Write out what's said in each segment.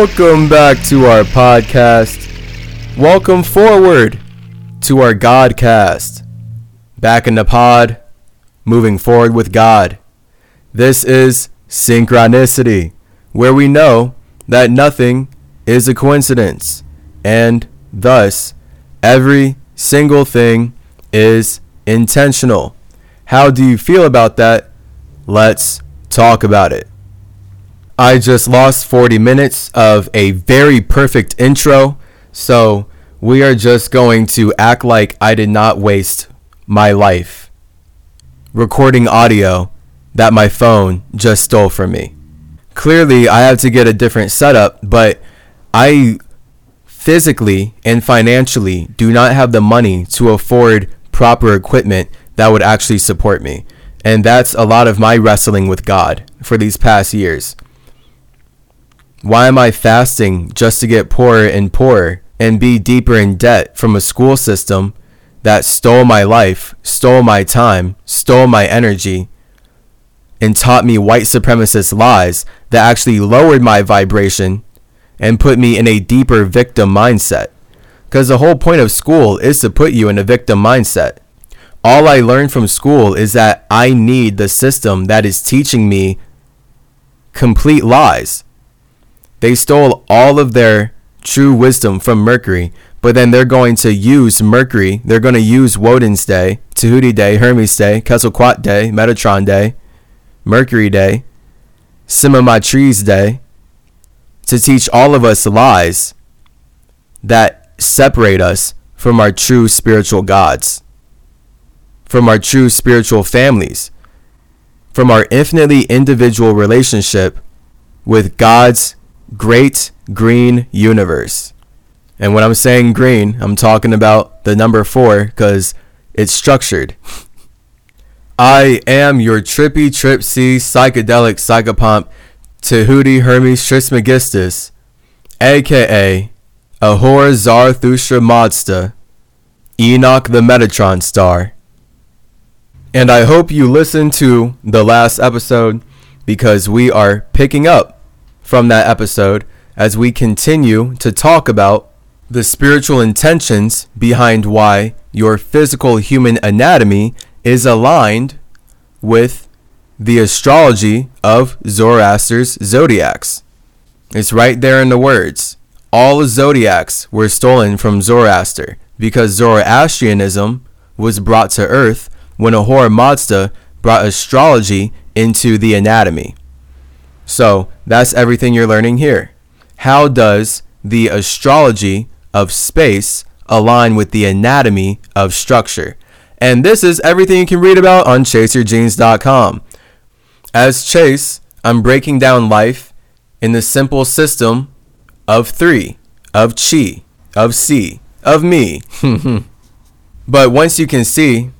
Welcome back to our podcast. Welcome forward to our Godcast. Back in the pod, moving forward with God. This is synchronicity, where we know that nothing is a coincidence, and thus every single thing is intentional. How do you feel about that? Let's talk about it. I just lost 40 minutes of a very perfect intro, so we are just going to act like I did not waste my life recording audio that my phone just stole from me. Clearly, I have to get a different setup, but I physically and financially do not have the money to afford proper equipment that would actually support me. And that's a lot of my wrestling with God for these past years. Why am I fasting just to get poorer and poorer and be deeper in debt from a school system that stole my life, stole my time, stole my energy, and taught me white supremacist lies that actually lowered my vibration and put me in a deeper victim mindset? Because the whole point of school is to put you in a victim mindset. All I learned from school is that I need the system that is teaching me complete lies they stole all of their true wisdom from Mercury, but then they're going to use Mercury. They're going to use Woden's Day, Tahuti Day, Hermes Day, Quetzalcoatl Day, Metatron Day, Mercury Day, Simamatriz Day to teach all of us lies that separate us from our true spiritual gods, from our true spiritual families, from our infinitely individual relationship with God's great green universe. And when I'm saying green, I'm talking about the number four because it's structured. I am your trippy tripsy, psychedelic psychopomp Tahuti Hermes Trismegistus, aka Ahura Zarathustra Mazda, Enoch the Metatron star. And I hope you listened to the last episode because we are picking up from that episode as we continue to talk about the spiritual intentions behind why your physical human anatomy is aligned with the astrology of Zoroaster's zodiacs. It's right there in the words. All zodiacs were stolen from Zoroaster because Zoroastrianism was brought to earth when Ahura Mazda brought astrology into the anatomy. So that's everything you're learning here. How does the astrology of space align with the anatomy of structure? And this is everything you can read about on chaseyourgenes.com. As Chase, I'm breaking down life in the simple system of three, of chi, of si, of me. but once you can see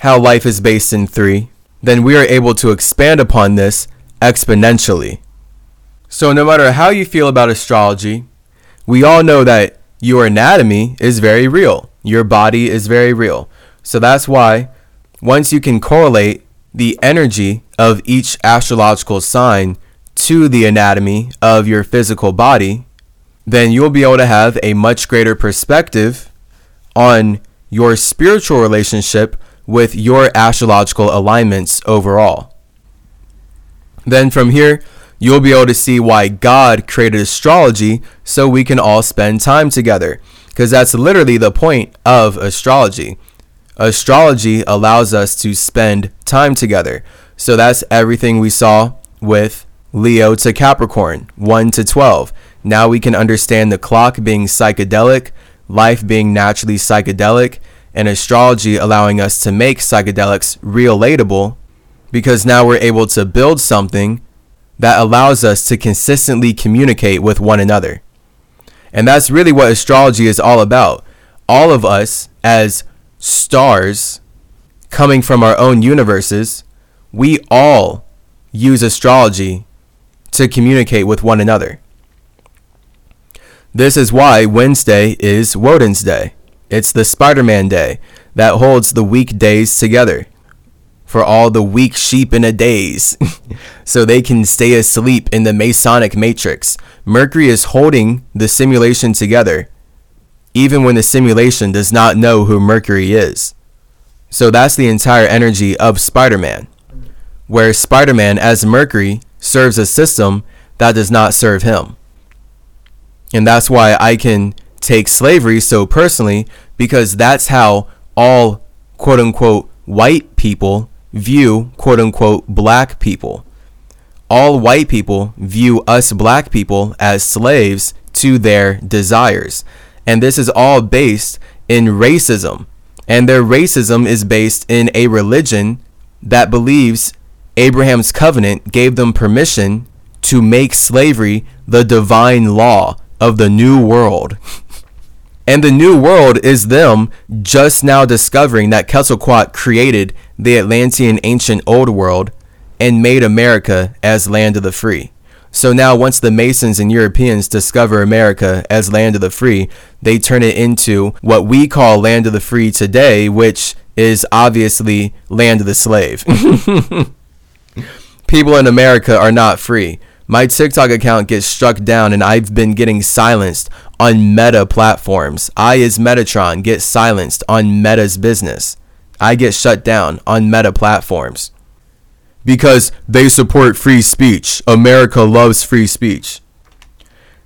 how life is based in three, then we are able to expand upon this exponentially. So, no matter how you feel about astrology, we all know that your anatomy is very real. Your body is very real. So, that's why once you can correlate the energy of each astrological sign to the anatomy of your physical body, then you'll be able to have a much greater perspective on your spiritual relationship with your astrological alignments overall. Then from here, you'll be able to see why God created astrology so we can all spend time together. Because that's literally the point of astrology. Astrology allows us to spend time together. So that's everything we saw with Leo to Capricorn, 1 to 12. Now we can understand the clock being psychedelic, life being naturally psychedelic, and astrology allowing us to make psychedelics relatable because now we're able to build something that allows us to consistently communicate with one another. And that's really what astrology is all about. All of us, as stars coming from our own universes, we all use astrology to communicate with one another. This is why Wednesday is Woden's Day. It's the Spider Man day that holds the weekdays together for all the weak sheep in a daze so they can stay asleep in the Masonic matrix. Mercury is holding the simulation together, even when the simulation does not know who Mercury is. So that's the entire energy of Spider Man, where Spider Man, as Mercury, serves a system that does not serve him. And that's why I can take slavery so personally, because that's how all quote unquote white people view quote unquote black people. All white people view us black people as slaves to their desires. And this is all based in racism. And their racism is based in a religion that believes Abraham's covenant gave them permission to make slavery the divine law of the new world. and the new world is them just now discovering that Quetzalcoatl created the Atlantean ancient old world and made America as land of the free. So now, once the Masons and Europeans discover America as land of the free, they turn it into what we call land of the free today, which is obviously land of the slave. People in America are not free. My TikTok account gets struck down and I've been getting silenced on meta platforms. I, as Metatron, get silenced on Meta's business. I get shut down on meta platforms because they support free speech. America loves free speech.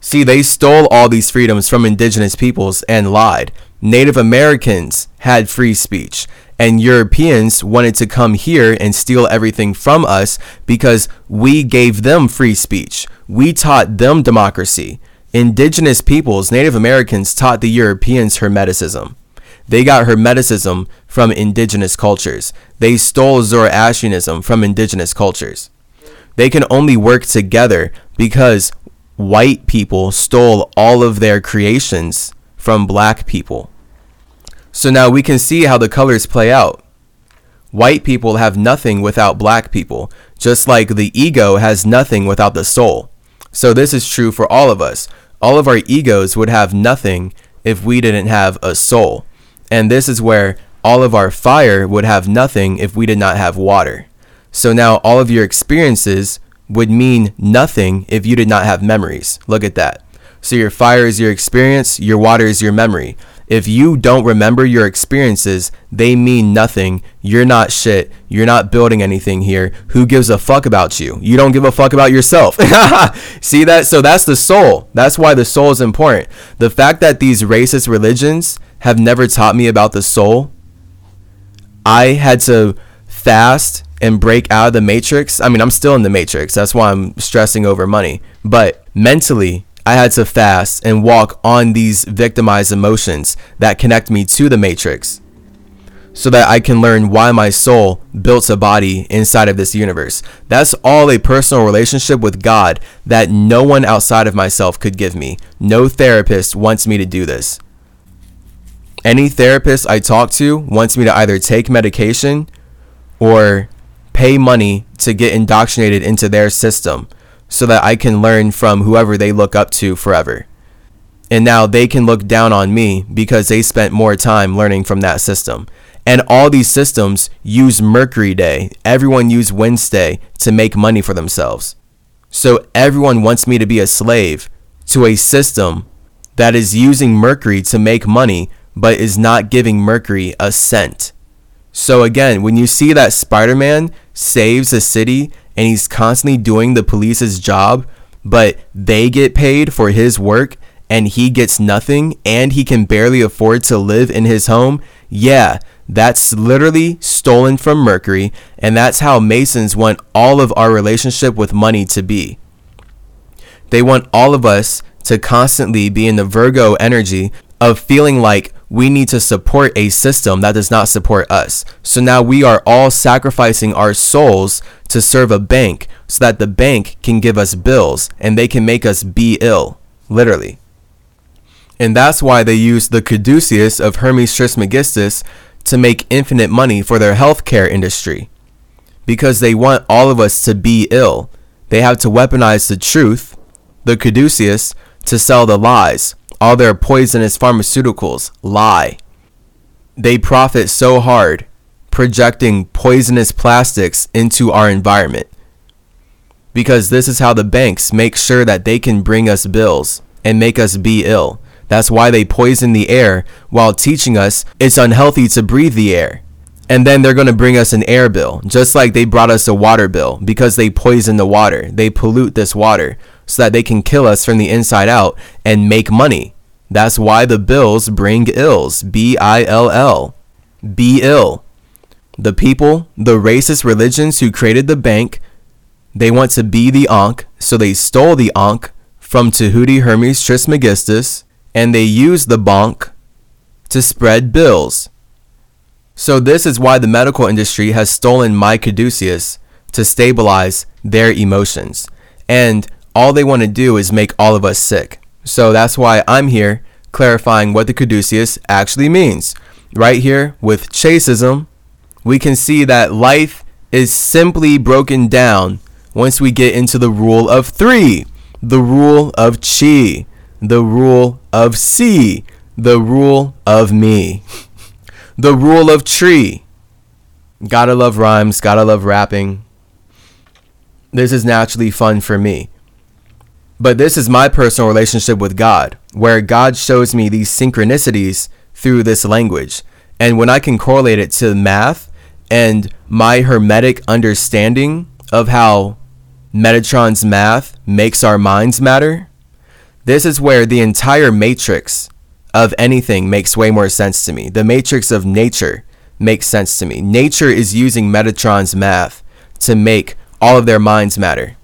See, they stole all these freedoms from indigenous peoples and lied. Native Americans had free speech, and Europeans wanted to come here and steal everything from us because we gave them free speech. We taught them democracy. Indigenous peoples, Native Americans, taught the Europeans Hermeticism. They got Hermeticism from indigenous cultures. They stole Zoroastrianism from indigenous cultures. They can only work together because white people stole all of their creations from black people. So now we can see how the colors play out. White people have nothing without black people, just like the ego has nothing without the soul. So this is true for all of us. All of our egos would have nothing if we didn't have a soul. And this is where all of our fire would have nothing if we did not have water. So now all of your experiences would mean nothing if you did not have memories. Look at that. So your fire is your experience, your water is your memory. If you don't remember your experiences, they mean nothing. You're not shit. You're not building anything here. Who gives a fuck about you? You don't give a fuck about yourself. See that? So that's the soul. That's why the soul is important. The fact that these racist religions have never taught me about the soul. I had to fast and break out of the matrix. I mean, I'm still in the matrix. That's why I'm stressing over money. But mentally, I had to fast and walk on these victimized emotions that connect me to the matrix so that I can learn why my soul built a body inside of this universe. That's all a personal relationship with God that no one outside of myself could give me. No therapist wants me to do this. Any therapist I talk to wants me to either take medication or pay money to get indoctrinated into their system so that I can learn from whoever they look up to forever. And now they can look down on me because they spent more time learning from that system. And all these systems use Mercury Day. Everyone use Wednesday to make money for themselves. So everyone wants me to be a slave to a system that is using Mercury to make money but is not giving Mercury a cent. So again, when you see that Spider-Man saves a city and he's constantly doing the police's job, but they get paid for his work and he gets nothing and he can barely afford to live in his home, yeah, that's literally stolen from Mercury and that's how Masons want all of our relationship with money to be. They want all of us to constantly be in the Virgo energy of feeling like we need to support a system that does not support us. So now we are all sacrificing our souls to serve a bank so that the bank can give us bills and they can make us be ill, literally. And that's why they use the caduceus of Hermes Trismegistus to make infinite money for their healthcare industry. Because they want all of us to be ill. They have to weaponize the truth, the caduceus, to sell the lies all their poisonous pharmaceuticals lie. They profit so hard projecting poisonous plastics into our environment. Because this is how the banks make sure that they can bring us bills and make us be ill. That's why they poison the air while teaching us it's unhealthy to breathe the air. And then they're going to bring us an air bill, just like they brought us a water bill because they poison the water. They pollute this water so that they can kill us from the inside out and make money. That's why the bills bring ills. B I L L. Be ill. The people, the racist religions who created the bank, they want to be the Ankh, so they stole the Ankh from Tahuti Hermes Trismegistus and they used the bonk to spread bills. So this is why the medical industry has stolen my caduceus to stabilize their emotions. And all they want to do is make all of us sick. So that's why I'm here clarifying what the caduceus actually means. Right here with chaseism, we can see that life is simply broken down once we get into the rule of three, the rule of chi, the rule of C, the rule of me, the rule of tree. Gotta love rhymes, gotta love rapping. This is naturally fun for me. But this is my personal relationship with God, where God shows me these synchronicities through this language. And when I can correlate it to math and my hermetic understanding of how Metatron's math makes our minds matter, this is where the entire matrix of anything makes way more sense to me. The matrix of nature makes sense to me. Nature is using Metatron's math to make all of their minds matter.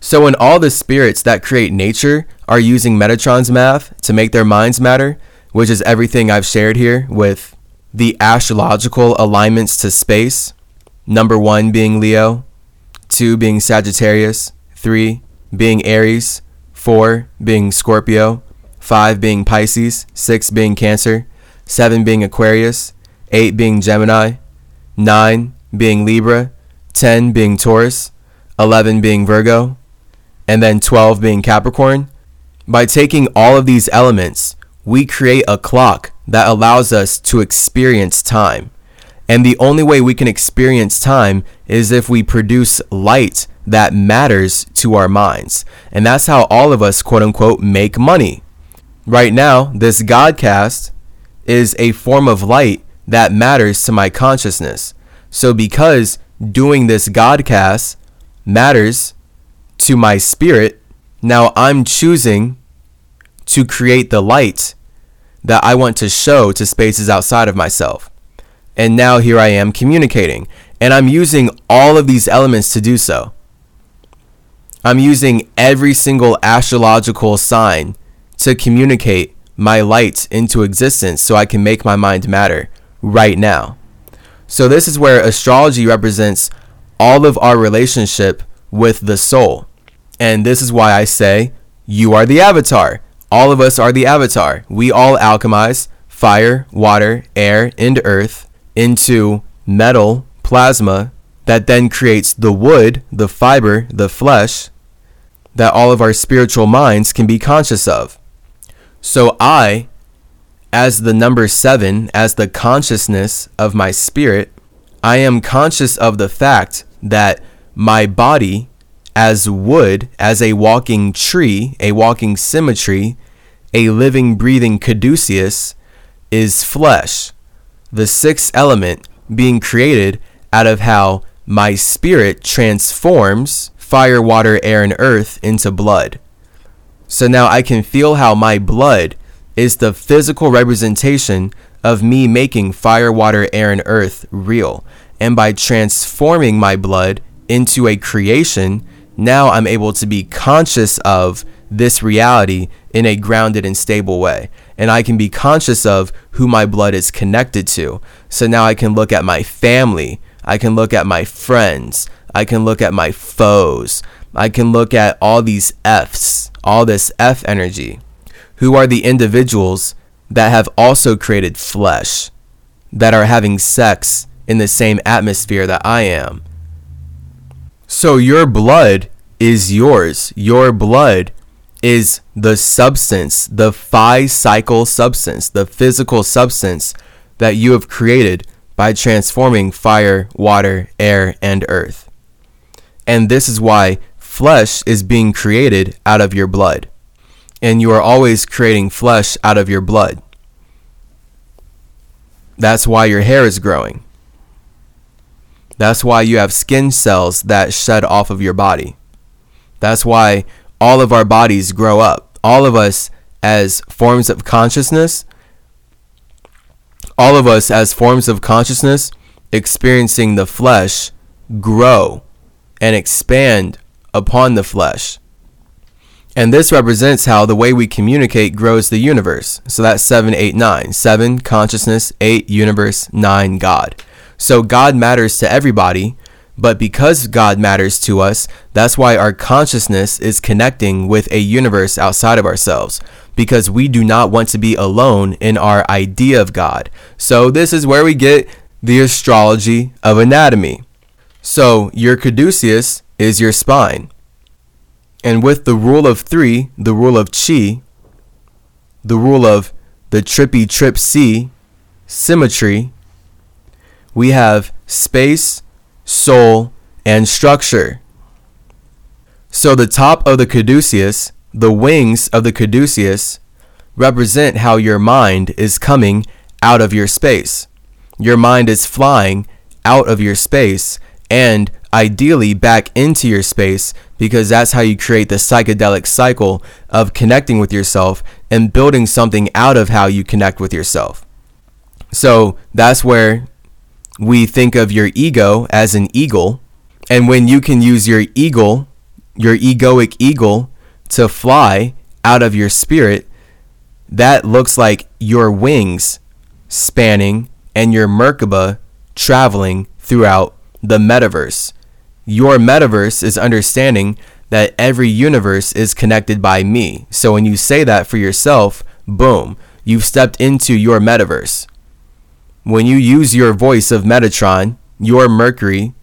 So when all the spirits that create nature are using Metatron's math to make their minds matter, which is everything I've shared here with the astrological alignments to space, number one being Leo, two being Sagittarius, three being Aries, four being Scorpio, five being Pisces, six being Cancer, seven being Aquarius, eight being Gemini, nine being Libra, 10 being Taurus, 11 being Virgo, and then 12 being Capricorn. By taking all of these elements, we create a clock that allows us to experience time. And the only way we can experience time is if we produce light that matters to our minds. And that's how all of us, quote unquote, make money. Right now, this Godcast is a form of light that matters to my consciousness. So, because doing this Godcast matters to my spirit, now I'm choosing to create the light that I want to show to spaces outside of myself. And now here I am communicating. And I'm using all of these elements to do so. I'm using every single astrological sign to communicate my light into existence so I can make my mind matter right now. So, this is where astrology represents all of our relationship with the soul. And this is why I say, you are the avatar. All of us are the avatar. We all alchemize fire, water, air, and earth into metal, plasma, that then creates the wood, the fiber, the flesh that all of our spiritual minds can be conscious of. So I, as the number seven, as the consciousness of my spirit, I am conscious of the fact that my body, as wood, as a walking tree, a walking symmetry, a living, breathing caduceus, is flesh the sixth element being created out of how my spirit transforms fire, water, air, and earth into blood. So now I can feel how my blood is the physical representation of me making fire, water, air, and earth real. And by transforming my blood into a creation, now I'm able to be conscious of this reality in a grounded and stable way and I can be conscious of who my blood is connected to. So now I can look at my family, I can look at my friends, I can look at my foes, I can look at all these F's, all this F energy. Who are the individuals that have also created flesh, that are having sex in the same atmosphere that I am? So your blood is yours. Your blood is the substance, the phi cycle substance, the physical substance that you have created by transforming fire, water, air, and earth. And this is why flesh is being created out of your blood. And you are always creating flesh out of your blood. That's why your hair is growing. That's why you have skin cells that shed off of your body. That's why all of our bodies grow up. All of us, as forms of consciousness, all of us, as forms of consciousness, experiencing the flesh, grow and expand upon the flesh. And this represents how the way we communicate grows the universe. So that's 7, 8, 9. 7, consciousness. 8, universe. 9, God. So God matters to everybody, but because God matters to us, that's why our consciousness is connecting with a universe outside of ourselves, because we do not want to be alone in our idea of God. So this is where we get the astrology of anatomy. So your caduceus is your spine. And with the rule of three, the rule of chi, the rule of the trippy trip C, symmetry, we have space, soul, and structure. So the top of the caduceus, the wings of the caduceus, represent how your mind is coming out of your space. Your mind is flying out of your space and ideally back into your space because that's how you create the psychedelic cycle of connecting with yourself and building something out of how you connect with yourself. So that's where we think of your ego as an eagle. And when you can use your eagle, your egoic eagle, to fly out of your spirit, that looks like your wings spanning and your Merkaba traveling throughout the metaverse. Your metaverse is understanding that every universe is connected by me. So when you say that for yourself, boom, you've stepped into your metaverse. When you use your voice of Metatron, your Mercury,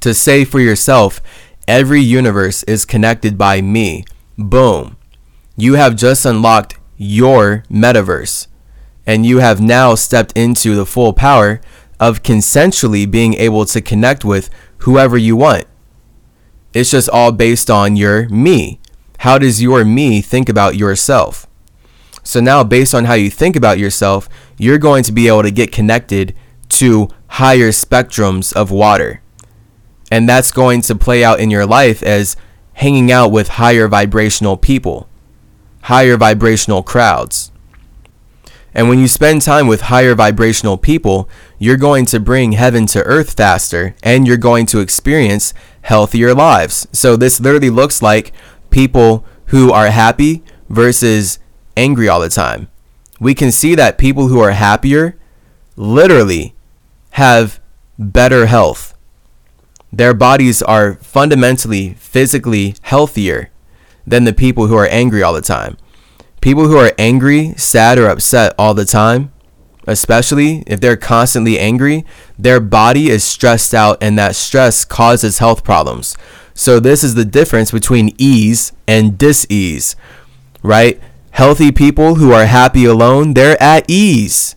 to say for yourself, every universe is connected by me, boom, you have just unlocked your metaverse. And you have now stepped into the full power of consensually being able to connect with whoever you want. It's just all based on your me. How does your me think about yourself? So now, based on how you think about yourself, you're going to be able to get connected to higher spectrums of water. And that's going to play out in your life as hanging out with higher vibrational people, higher vibrational crowds. And when you spend time with higher vibrational people, you're going to bring heaven to earth faster and you're going to experience healthier lives. So this literally looks like people who are happy versus angry all the time. We can see that people who are happier literally have better health. Their bodies are fundamentally physically healthier than the people who are angry all the time. People who are angry, sad, or upset all the time, especially if they're constantly angry, their body is stressed out and that stress causes health problems. So, this is the difference between ease and dis-ease, right? Healthy people who are happy alone, they're at ease.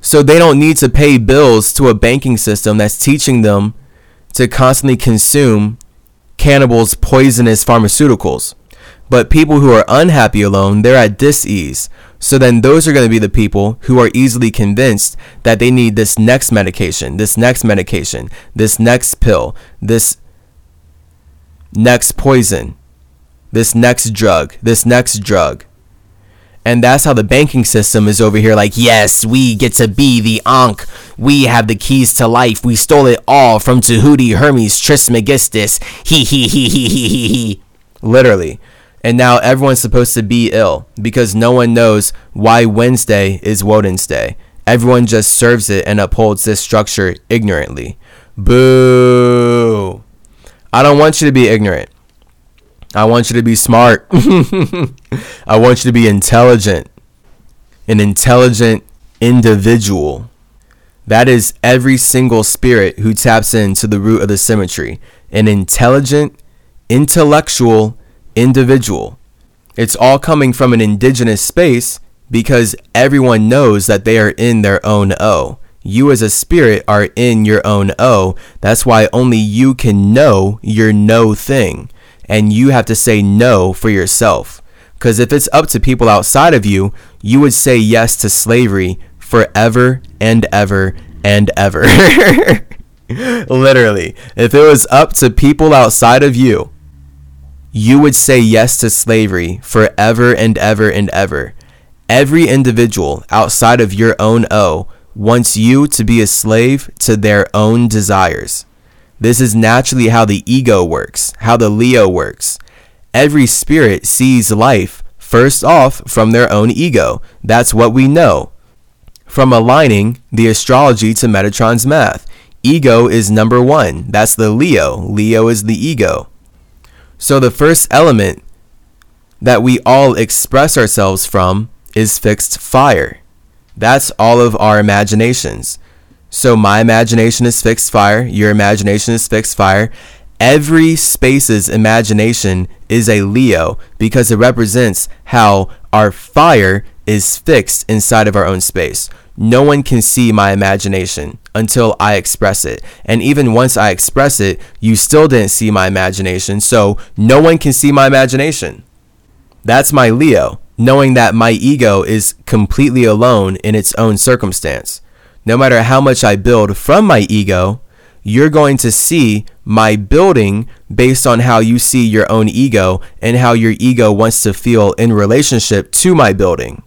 So, they don't need to pay bills to a banking system that's teaching them to constantly consume cannibals' poisonous pharmaceuticals. But people who are unhappy alone, they're at dis-ease. So then those are going to be the people who are easily convinced that they need this next medication, this next medication, this next pill, this next poison, this next drug, this next drug. And that's how the banking system is over here like, yes, we get to be the Ankh. We have the keys to life. We stole it all from Tahuti Hermes Trismegistus. He he he he he he he. Literally. And now everyone's supposed to be ill because no one knows why Wednesday is Woden's Day. Everyone just serves it and upholds this structure ignorantly. Boo! I don't want you to be ignorant. I want you to be smart. I want you to be intelligent. An intelligent individual. That is every single spirit who taps into the root of the symmetry. An intelligent, intellectual individual. It's all coming from an indigenous space because everyone knows that they are in their own O. You as a spirit are in your own O. That's why only you can know your no thing. And you have to say no for yourself. Because if it's up to people outside of you, you would say yes to slavery forever and ever and ever. Literally. If it was up to people outside of you, you would say yes to slavery forever and ever and ever. Every individual outside of your own O wants you to be a slave to their own desires. This is naturally how the ego works, how the Leo works. Every spirit sees life first off from their own ego. That's what we know. From aligning the astrology to Metatron's math, ego is number one. That's the Leo. Leo is the ego. So the first element that we all express ourselves from is fixed fire. That's all of our imaginations. So my imagination is fixed fire, your imagination is fixed fire. Every space's imagination is a Leo because it represents how our fire is fixed inside of our own space. No one can see my imagination until I express it. And even once I express it, you still didn't see my imagination. So no one can see my imagination. That's my Leo knowing that my ego is completely alone in its own circumstance. No matter how much I build from my ego, you're going to see my building based on how you see your own ego and how your ego wants to feel in relationship to my building.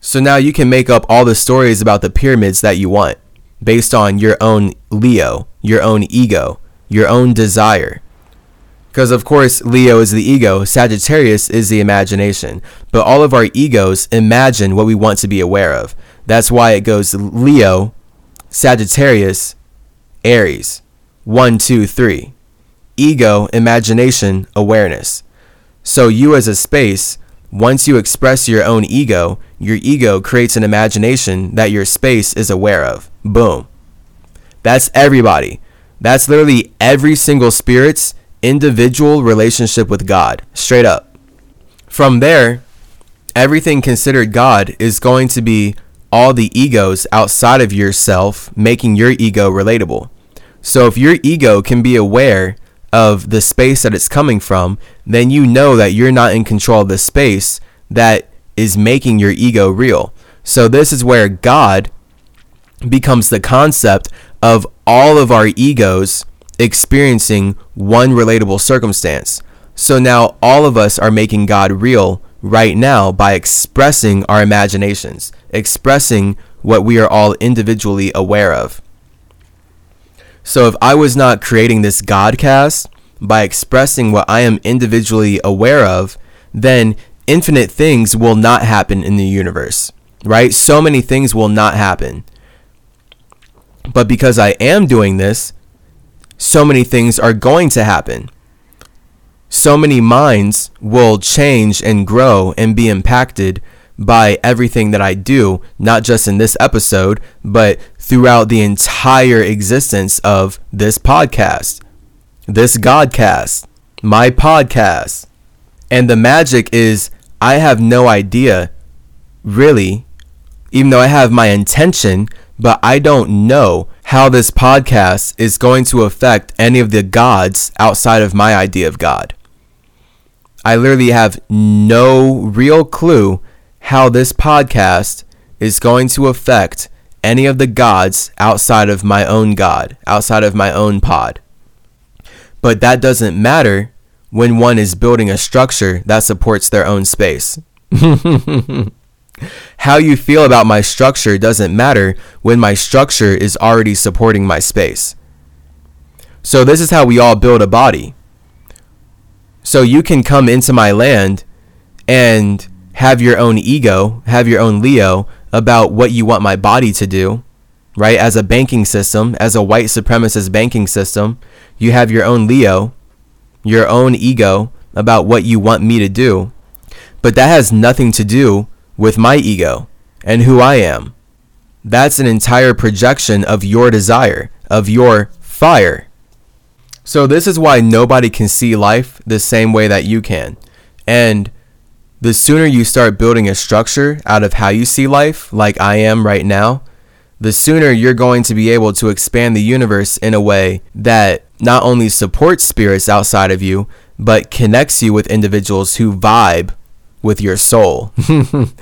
So now you can make up all the stories about the pyramids that you want based on your own Leo, your own ego, your own desire. Because, of course, Leo is the ego, Sagittarius is the imagination. But all of our egos imagine what we want to be aware of. That's why it goes Leo, Sagittarius, Aries. One, two, three. Ego, imagination, awareness. So, you as a space, once you express your own ego, your ego creates an imagination that your space is aware of. Boom. That's everybody. That's literally every single spirit's individual relationship with God, straight up. From there, everything considered God is going to be all the egos outside of yourself making your ego relatable. So if your ego can be aware of the space that it's coming from, then you know that you're not in control of the space that is making your ego real. So this is where God becomes the concept of all of our egos experiencing one relatable circumstance. So now all of us are making God real right now by expressing our imaginations, expressing what we are all individually aware of. So if I was not creating this Godcast by expressing what I am individually aware of, then infinite things will not happen in the universe, right? So many things will not happen. But because I am doing this, so many things are going to happen. So many minds will change and grow and be impacted by everything that I do, not just in this episode, but throughout the entire existence of this podcast, this Godcast, my podcast. And the magic is, I have no idea, really, even though I have my intention, but I don't know how this podcast is going to affect any of the gods outside of my idea of God. I literally have no real clue how this podcast is going to affect any of the gods outside of my own God, outside of my own pod. But that doesn't matter when one is building a structure that supports their own space. How you feel about my structure doesn't matter when my structure is already supporting my space. So, this is how we all build a body. So, you can come into my land and have your own ego, have your own Leo about what you want my body to do, right? As a banking system, as a white supremacist banking system, you have your own Leo, your own ego about what you want me to do. But that has nothing to do with my ego and who I am. That's an entire projection of your desire, of your fire. So, this is why nobody can see life the same way that you can. And the sooner you start building a structure out of how you see life, like I am right now, the sooner you're going to be able to expand the universe in a way that not only supports spirits outside of you, but connects you with individuals who vibe with your soul.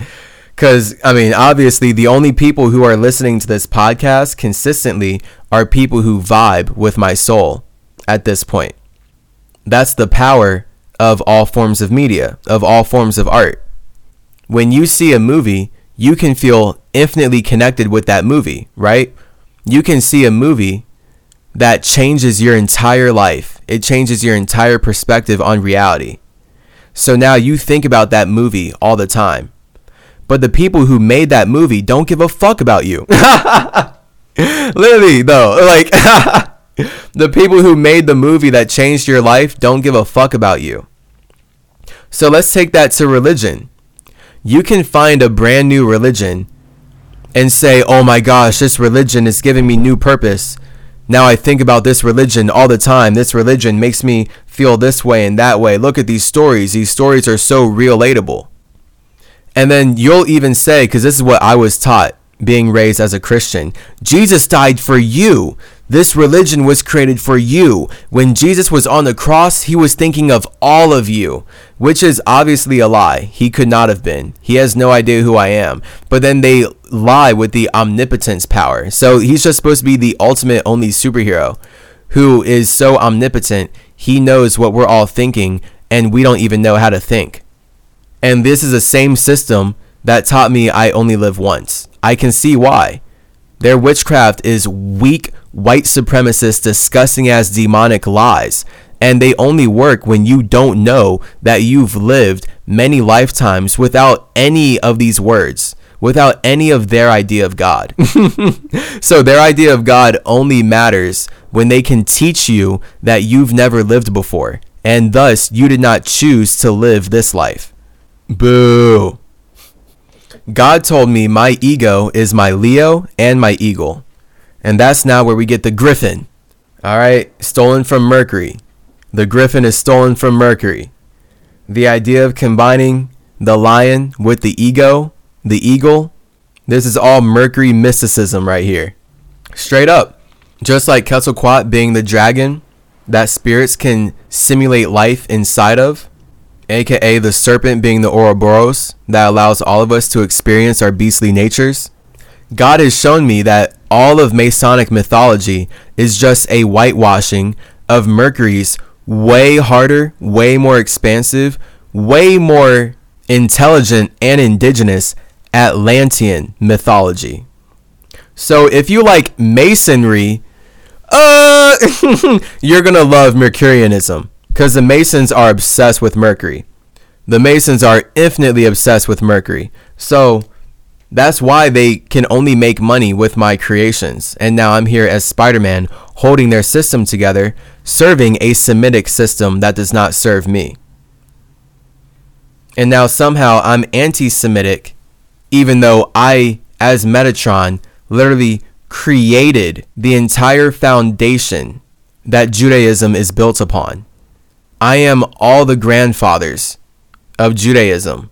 Because, I mean, obviously, the only people who are listening to this podcast consistently are people who vibe with my soul at this point. That's the power of all forms of media, of all forms of art. When you see a movie, you can feel infinitely connected with that movie, right? You can see a movie that changes your entire life. It changes your entire perspective on reality. So now you think about that movie all the time. But the people who made that movie don't give a fuck about you. Literally, though, like the people who made the movie that changed your life don't give a fuck about you. So let's take that to religion. You can find a brand new religion and say, oh my gosh, this religion is giving me new purpose. Now I think about this religion all the time. This religion makes me feel this way and that way. Look at these stories. These stories are so relatable. And then you'll even say, because this is what I was taught being raised as a Christian. Jesus died for you. This religion was created for you. When Jesus was on the cross, he was thinking of all of you, which is obviously a lie. He could not have been. He has no idea who I am. But then they lie with the omnipotence power. So he's just supposed to be the ultimate only superhero who is so omnipotent, he knows what we're all thinking, and we don't even know how to think. And this is the same system that taught me I only live once. I can see why. Their witchcraft is weak, white supremacists disgusting as demonic lies. And they only work when you don't know that you've lived many lifetimes without any of these words, without any of their idea of God. so their idea of God only matters when they can teach you that you've never lived before, and thus you did not choose to live this life. Boo. God told me my ego is my Leo and my eagle. And that's now where we get the griffin. All right, stolen from Mercury. The griffin is stolen from Mercury. The idea of combining the lion with the ego, the eagle, this is all Mercury mysticism right here. Straight up. Just like Quetzalcoatl being the dragon that spirits can simulate life inside of, aka the serpent being the Ouroboros that allows all of us to experience our beastly natures. God has shown me that all of Masonic mythology is just a whitewashing of Mercury's way harder, way more expansive, way more intelligent and indigenous Atlantean mythology. So if you like masonry, uh, you're gonna love Mercurianism because the Masons are obsessed with Mercury. The Masons are infinitely obsessed with Mercury. So that's why they can only make money with my creations. And now I'm here as Spider Man holding their system together, serving a Semitic system that does not serve me. And now somehow I'm anti Semitic, even though I, as Metatron, literally created the entire foundation that Judaism is built upon. I am all the grandfathers of Judaism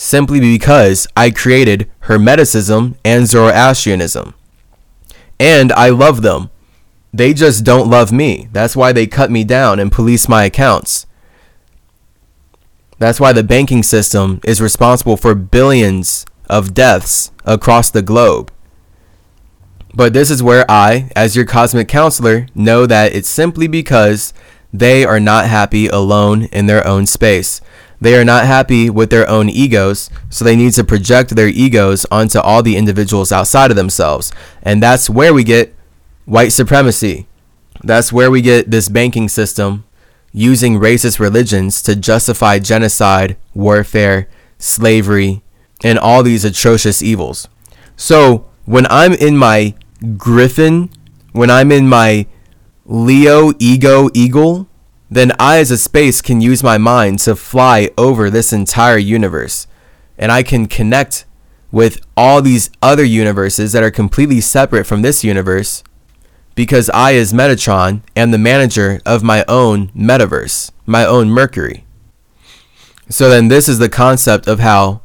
simply because I created Hermeticism and Zoroastrianism. And I love them. They just don't love me. That's why they cut me down and police my accounts. That's why the banking system is responsible for billions of deaths across the globe. But this is where I, as your cosmic counselor, know that it's simply because they are not happy alone in their own space. They are not happy with their own egos, so they need to project their egos onto all the individuals outside of themselves. And that's where we get white supremacy. That's where we get this banking system using racist religions to justify genocide, warfare, slavery, and all these atrocious evils. So when I'm in my griffin, when I'm in my Leo ego eagle, then I as a space can use my mind to fly over this entire universe. And I can connect with all these other universes that are completely separate from this universe because I, as Metatron, am the manager of my own metaverse, my own Mercury. So then, this is the concept of how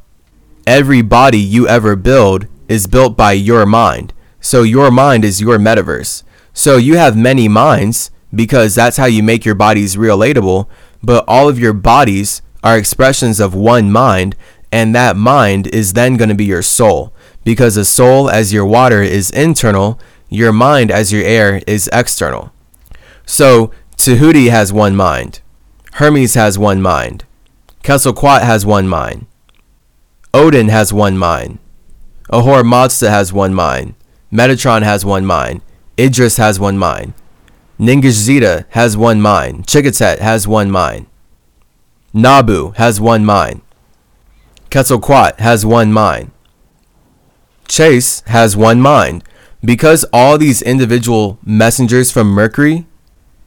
every body you ever build is built by your mind. So your mind is your metaverse. So you have many minds because that's how you make your bodies relatable, but all of your bodies are expressions of one mind, and that mind is then going to be your soul. Because a soul as your water is internal, your mind as your air is external. So Tahuti has one mind. Hermes has one mind. Quetzalcoatl has one mind. Odin has one mind. Ahura Mazda has one mind. Metatron has one mind. Idris has one mind. Ningishzida has one mind. Chikatet has one mind. Nabu has one mind. Quetzalcoatl has one mind. Chase has one mind. Because all these individual messengers from Mercury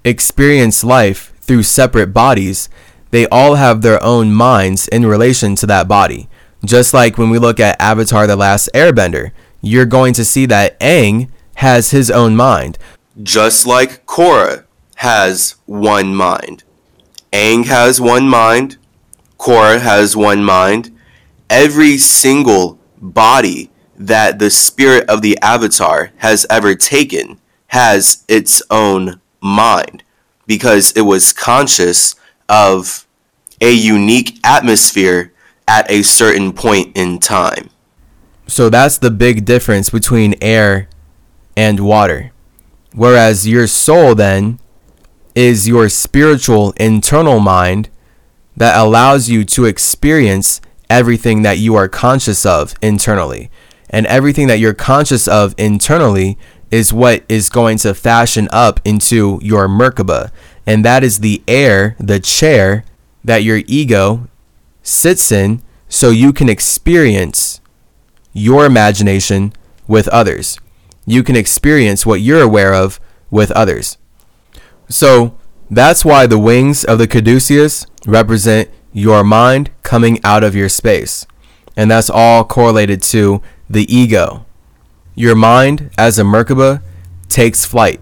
experience life through separate bodies, they all have their own minds in relation to that body. Just like when we look at Avatar The Last Airbender, you're going to see that Aang has his own mind. Just like Korra has one mind. Aang has one mind. Korra has one mind. Every single body that the spirit of the Avatar has ever taken has its own mind because it was conscious of a unique atmosphere at a certain point in time. So that's the big difference between air and water. Whereas your soul then is your spiritual internal mind that allows you to experience everything that you are conscious of internally. And everything that you're conscious of internally is what is going to fashion up into your Merkaba. And that is the air, the chair that your ego sits in so you can experience your imagination with others. You can experience what you're aware of with others. So that's why the wings of the caduceus represent your mind coming out of your space. And that's all correlated to the ego. Your mind, as a Merkaba, takes flight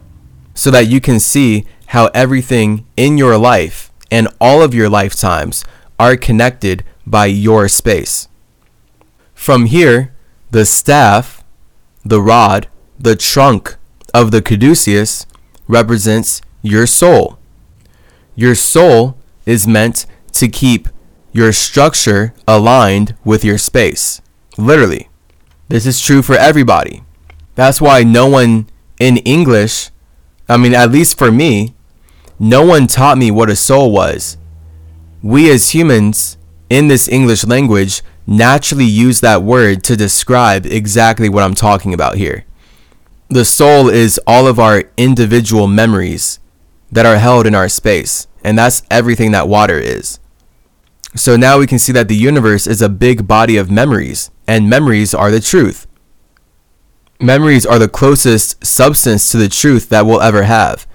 so that you can see how everything in your life and all of your lifetimes are connected by your space. From here, the staff, the rod, the trunk of the caduceus represents your soul. Your soul is meant to keep your structure aligned with your space. Literally. This is true for everybody. That's why no one in English, I mean, at least for me, no one taught me what a soul was. We as humans in this English language naturally use that word to describe exactly what I'm talking about here. The soul is all of our individual memories that are held in our space, and that's everything that water is. So now we can see that the universe is a big body of memories, and memories are the truth. Memories are the closest substance to the truth that we'll ever have.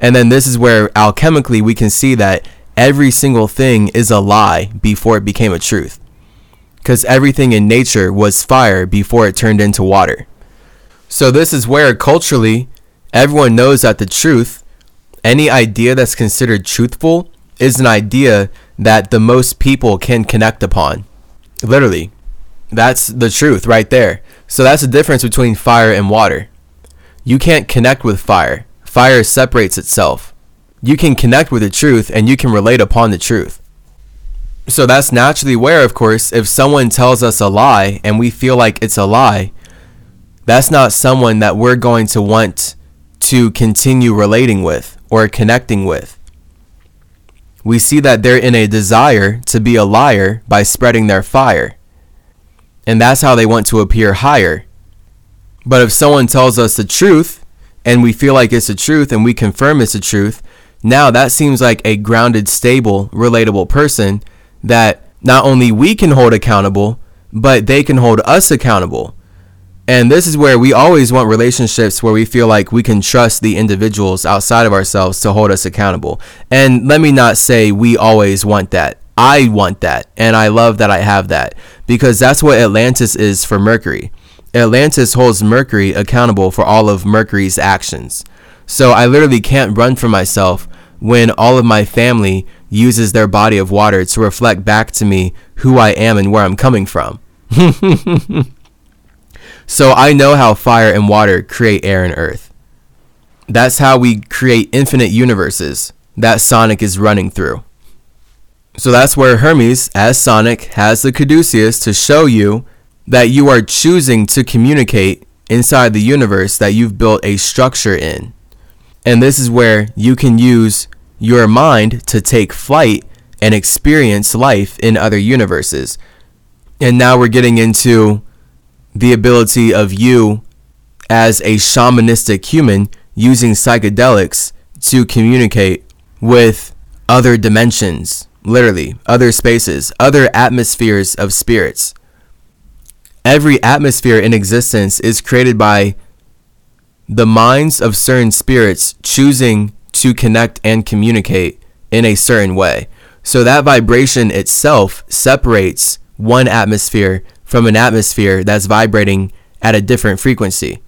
And then this is where alchemically we can see that every single thing is a lie before it became a truth. Because everything in nature was fire before it turned into water. So this is where culturally everyone knows that the truth, any idea that's considered truthful, is an idea that the most people can connect upon. Literally. That's the truth right there. So that's the difference between fire and water. You can't connect with fire. Fire separates itself. You can connect with the truth and you can relate upon the truth. So that's naturally where, of course, if someone tells us a lie and we feel like it's a lie, that's not someone that we're going to want to continue relating with or connecting with. We see that they're in a desire to be a liar by spreading their fire. And that's how they want to appear higher. But if someone tells us the truth and we feel like it's the truth and we confirm it's the truth, now that seems like a grounded, stable, relatable person that not only we can hold accountable, but they can hold us accountable. And this is where we always want relationships where we feel like we can trust the individuals outside of ourselves to hold us accountable. And let me not say we always want that. I want that. And I love that I have that because that's what Atlantis is for Mercury. Atlantis holds Mercury accountable for all of Mercury's actions. So I literally can't run from myself when all of my family uses their body of water to reflect back to me who I am and where I'm coming from. So I know how fire and water create air and earth. That's how we create infinite universes that Sonic is running through. So that's where Hermes, as Sonic, has the Caduceus to show you that you are choosing to communicate inside the universe that you've built a structure in. And this is where you can use your mind to take flight and experience life in other universes. And now we're getting into the ability of you as a shamanistic human using psychedelics to communicate with other dimensions, literally, other spaces, other atmospheres of spirits. Every atmosphere in existence is created by the minds of certain spirits choosing to connect and communicate in a certain way. So that vibration itself separates one atmosphere from an atmosphere that's vibrating at a different frequency.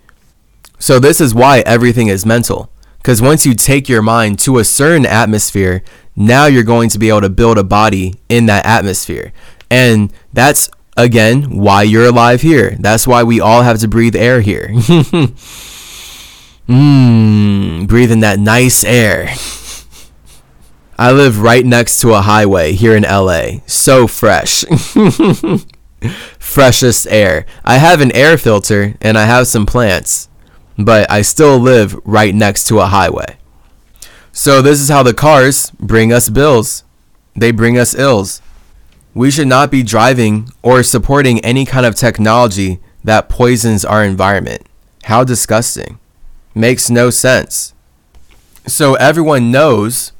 So this is why everything is mental. Because once you take your mind to a certain atmosphere, now you're going to be able to build a body in that atmosphere. And that's, again, why you're alive here. That's why we all have to breathe air here. Mmm, breathing that nice air. I live right next to a highway here in LA. So fresh. Freshest air. I have an air filter and I have some plants, but I still live right next to a highway. So, this is how the cars bring us bills. They bring us ills. We should not be driving or supporting any kind of technology that poisons our environment. How disgusting makes no sense. So everyone knows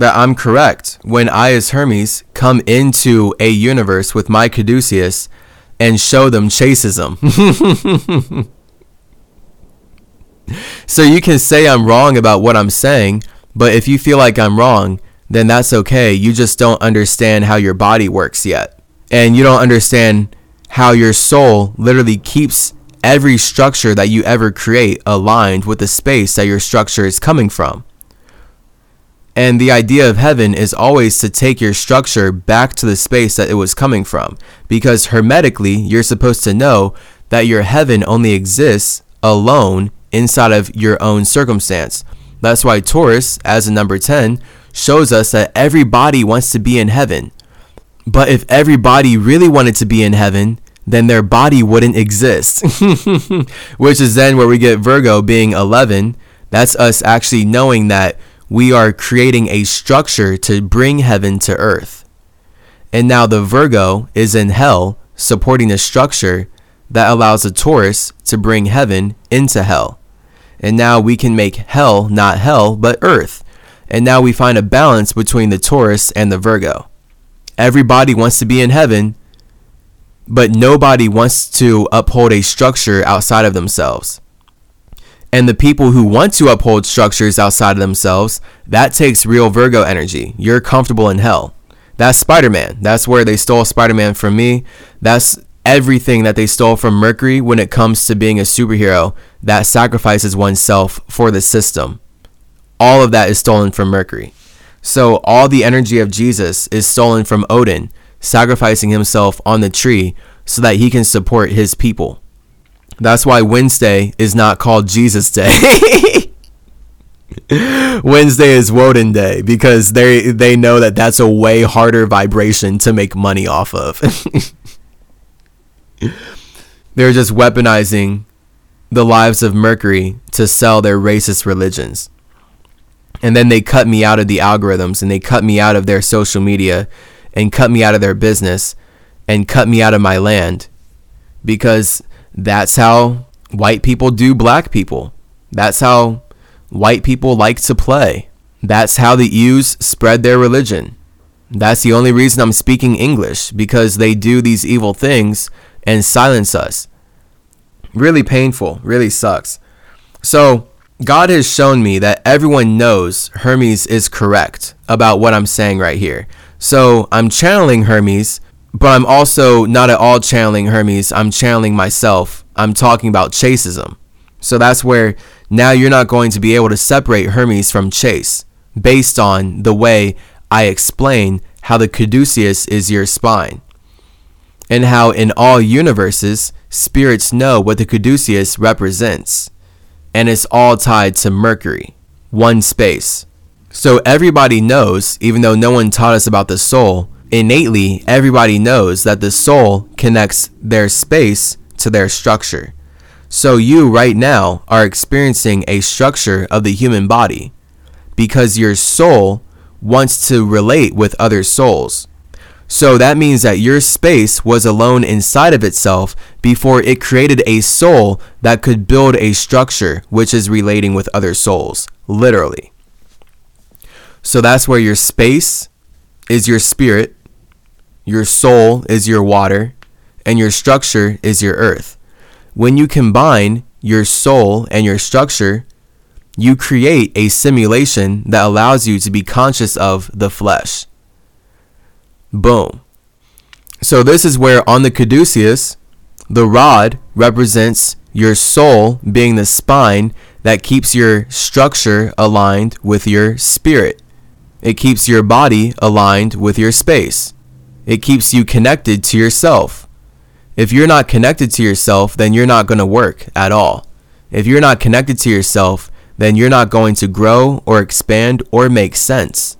that I'm correct when I, as Hermes, come into a universe with my caduceus and show them Chaseism. so you can say I'm wrong about what I'm saying, but if you feel like I'm wrong, then that's okay. You just don't understand how your body works yet. And you don't understand how your soul literally keeps every structure that you ever create aligned with the space that your structure is coming from. And the idea of heaven is always to take your structure back to the space that it was coming from. Because hermetically, you're supposed to know that your heaven only exists alone inside of your own circumstance. That's why Taurus, as a number 10, shows us that everybody wants to be in heaven. But if everybody really wanted to be in heaven, then their body wouldn't exist. Which is then where we get Virgo being 11. That's us actually knowing that we are creating a structure to bring heaven to earth. And now the Virgo is in hell, supporting a structure that allows the Taurus to bring heaven into hell. And now we can make hell not hell, but earth. And now we find a balance between the Taurus and the Virgo. Everybody wants to be in heaven, but nobody wants to uphold a structure outside of themselves. And the people who want to uphold structures outside of themselves, that takes real Virgo energy. You're comfortable in hell. That's Spider Man. That's where they stole Spider Man from me. That's everything that they stole from Mercury when it comes to being a superhero that sacrifices oneself for the system. All of that is stolen from Mercury. So all the energy of Jesus is stolen from Odin, sacrificing himself on the tree so that he can support his people. That's why Wednesday is not called Jesus Day. Wednesday is Woden Day because they they know that that's a way harder vibration to make money off of. They're just weaponizing the lives of Mercury to sell their racist religions. And then they cut me out of the algorithms and they cut me out of their social media and cut me out of their business and cut me out of my land because that's how white people do black people. That's how white people like to play. That's how the Ews spread their religion. That's the only reason I'm speaking English because they do these evil things and silence us. Really painful, really sucks. So, God has shown me that everyone knows Hermes is correct about what I'm saying right here. So I'm channeling Hermes, but I'm also not at all channeling Hermes. I'm channeling myself. I'm talking about Chaseism. So that's where now you're not going to be able to separate Hermes from Chase based on the way I explain how the caduceus is your spine and how in all universes spirits know what the caduceus represents. And it's all tied to Mercury, one space. So everybody knows, even though no one taught us about the soul, innately everybody knows that the soul connects their space to their structure. So you right now are experiencing a structure of the human body because your soul wants to relate with other souls. So that means that your space was alone inside of itself before it created a soul that could build a structure which is relating with other souls, literally. So that's where your space is your spirit, your soul is your water, and your structure is your earth. When you combine your soul and your structure, you create a simulation that allows you to be conscious of the flesh. Boom. So, this is where on the caduceus, the rod represents your soul being the spine that keeps your structure aligned with your spirit. It keeps your body aligned with your space. It keeps you connected to yourself. If you're not connected to yourself, then you're not going to work at all. If you're not connected to yourself, then you're not going to grow or expand or make sense.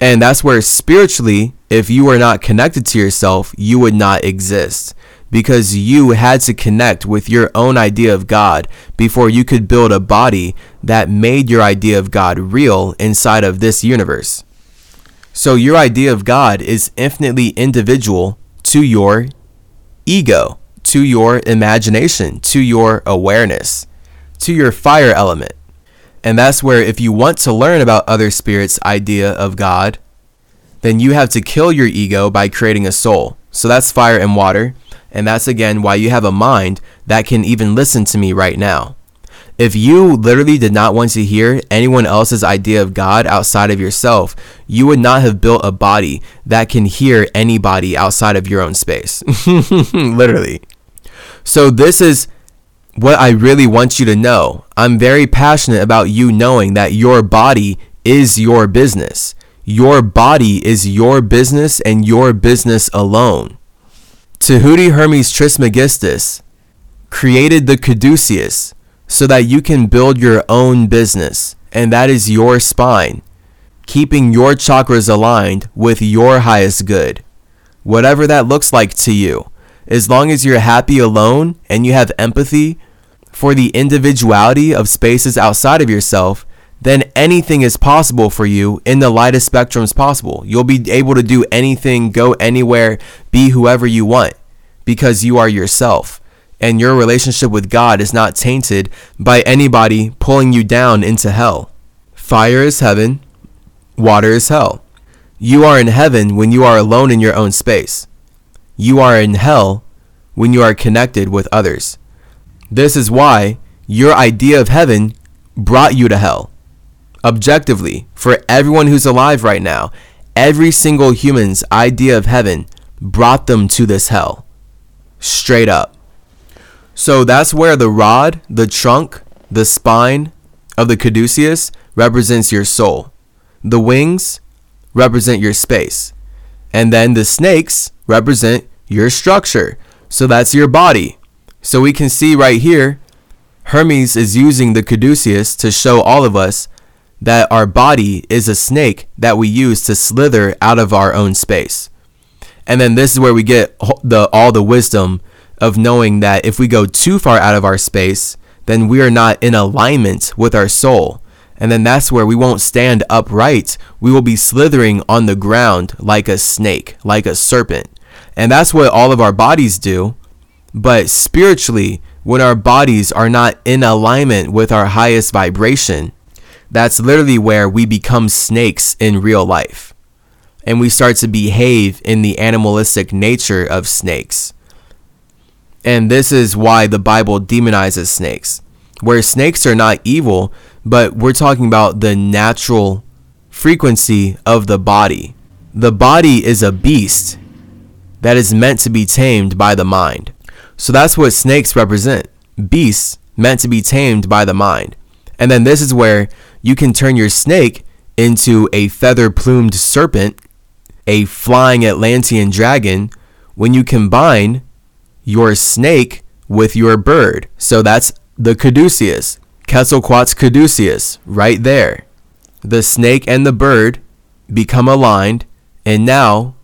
And that's where spiritually, if you are not connected to yourself, you would not exist because you had to connect with your own idea of God before you could build a body that made your idea of God real inside of this universe. So your idea of God is infinitely individual to your ego, to your imagination, to your awareness, to your fire element. And that's where, if you want to learn about other spirits' idea of God, then you have to kill your ego by creating a soul. So that's fire and water. And that's again why you have a mind that can even listen to me right now. If you literally did not want to hear anyone else's idea of God outside of yourself, you would not have built a body that can hear anybody outside of your own space. literally. So, this is what I really want you to know. I'm very passionate about you knowing that your body is your business. Your body is your business and your business alone. Tahuti Hermes Trismegistus created the caduceus so that you can build your own business, and that is your spine, keeping your chakras aligned with your highest good, whatever that looks like to you. As long as you're happy alone and you have empathy for the individuality of spaces outside of yourself, then anything is possible for you in the lightest spectrums possible. You'll be able to do anything, go anywhere, be whoever you want because you are yourself and your relationship with God is not tainted by anybody pulling you down into hell. Fire is heaven, water is hell. You are in heaven when you are alone in your own space. You are in hell when you are connected with others. This is why your idea of heaven brought you to hell. Objectively, for everyone who's alive right now, every single human's idea of heaven brought them to this hell. Straight up. So that's where the rod, the trunk, the spine of the caduceus represents your soul. The wings represent your space. And then the snakes represent your structure. So that's your body. So we can see right here, Hermes is using the caduceus to show all of us that our body is a snake that we use to slither out of our own space. And then this is where we get the all the wisdom of knowing that if we go too far out of our space, then we are not in alignment with our soul. And then that's where we won't stand upright. We will be slithering on the ground like a snake, like a serpent. And that's what all of our bodies do. But spiritually, when our bodies are not in alignment with our highest vibration, that's literally where we become snakes in real life. And we start to behave in the animalistic nature of snakes. And this is why the Bible demonizes snakes, where snakes are not evil, but we're talking about the natural frequency of the body. The body is a beast that is meant to be tamed by the mind. So that's what snakes represent beasts meant to be tamed by the mind. And then this is where you can turn your snake into a feather plumed serpent, a flying Atlantean dragon, when you combine your snake with your bird. So that's the caduceus, Quetzalcoatl caduceus, right there. The snake and the bird become aligned, and now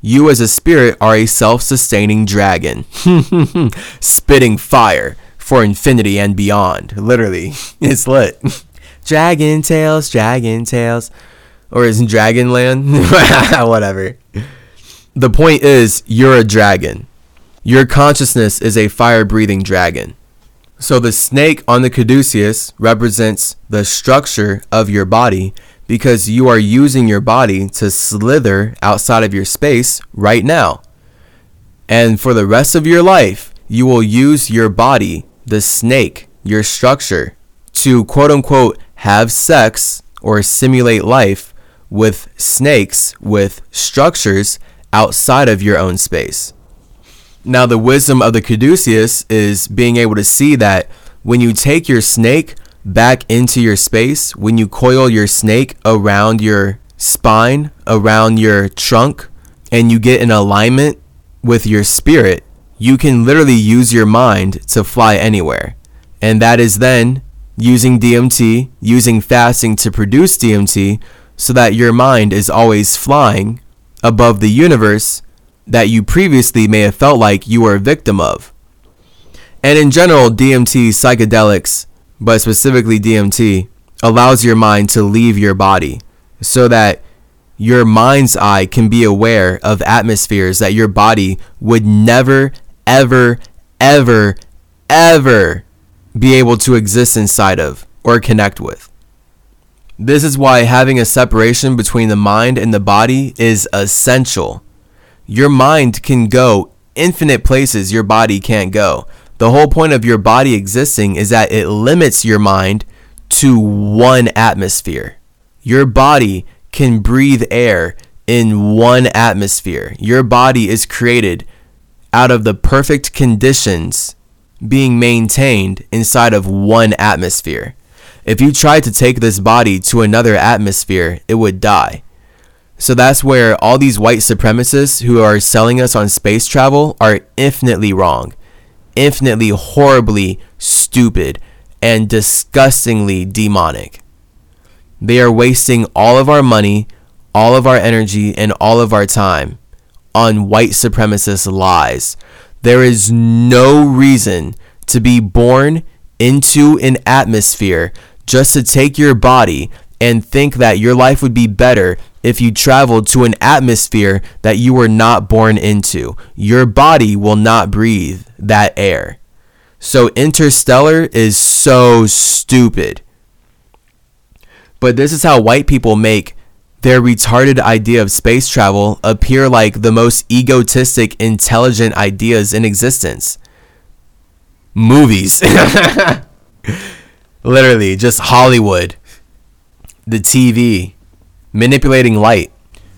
you as a spirit are a self sustaining dragon, spitting fire for infinity and beyond. Literally, it's lit. Dragon Tales, Dragon Tales. Or is Dragonland? Whatever. The point is, you're a dragon. Your consciousness is a fire breathing dragon. So the snake on the caduceus represents the structure of your body because you are using your body to slither outside of your space right now. And for the rest of your life, you will use your body, the snake, your structure, to quote unquote have sex or simulate life with snakes with structures outside of your own space. Now, the wisdom of the caduceus is being able to see that when you take your snake back into your space, when you coil your snake around your spine, around your trunk, and you get in alignment with your spirit, you can literally use your mind to fly anywhere. And that is then using DMT, using fasting to produce DMT, so that your mind is always flying above the universe that you previously may have felt like you were a victim of. And in general, DMT, psychedelics, but specifically DMT, allows your mind to leave your body so that your mind's eye can be aware of atmospheres that your body would never, ever, ever, ever be able to exist inside of or connect with. This is why having a separation between the mind and the body is essential your mind can go infinite places your body can't go. The whole point of your body existing is that it limits your mind to one atmosphere. Your body can breathe air in one atmosphere. Your body is created out of the perfect conditions being maintained inside of one atmosphere. If you tried to take this body to another atmosphere, it would die. So that's where all these white supremacists who are selling us on space travel are infinitely wrong, infinitely horribly stupid, and disgustingly demonic. They are wasting all of our money, all of our energy, and all of our time on white supremacist lies. There is no reason to be born into an atmosphere just to take your body and think that your life would be better if you traveled to an atmosphere that you were not born into. Your body will not breathe that air. So, interstellar is so stupid. But this is how white people make their retarded idea of space travel appear like the most egotistic, intelligent ideas in existence. Movies. Literally, just Hollywood the TV, manipulating light,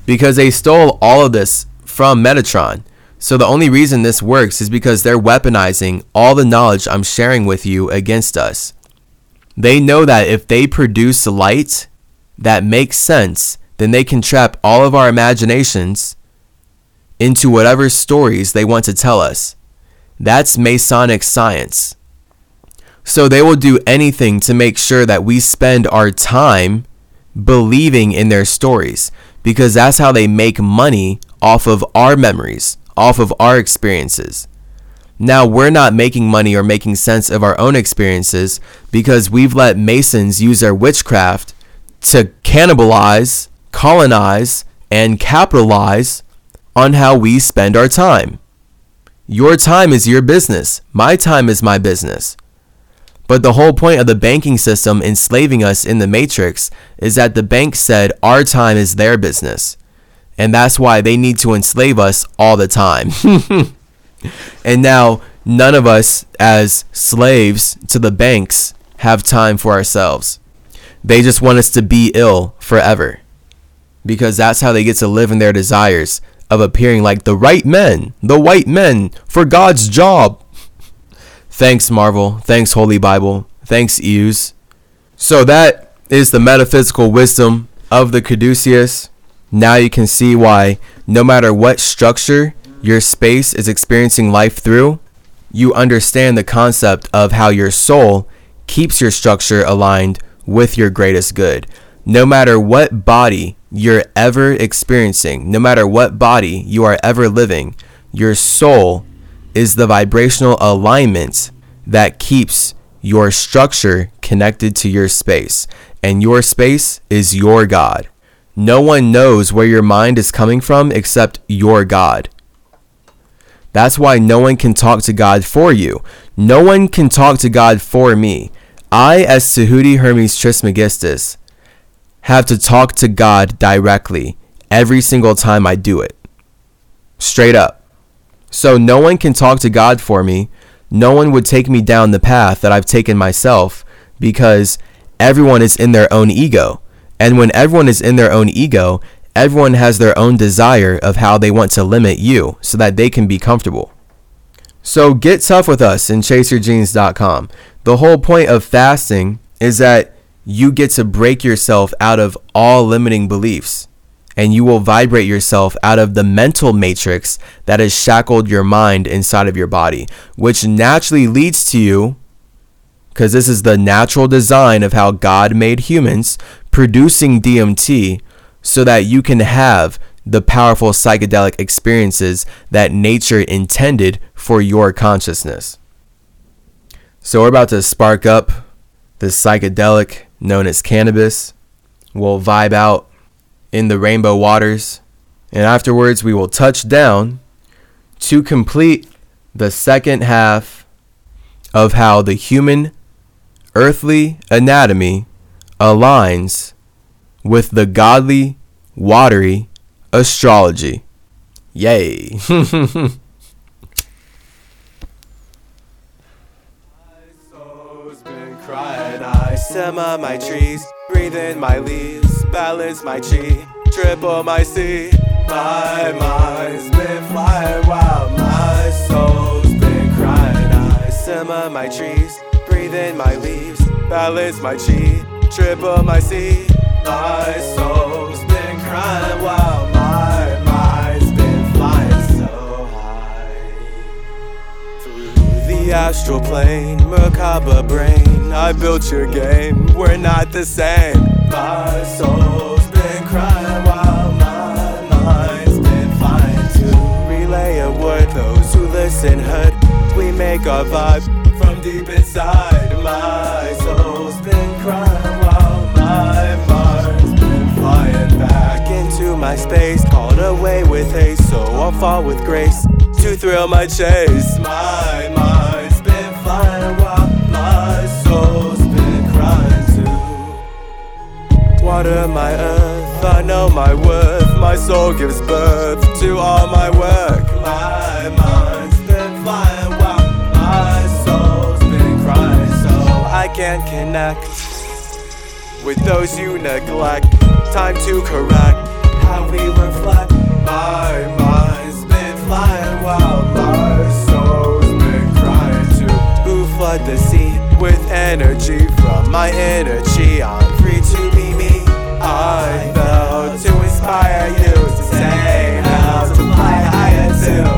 because they stole all of this from Metatron. So the only reason this works is because they're weaponizing all the knowledge I'm sharing with you against us. They know that if they produce light that makes sense, then they can trap all of our imaginations into whatever stories they want to tell us. That's Masonic science. So they will do anything to make sure that we spend our time believing in their stories because that's how they make money off of our memories, off of our experiences. Now, we're not making money or making sense of our own experiences because we've let Masons use their witchcraft to cannibalize, colonize, and capitalize on how we spend our time. Your time is your business. My time is my business. But the whole point of the banking system enslaving us in the matrix is that the bank said our time is their business. And that's why they need to enslave us all the time. and now none of us as slaves to the banks have time for ourselves. They just want us to be ill forever. Because that's how they get to live in their desires of appearing like the right men, the white men for God's job. Thanks, Marvel. Thanks, Holy Bible. Thanks, Eus. So that is the metaphysical wisdom of the caduceus. Now you can see why, no matter what structure your space is experiencing life through, you understand the concept of how your soul keeps your structure aligned with your greatest good. No matter what body you're ever experiencing, no matter what body you are ever living, your soul is the vibrational alignment that keeps your structure connected to your space. And your space is your God. No one knows where your mind is coming from except your God. That's why no one can talk to God for you. No one can talk to God for me. I, as Tahuti Hermes Trismegistus, have to talk to God directly every single time I do it. Straight up. So no one can talk to God for me. No one would take me down the path that I've taken myself because everyone is in their own ego. And when everyone is in their own ego, everyone has their own desire of how they want to limit you so that they can be comfortable. So get tough with us in chaseyourgenes.com. The whole point of fasting is that you get to break yourself out of all limiting beliefs and you will vibrate yourself out of the mental matrix that has shackled your mind inside of your body, which naturally leads to you, because this is the natural design of how God made humans, producing DMT so that you can have the powerful psychedelic experiences that nature intended for your consciousness. So, we're about to spark up the psychedelic known as cannabis. We'll vibe out in the rainbow waters, and afterwards, we will touch down to complete the second half of how the human earthly anatomy aligns with the godly, watery astrology. Yay. My trees, breathe in my leaves, balance my chi, triple my C. My mind's been flying wild, my soul's been crying. I simmer my trees, breathe in my leaves, balance my chi, triple my C. My soul's been crying while my mind's been flying so high. Through the astral plane, Merkaba brain, I built your game, we're not the same. My soul's been crying while my mind's been flying to relay a word. Those who listen heard, we make our vibe from deep inside. My soul's been crying while my mind's been flying back into my space. Called away with haste, so I'll fall with grace to thrill my chase. My mind's been flying while Water my earth, I know my worth. My soul gives birth to all my work. My mind's been flying while my soul's been crying, so I can't connect with those you neglect. Time to correct how we reflect. My mind's been flying while my soul's been crying too. Who flood the sea with energy from my energy? I'm free to. I felt to inspire you to say how to fly higher too.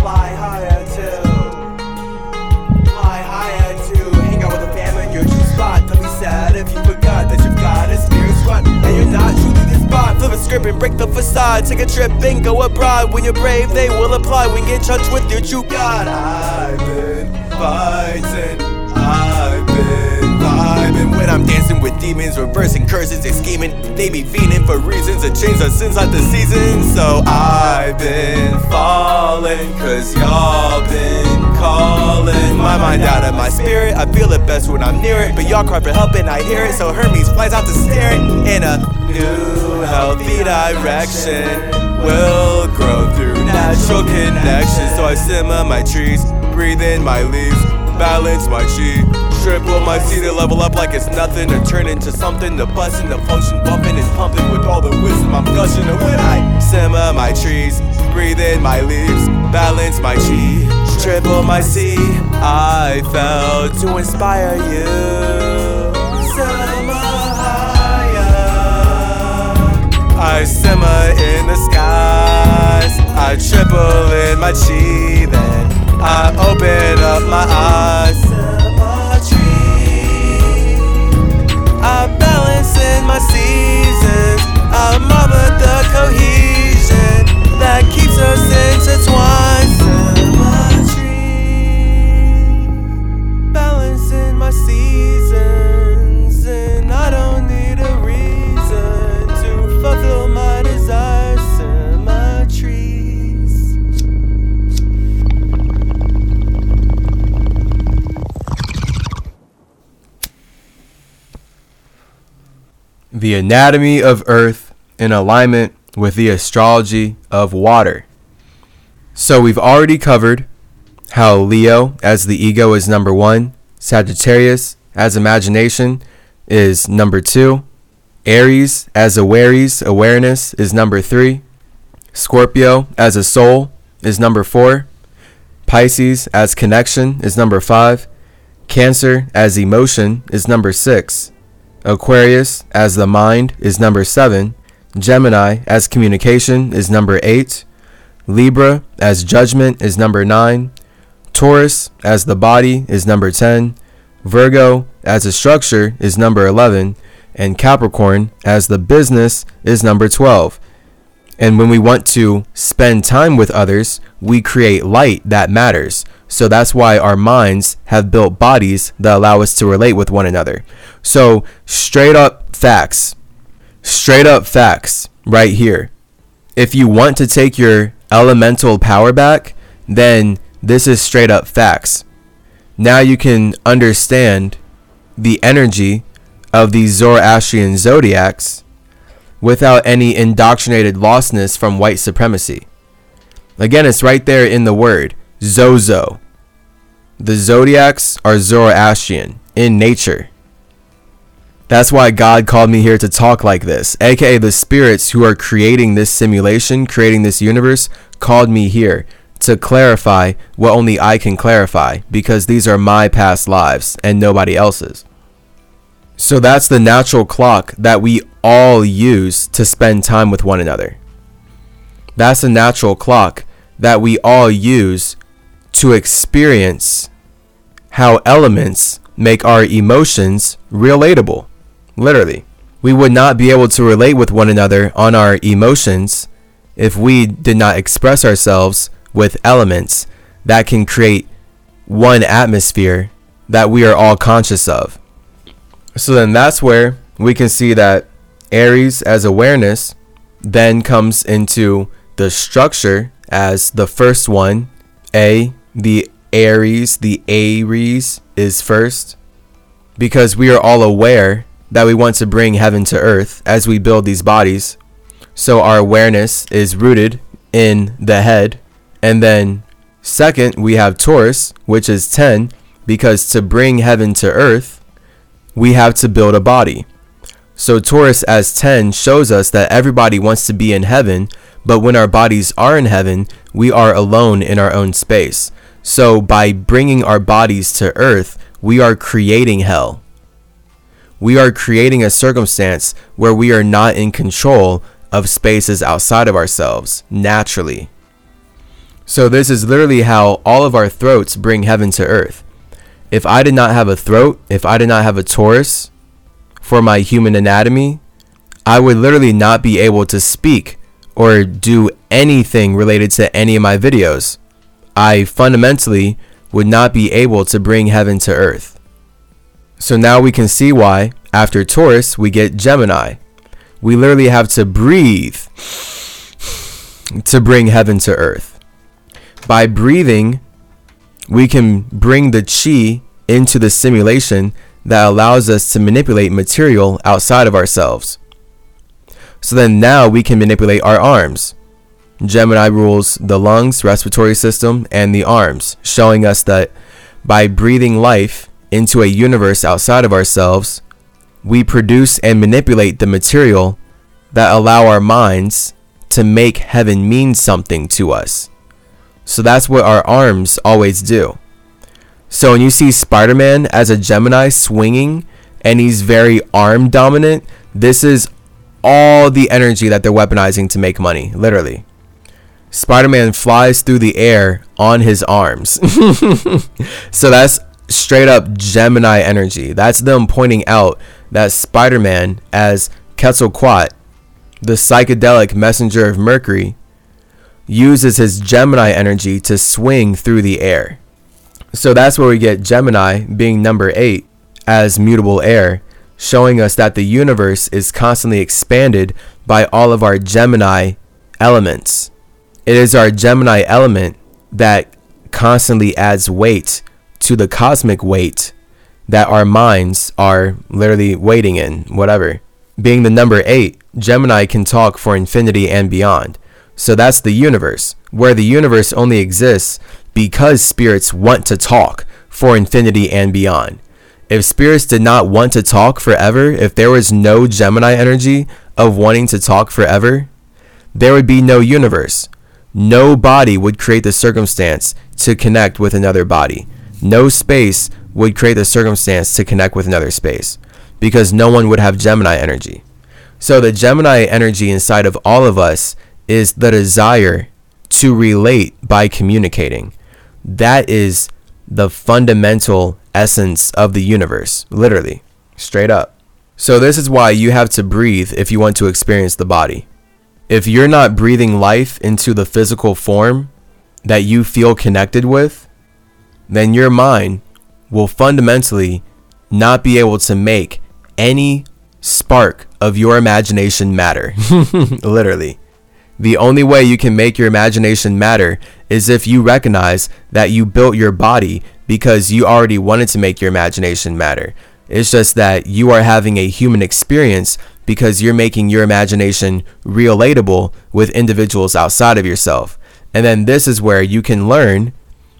Fly higher too. Fly higher too. Hang out with the your true spot. Don't be sad if you forgot that you've got a spirit squad and you're not spot. Flip script and break the facade. Take a trip and go abroad. When you're brave, they will apply. When you get touch with your true God. I've been fighting. Been vibing when I'm dancing with demons, reversing curses, and scheming. They be fiending for reasons to change the sins of the season. So I've been falling, cause y'all been calling my mind out of my spirit. I feel it best when I'm near it, but y'all cry for help and I hear it. So Hermes flies out to stare it in a new healthy direction. Will grow through natural connection. So I simmer my trees, breathe in my leaves, balance my chi. Triple my C to level up like it's nothing, to turn into something, to bust into function, bumping and pumping with all the wisdom I'm gushing. And when I simmer my trees, breathe in my leaves, balance my chi, triple my C, I felt to inspire you. Simmer higher. I simmer in the skies. I triple in my chi, then I open up my eyes. Symmetry. I balance in my seasons. I marvel the cohesion that keeps us intertwined. Balance my seasons, The anatomy of Earth in alignment with the astrology of water. So we've already covered how Leo as the ego is number one, Sagittarius as imagination is number two, Aries as awares, awareness is number three, Scorpio as a soul is number four, Pisces as connection is number five, Cancer as emotion is number six, Aquarius as the mind is number 7, Gemini as communication is number 8, Libra as judgment is number 9, Taurus as the body is number 10, Virgo as a structure is number 11, and Capricorn as the business is number 12. And when we want to spend time with others, we create light that matters. So that's why our minds have built bodies that allow us to relate with one another. So, straight up facts. Straight up facts right here. If you want to take your elemental power back, then this is straight up facts. Now you can understand the energy of the Zoroastrian zodiacs without any indoctrinated lostness from white supremacy. Again, it's right there in the word Zozo. The zodiacs are Zoroastrian in nature. That's why God called me here to talk like this, aka the spirits who are creating this simulation, creating this universe, called me here to clarify what only I can clarify because these are my past lives and nobody else's. So that's the natural clock that we all use to spend time with one another. That's the natural clock that we all use to experience how elements make our emotions relatable. Literally. We would not be able to relate with one another on our emotions if we did not express ourselves with elements that can create one atmosphere that we are all conscious of. So then that's where we can see that Aries as awareness then comes into the structure as the first one. A, the Aries, the Aries is first. Because we are all aware that we want to bring heaven to earth as we build these bodies. So our awareness is rooted in the head. And then, second, we have Taurus, which is 10, because to bring heaven to earth, we have to build a body. So Taurus as 10 shows us that everybody wants to be in heaven, but when our bodies are in heaven, we are alone in our own space. So by bringing our bodies to earth, we are creating hell. We are creating a circumstance where we are not in control of spaces outside of ourselves naturally. So this is literally how all of our throats bring heaven to earth. If I did not have a throat, if I did not have a Taurus for my human anatomy, I would literally not be able to speak or do anything related to any of my videos. I fundamentally would not be able to bring heaven to earth. So now we can see why, after Taurus, we get Gemini. We literally have to breathe to bring heaven to earth. By breathing, we can bring the chi into the simulation that allows us to manipulate material outside of ourselves. So then now we can manipulate our arms. Gemini rules the lungs, respiratory system, and the arms, showing us that by breathing life into a universe outside of ourselves, we produce and manipulate the material that allow our minds to make heaven mean something to us. So that's what our arms always do. So when you see Spider-Man as a Gemini swinging and he's very arm dominant, this is all the energy that they're weaponizing to make money, literally. Spider Man flies through the air on his arms. so that's straight up Gemini energy. That's them pointing out that Spider Man, as Quetzalcoatl, the psychedelic messenger of Mercury, uses his Gemini energy to swing through the air. So that's where we get Gemini being number eight as mutable air, showing us that the universe is constantly expanded by all of our Gemini elements. It is our Gemini element that constantly adds weight to the cosmic weight that our minds are literally waiting in, whatever. Being the number eight, Gemini can talk for infinity and beyond. So that's the universe, where the universe only exists because spirits want to talk for infinity and beyond. If spirits did not want to talk forever, if there was no Gemini energy of wanting to talk forever, there would be no universe. No body would create the circumstance to connect with another body. No space would create the circumstance to connect with another space because no one would have Gemini energy. So the Gemini energy inside of all of us is the desire to relate by communicating. That is the fundamental essence of the universe, literally, straight up. So, this is why you have to breathe if you want to experience the body. If you're not breathing life into the physical form that you feel connected with, then your mind will fundamentally not be able to make any spark of your imagination matter. Literally. The only way you can make your imagination matter is if you recognize that you built your body because you already wanted to make your imagination matter. It's just that you are having a human experience because you're making your imagination relatable with individuals outside of yourself. And then this is where you can learn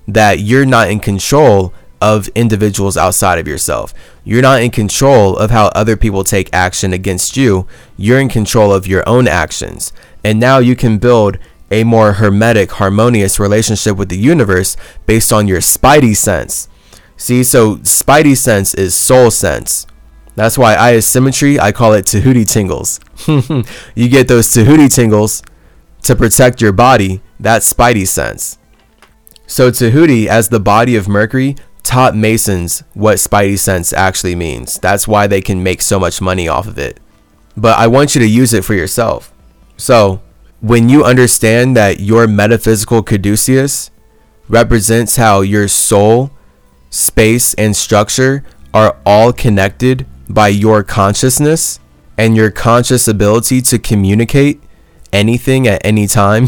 that you're not in control of individuals outside of yourself. You're not in control of how other people take action against you. You're in control of your own actions. And now you can build a more hermetic, harmonious relationship with the universe based on your spidey sense. See, so spidey sense is soul sense. That's why I is symmetry, I call it Tahuti tingles. you get those Tahuti tingles to protect your body, that's spidey sense. So Tahuti, as the body of Mercury, taught Masons what spidey sense actually means. That's why they can make so much money off of it. But I want you to use it for yourself. So, when you understand that your metaphysical caduceus represents how your soul, space, and structure are all connected by your consciousness and your conscious ability to communicate anything at any time,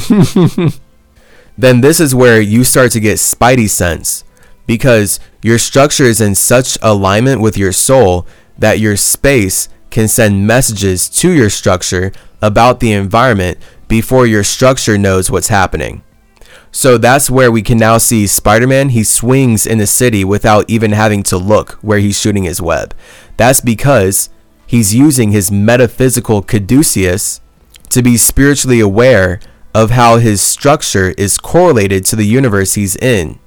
then this is where you start to get spidey sense because your structure is in such alignment with your soul that your space can send messages to your structure about the environment before your structure knows what's happening. So that's where we can now see Spider Man. He swings in the city without even having to look where he's shooting his web. That's because he's using his metaphysical caduceus to be spiritually aware of how his structure is correlated to the universe he's in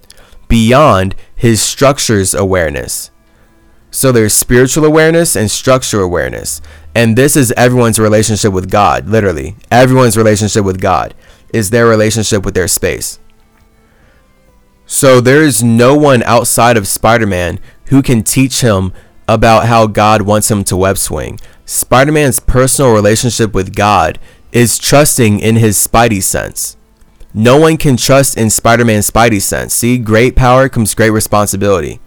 beyond his structure's awareness. So there's spiritual awareness and structure awareness. And this is everyone's relationship with God, literally. Everyone's relationship with God is their relationship with their space. So there is no one outside of Spider Man who can teach him about how God wants him to web swing. Spider Man's personal relationship with God is trusting in his spidey sense. No one can trust in Spider Man's Spidey sense. See, great power comes great responsibility.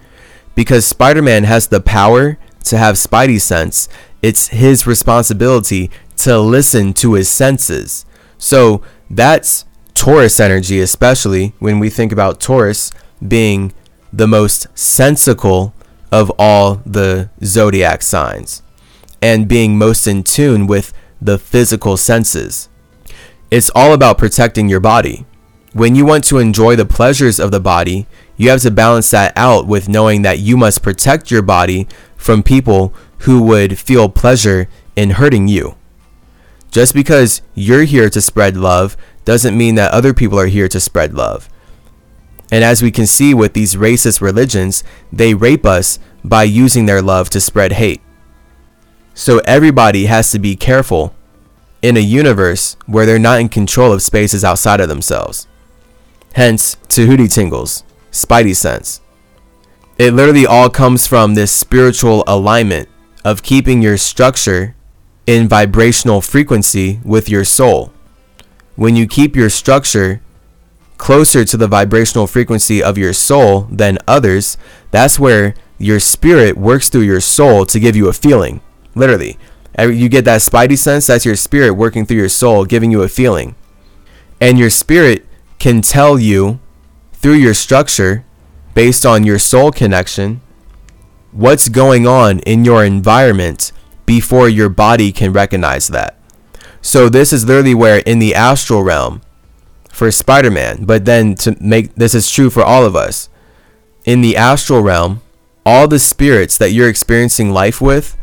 Because Spider Man has the power to have Spidey sense, it's his responsibility to listen to his senses. So that's Taurus energy, especially when we think about Taurus being the most sensical of all the zodiac signs and being most in tune with the physical senses. It's all about protecting your body. When you want to enjoy the pleasures of the body, you have to balance that out with knowing that you must protect your body from people who would feel pleasure in hurting you. Just because you're here to spread love doesn't mean that other people are here to spread love. And as we can see with these racist religions, they rape us by using their love to spread hate. So everybody has to be careful in a universe where they're not in control of spaces outside of themselves. Hence, Tahuti tingles, Spidey sense. It literally all comes from this spiritual alignment of keeping your structure in vibrational frequency with your soul. When you keep your structure closer to the vibrational frequency of your soul than others, that's where your spirit works through your soul to give you a feeling. Literally. You get that spidey sense, that's your spirit working through your soul, giving you a feeling. And your spirit can tell you through your structure, based on your soul connection, what's going on in your environment before your body can recognize that. So this is literally where in the astral realm for Spider-Man, but then to make this is true for all of us. In the astral realm, all the spirits that you're experiencing life with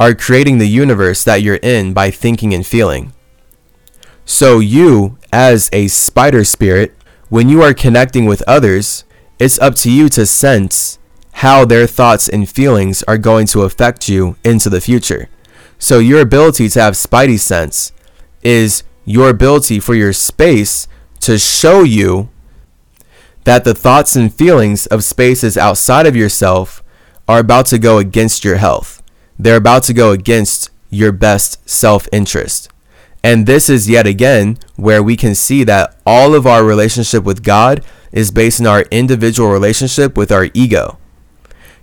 are creating the universe that you're in by thinking and feeling. So you as a spider spirit, when you are connecting with others, it's up to you to sense how their thoughts and feelings are going to affect you into the future. So your ability to have spidey sense is your ability for your space to show you that the thoughts and feelings of spaces outside of yourself are about to go against your health. They're about to go against your best self interest. And this is yet again where we can see that all of our relationship with God is based on our individual relationship with our ego.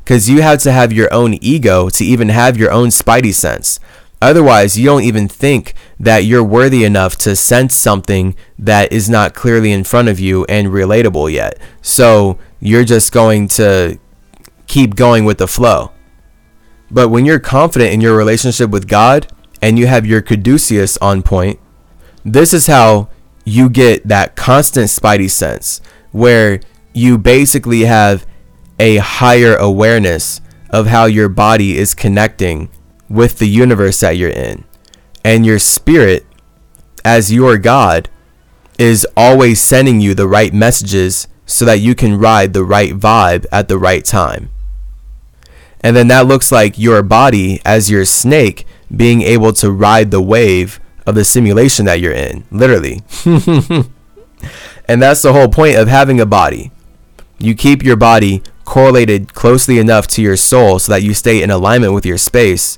Because you have to have your own ego to even have your own spidey sense. Otherwise, you don't even think that you're worthy enough to sense something that is not clearly in front of you and relatable yet. So you're just going to keep going with the flow. But when you're confident in your relationship with God and you have your caduceus on point, this is how you get that constant spidey sense where you basically have a higher awareness of how your body is connecting with the universe that you're in. And your spirit, as your God, is always sending you the right messages so that you can ride the right vibe at the right time. And then that looks like your body as your snake being able to ride the wave of the simulation that you're in, literally. and that's the whole point of having a body. You keep your body correlated closely enough to your soul so that you stay in alignment with your space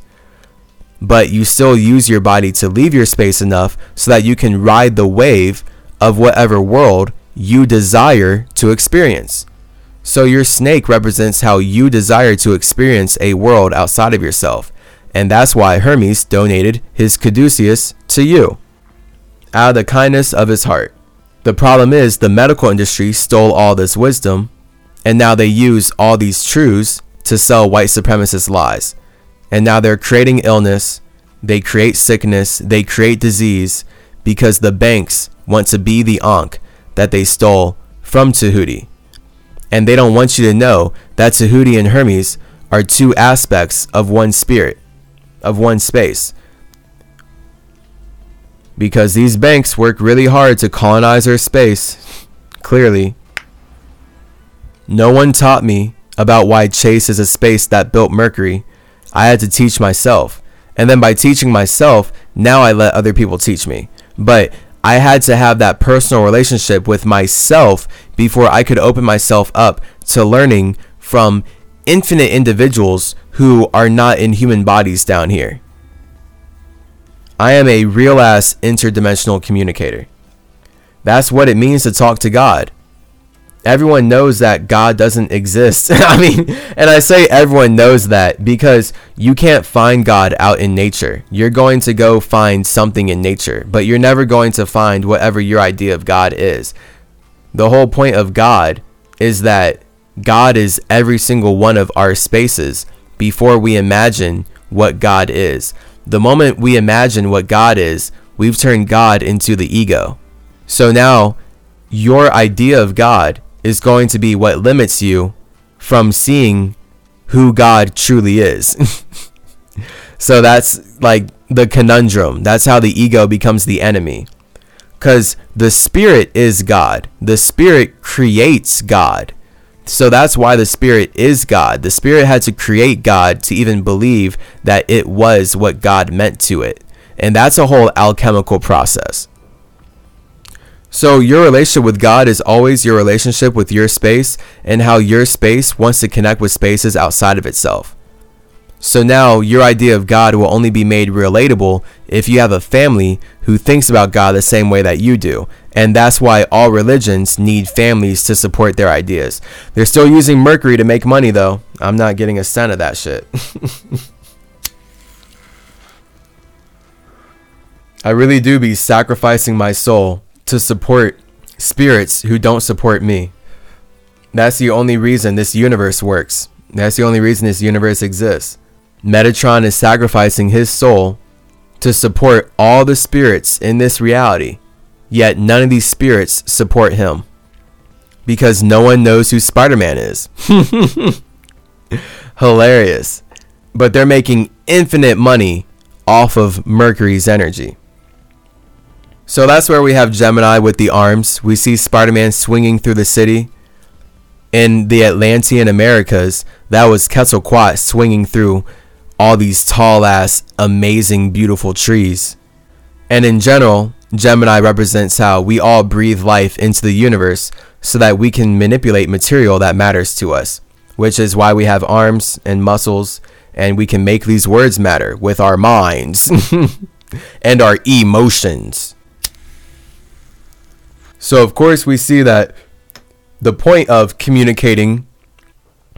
but you still use your body to leave your space enough so that you can ride the wave of whatever world you desire to experience. So your snake represents how you desire to experience a world outside of yourself. And that's why Hermes donated his caduceus to you out of the kindness of his heart. The problem is the medical industry stole all this wisdom and now they use all these truths to sell white supremacist lies and now they're creating illness, they create sickness, they create disease because the banks want to be the Ankh that they stole from Tahuti. And they don't want you to know that Tahuti and Hermes are two aspects of one spirit, of one space. Because these banks work really hard to colonize our space. Clearly. No one taught me about why Chase is a space that built Mercury I had to teach myself. And then by teaching myself, now I let other people teach me. But I had to have that personal relationship with myself before I could open myself up to learning from infinite individuals who are not in human bodies down here. I am a real ass interdimensional communicator. That's what it means to talk to God everyone knows that God doesn't exist. I mean, and I say everyone knows that because you can't find God out in nature. You're going to go find something in nature, but you're never going to find whatever your idea of God is. The whole point of God is that God is every single one of our spaces before we imagine what God is. The moment we imagine what God is, we've turned God into the ego. So now, your idea of God is going to be what limits you from seeing who God truly is. so that's like the conundrum. That's how the ego becomes the enemy. Because the spirit is God, the spirit creates God. So that's why the spirit is God. The spirit had to create God to even believe that it was what God meant to it. And that's a whole alchemical process. So, your relationship with God is always your relationship with your space and how your space wants to connect with spaces outside of itself. So now your idea of God will only be made relatable if you have a family who thinks about God the same way that you do. And that's why all religions need families to support their ideas. They're still using Mercury to make money, though. I'm not getting a cent of that shit. I really do be sacrificing my soul to support spirits who don't support me. That's the only reason this universe works. That's the only reason this universe exists. Metatron is sacrificing his soul to support all the spirits in this reality, yet none of these spirits support him because no one knows who Spider Man is. Hilarious. But they're making infinite money off of Mercury's energy. So that's where we have Gemini with the arms. We see Spider Man swinging through the city. In the Atlantean Americas, that was Quetzalcoatl swinging through all these tall ass, amazing, beautiful trees. And in general, Gemini represents how we all breathe life into the universe so that we can manipulate material that matters to us, which is why we have arms and muscles and we can make these words matter with our minds and our emotions. So, of course, we see that the point of communicating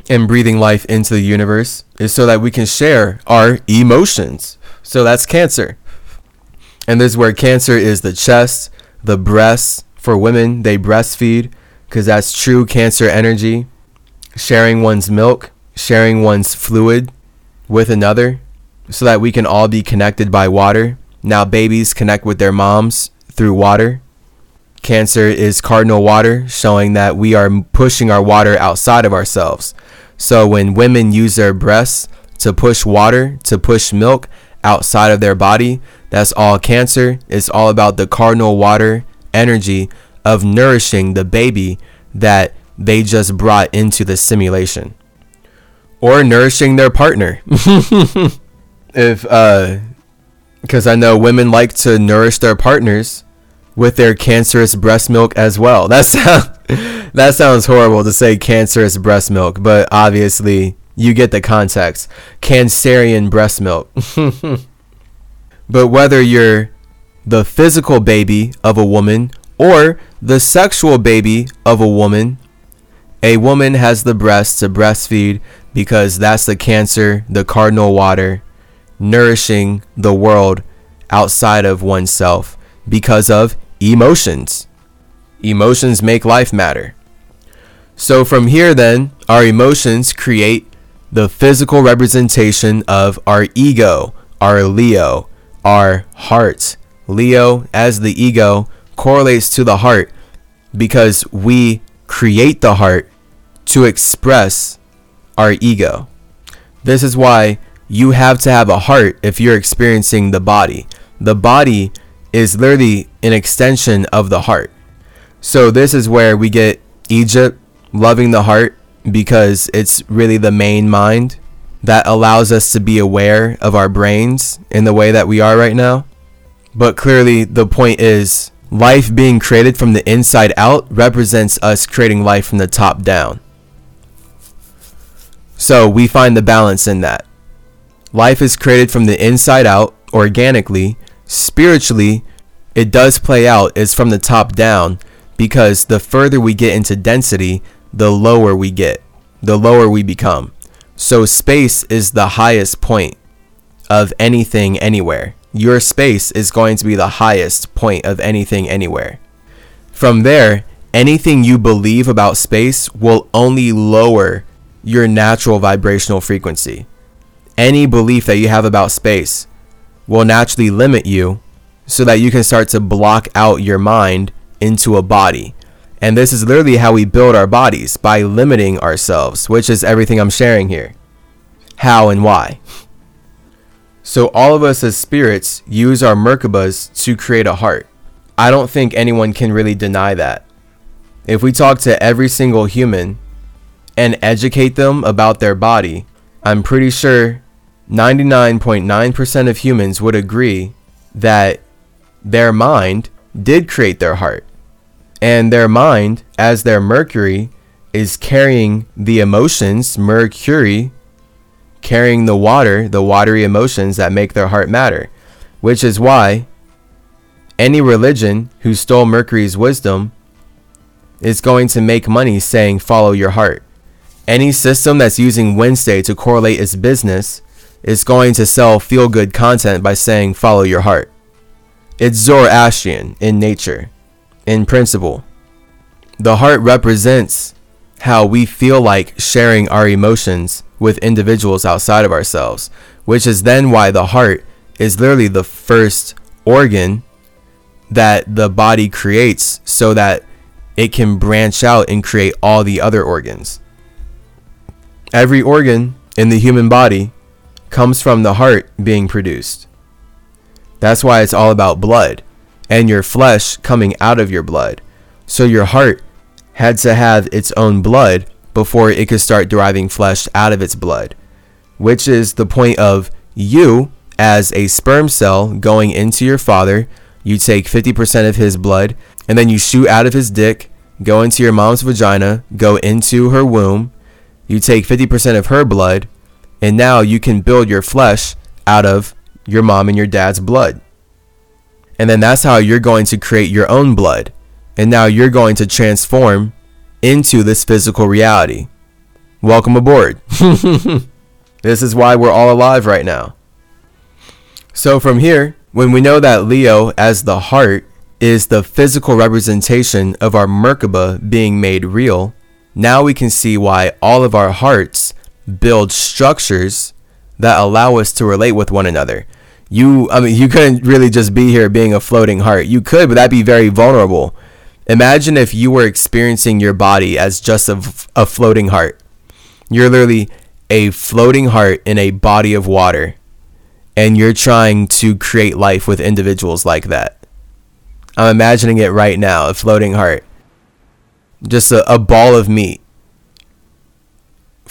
and breathing life into the universe is so that we can share our emotions. So that's cancer. And this is where cancer is the chest, the breasts. For women, they breastfeed because that's true cancer energy. Sharing one's milk, sharing one's fluid with another so that we can all be connected by water. Now, babies connect with their moms through water. Cancer is cardinal water, showing that we are pushing our water outside of ourselves. So when women use their breasts to push water, to push milk outside of their body, that's all cancer. It's all about the cardinal water energy of nourishing the baby that they just brought into the simulation. Or nourishing their partner. if uh because I know women like to nourish their partners with their cancerous breast milk as well. That's that sounds horrible to say cancerous breast milk, but obviously you get the context. Cancerian breast milk. but whether you're the physical baby of a woman or the sexual baby of a woman, a woman has the breast to breastfeed because that's the cancer, the cardinal water, nourishing the world outside of oneself because of emotions. Emotions make life matter. So from here, then, our emotions create the physical representation of our ego, our Leo, our heart. Leo, as the ego, correlates to the heart because we create the heart to express our ego. This is why you have to have a heart if you're experiencing the body. The body is literally an extension of the heart. So this is where we get Egypt loving the heart because it's really the main mind that allows us to be aware of our brains in the way that we are right now. But clearly, the point is life being created from the inside out represents us creating life from the top down. So we find the balance in that. Life is created from the inside out organically spiritually, it does play out is from the top down because the further we get into density, the lower we get, the lower we become. So space is the highest point of anything anywhere. Your space is going to be the highest point of anything anywhere. From there, anything you believe about space will only lower your natural vibrational frequency. Any belief that you have about space will naturally limit you so that you can start to block out your mind into a body. And this is literally how we build our bodies by limiting ourselves, which is everything I'm sharing here. How and why. So, all of us as spirits use our Merkabas to create a heart. I don't think anyone can really deny that. If we talk to every single human and educate them about their body, I'm pretty sure 99.9% of humans would agree that their mind did create their heart. And their mind, as their Mercury, is carrying the emotions, Mercury, carrying the water, the watery emotions that make their heart matter. Which is why any religion who stole Mercury's wisdom is going to make money saying follow your heart. Any system that's using Wednesday to correlate its business is going to sell feel good content by saying follow your heart. It's Zoroastrian in nature, in principle. The heart represents how we feel like sharing our emotions with individuals outside of ourselves, which is then why the heart is literally the first organ that the body creates so that it can branch out and create all the other organs. Every organ in the human body comes from the heart being produced. That's why it's all about blood and your flesh coming out of your blood. So your heart had to have its own blood before it could start deriving flesh out of its blood, which is the point of you as a sperm cell going into your father. You take 50% of his blood and then you shoot out of his dick, go into your mom's vagina, go into her womb. You take 50% of her blood, and now you can build your flesh out of your mom and your dad's blood. And then that's how you're going to create your own blood. And now you're going to transform into this physical reality. Welcome aboard. this is why we're all alive right now. So, from here, when we know that Leo, as the heart, is the physical representation of our Merkaba being made real, now we can see why all of our hearts build structures that allow us to relate with one another. You, I mean, you couldn't really just be here being a floating heart. You could, but that'd be very vulnerable. Imagine if you were experiencing your body as just a, a floating heart. You're literally a floating heart in a body of water, and you're trying to create life with individuals like that. I'm imagining it right now, a floating heart. Just a, a ball of meat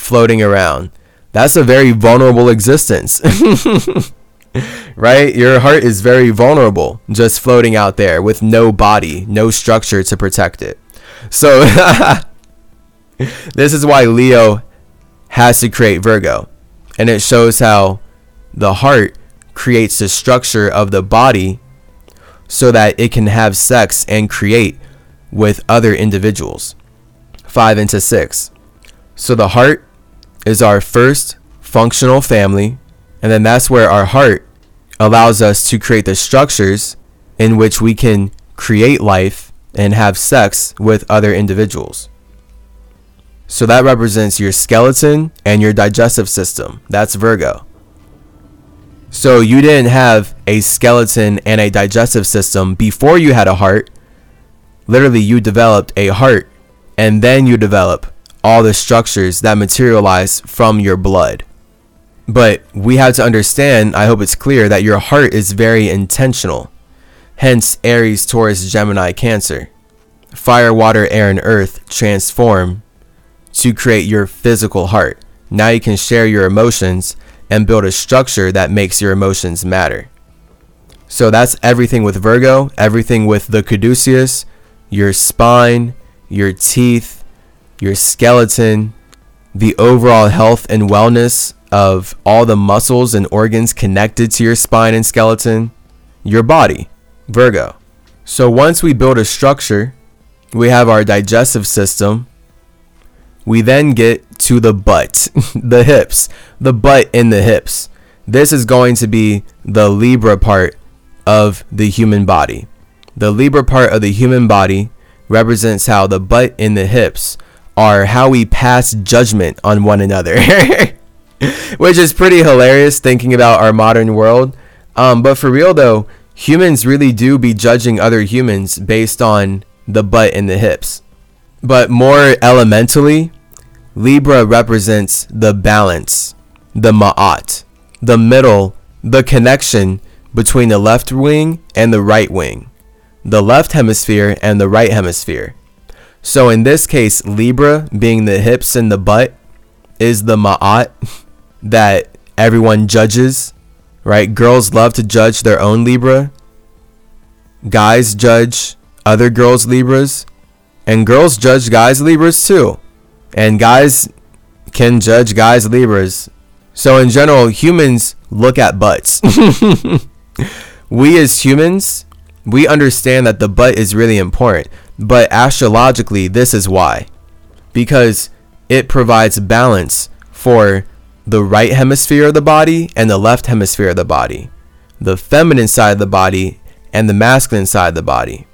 floating around. That's a very vulnerable existence. right? Your heart is very vulnerable, just floating out there with no body, no structure to protect it. So, this is why Leo has to create Virgo. And it shows how the heart creates the structure of the body so that it can have sex and create with other individuals. 5 into 6. So the heart is our first functional family, and then that's where our heart allows us to create the structures in which we can create life and have sex with other individuals. So that represents your skeleton and your digestive system. That's Virgo. So you didn't have a skeleton and a digestive system before you had a heart. Literally, you developed a heart and then you develop all the structures that materialize from your blood. But we have to understand, I hope it's clear, that your heart is very intentional. Hence, Aries, Taurus, Gemini, Cancer. Fire, water, air, and earth transform to create your physical heart. Now you can share your emotions and build a structure that makes your emotions matter. So that's everything with Virgo, everything with the caduceus, your spine, your teeth, your skeleton, the overall health and wellness of all the muscles and organs connected to your spine and skeleton, your body, Virgo. So once we build a structure, we have our digestive system. We then get to the butt, the hips, the butt and the hips. This is going to be the Libra part of the human body. The Libra part of the human body represents how the butt and the hips are how we pass judgment on one another. which is pretty hilarious thinking about our modern world. Um, but for real though, humans really do be judging other humans based on the butt and the hips. But more elementally, Libra represents the balance, the ma'at, the middle, the connection between the left wing and the right wing, the left hemisphere and the right hemisphere. So in this case, Libra being the hips and the butt is the ma'at that everyone judges, right? Girls love to judge their own Libra guys judge other girls' Libras, and girls judge guys' Libras too. And guys can judge guys' Libras. So, in general, humans look at butts. we as humans, we understand that the butt is really important. But astrologically, this is why. Because it provides balance for the right hemisphere of the body and the left hemisphere of the body, the feminine side of the body and the masculine side of the body.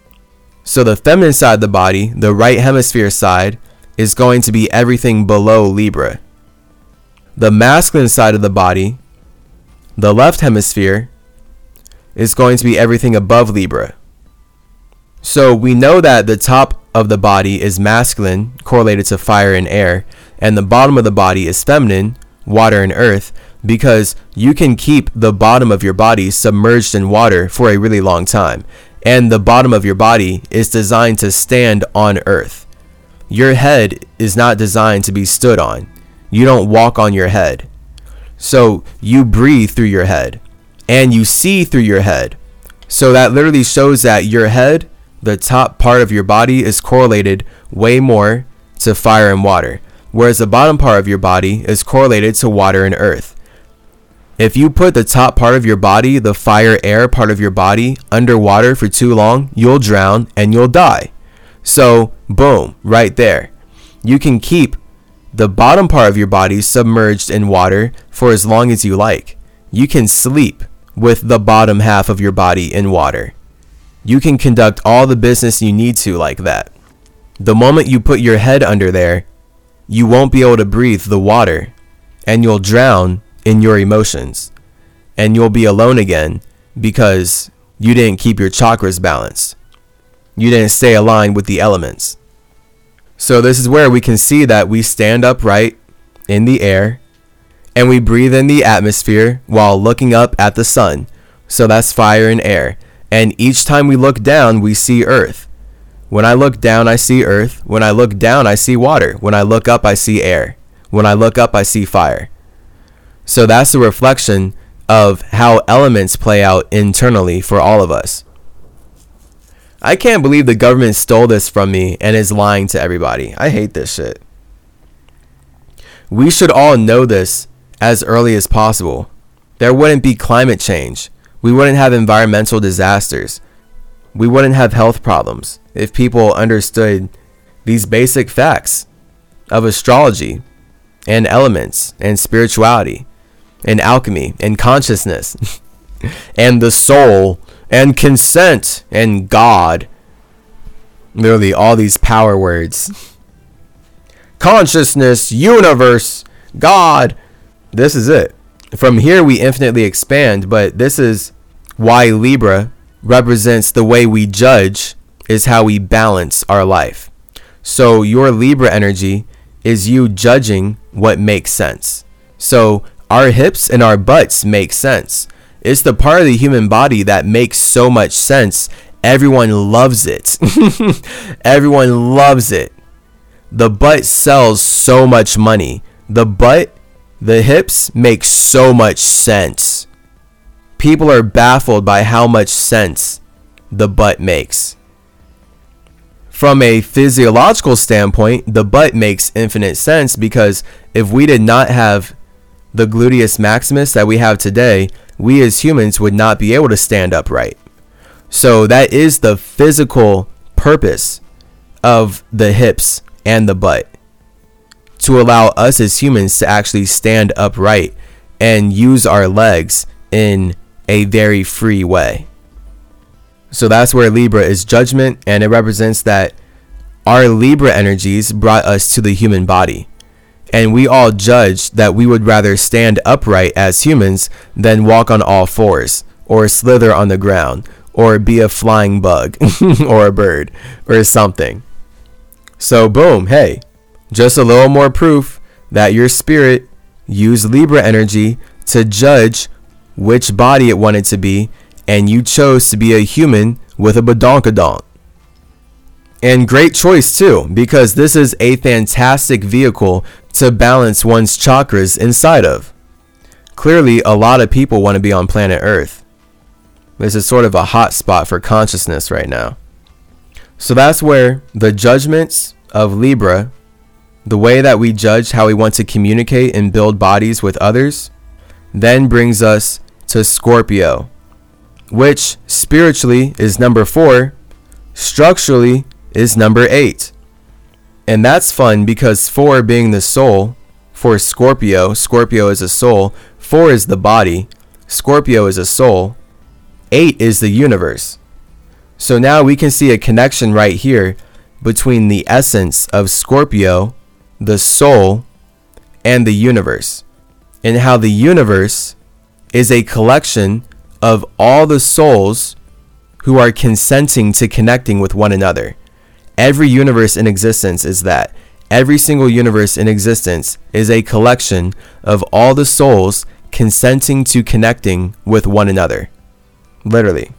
So, the feminine side of the body, the right hemisphere side, is going to be everything below Libra. The masculine side of the body, the left hemisphere, is going to be everything above Libra. So we know that the top of the body is masculine, correlated to fire and air, and the bottom of the body is feminine, water and earth, because you can keep the bottom of your body submerged in water for a really long time. And the bottom of your body is designed to stand on earth. Your head is not designed to be stood on. You don't walk on your head. So you breathe through your head and you see through your head. So that literally shows that your head, the top part of your body, is correlated way more to fire and water whereas the bottom part of your body is correlated to water and earth. If you put the top part of your body, the fire air part of your body, underwater for too long, you'll drown and you'll die. So, boom, right there. You can keep the bottom part of your body submerged in water for as long as you like. You can sleep with the bottom half of your body in water. You can conduct all the business you need to like that. The moment you put your head under there, you won't be able to breathe the water and you'll drown in your emotions and you'll be alone again because you didn't keep your chakras balanced. You didn't stay aligned with the elements. So, this is where we can see that we stand upright in the air and we breathe in the atmosphere while looking up at the sun. So, that's fire and air. And each time we look down, we see earth. When I look down, I see earth. When I look down, I see water. When I look up, I see air. When I look up, I see fire. So that's a reflection of how elements play out internally for all of us. I can't believe the government stole this from me and is lying to everybody. I hate this shit. We should all know this as early as possible. There wouldn't be climate change. We wouldn't have environmental disasters we wouldn't have health problems if people understood these basic facts of astrology and elements and spirituality and alchemy and consciousness and the soul and consent and God. Literally, all these power words consciousness, universe, God. This is it. From here, we infinitely expand, but this is why Libra represents the way we judge is how we balance our life. So your Libra energy is you judging what makes sense. So our hips and our butts make sense. It's the part of the human body that makes so much sense. Everyone loves it. Everyone loves it. The butt sells so much money. The butt, the hips make so much sense people are baffled by how much sense the butt makes. From a physiological standpoint, the butt makes infinite sense because if we did not have the gluteus maximus that we have today, we as humans would not be able to stand upright. So that is the physical purpose of the hips and the butt to allow us as humans to actually stand upright and use our legs in a very free way. So that's where Libra is judgment, and it represents that our Libra energies brought us to the human body. And we all judged that we would rather stand upright as humans than walk on all fours, or slither on the ground, or be a flying bug, or a bird, or something. So, boom, hey, just a little more proof that your spirit used Libra energy to judge which body it wanted to be, and you chose to be a human with a badonkadonk. And great choice too, because this is a fantastic vehicle to balance one's chakras inside of. Clearly, a lot of people want to be on planet Earth. This is sort of a hot spot for consciousness right now. So that's where the judgments of Libra, the way that we judge how we want to communicate and build bodies with others, then brings us to Scorpio, which spiritually is number four, structurally is number eight. And that's fun because four being the soul, for Scorpio, Scorpio is a soul, four is the body, Scorpio is a soul, eight is the universe. So now we can see a connection right here between the essence of Scorpio, the soul, and the universe, and how the universe is a collection of all the souls who are consenting to connecting with one another. Every universe in existence is that. Every single universe in existence is a collection of all the souls consenting to connecting with one another. Literally.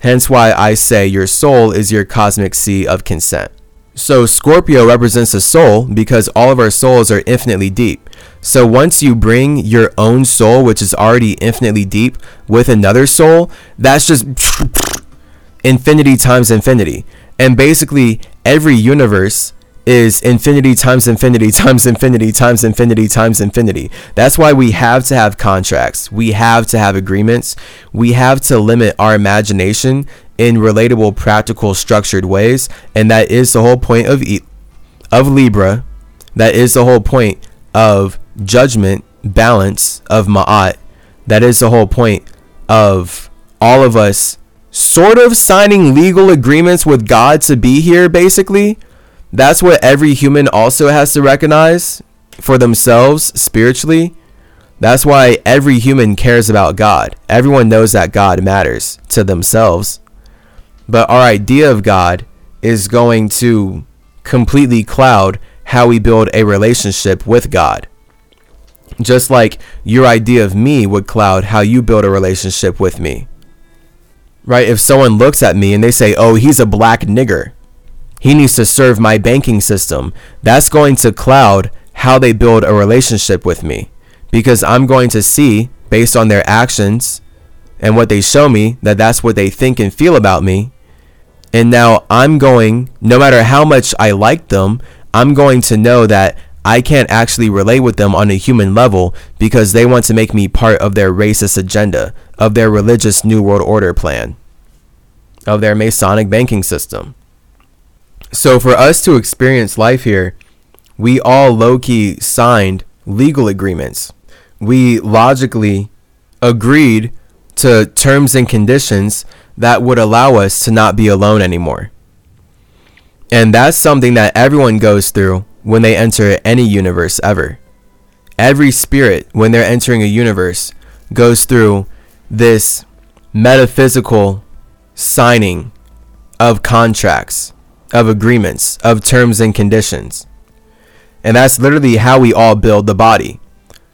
Hence why I say your soul is your cosmic sea of consent. So Scorpio represents the soul because all of our souls are infinitely deep. So once you bring your own soul, which is already infinitely deep, with another soul, that's just infinity times infinity. And basically, every universe is infinity times infinity times infinity times infinity times infinity. That's why we have to have contracts. We have to have agreements. We have to limit our imagination in relatable, practical, structured ways. And that is the whole point of e- of Libra. That is the whole point of judgment, balance, of Ma'at. That is the whole point of all of us sort of signing legal agreements with God to be here, basically. That's what every human also has to recognize for themselves spiritually. That's why every human cares about God. Everyone knows that God matters to themselves. But our idea of God is going to completely cloud how we build a relationship with God. Just like your idea of me would cloud how you build a relationship with me. Right? If someone looks at me and they say, oh, he's a black nigger, he needs to serve my banking system, that's going to cloud how they build a relationship with me. Because I'm going to see, based on their actions and what they show me, that that's what they think and feel about me. And now I'm going, no matter how much I like them, I'm going to know that I can't actually relate with them on a human level because they want to make me part of their racist agenda, of their religious New World Order plan, of their Masonic banking system. So for us to experience life here, we all low key signed legal agreements. We logically agreed to terms and conditions that would allow us to not be alone anymore. And that's something that everyone goes through when they enter any universe ever. Every spirit, when they're entering a universe, goes through this metaphysical signing of contracts, of agreements, of terms and conditions. And that's literally how we all build the body.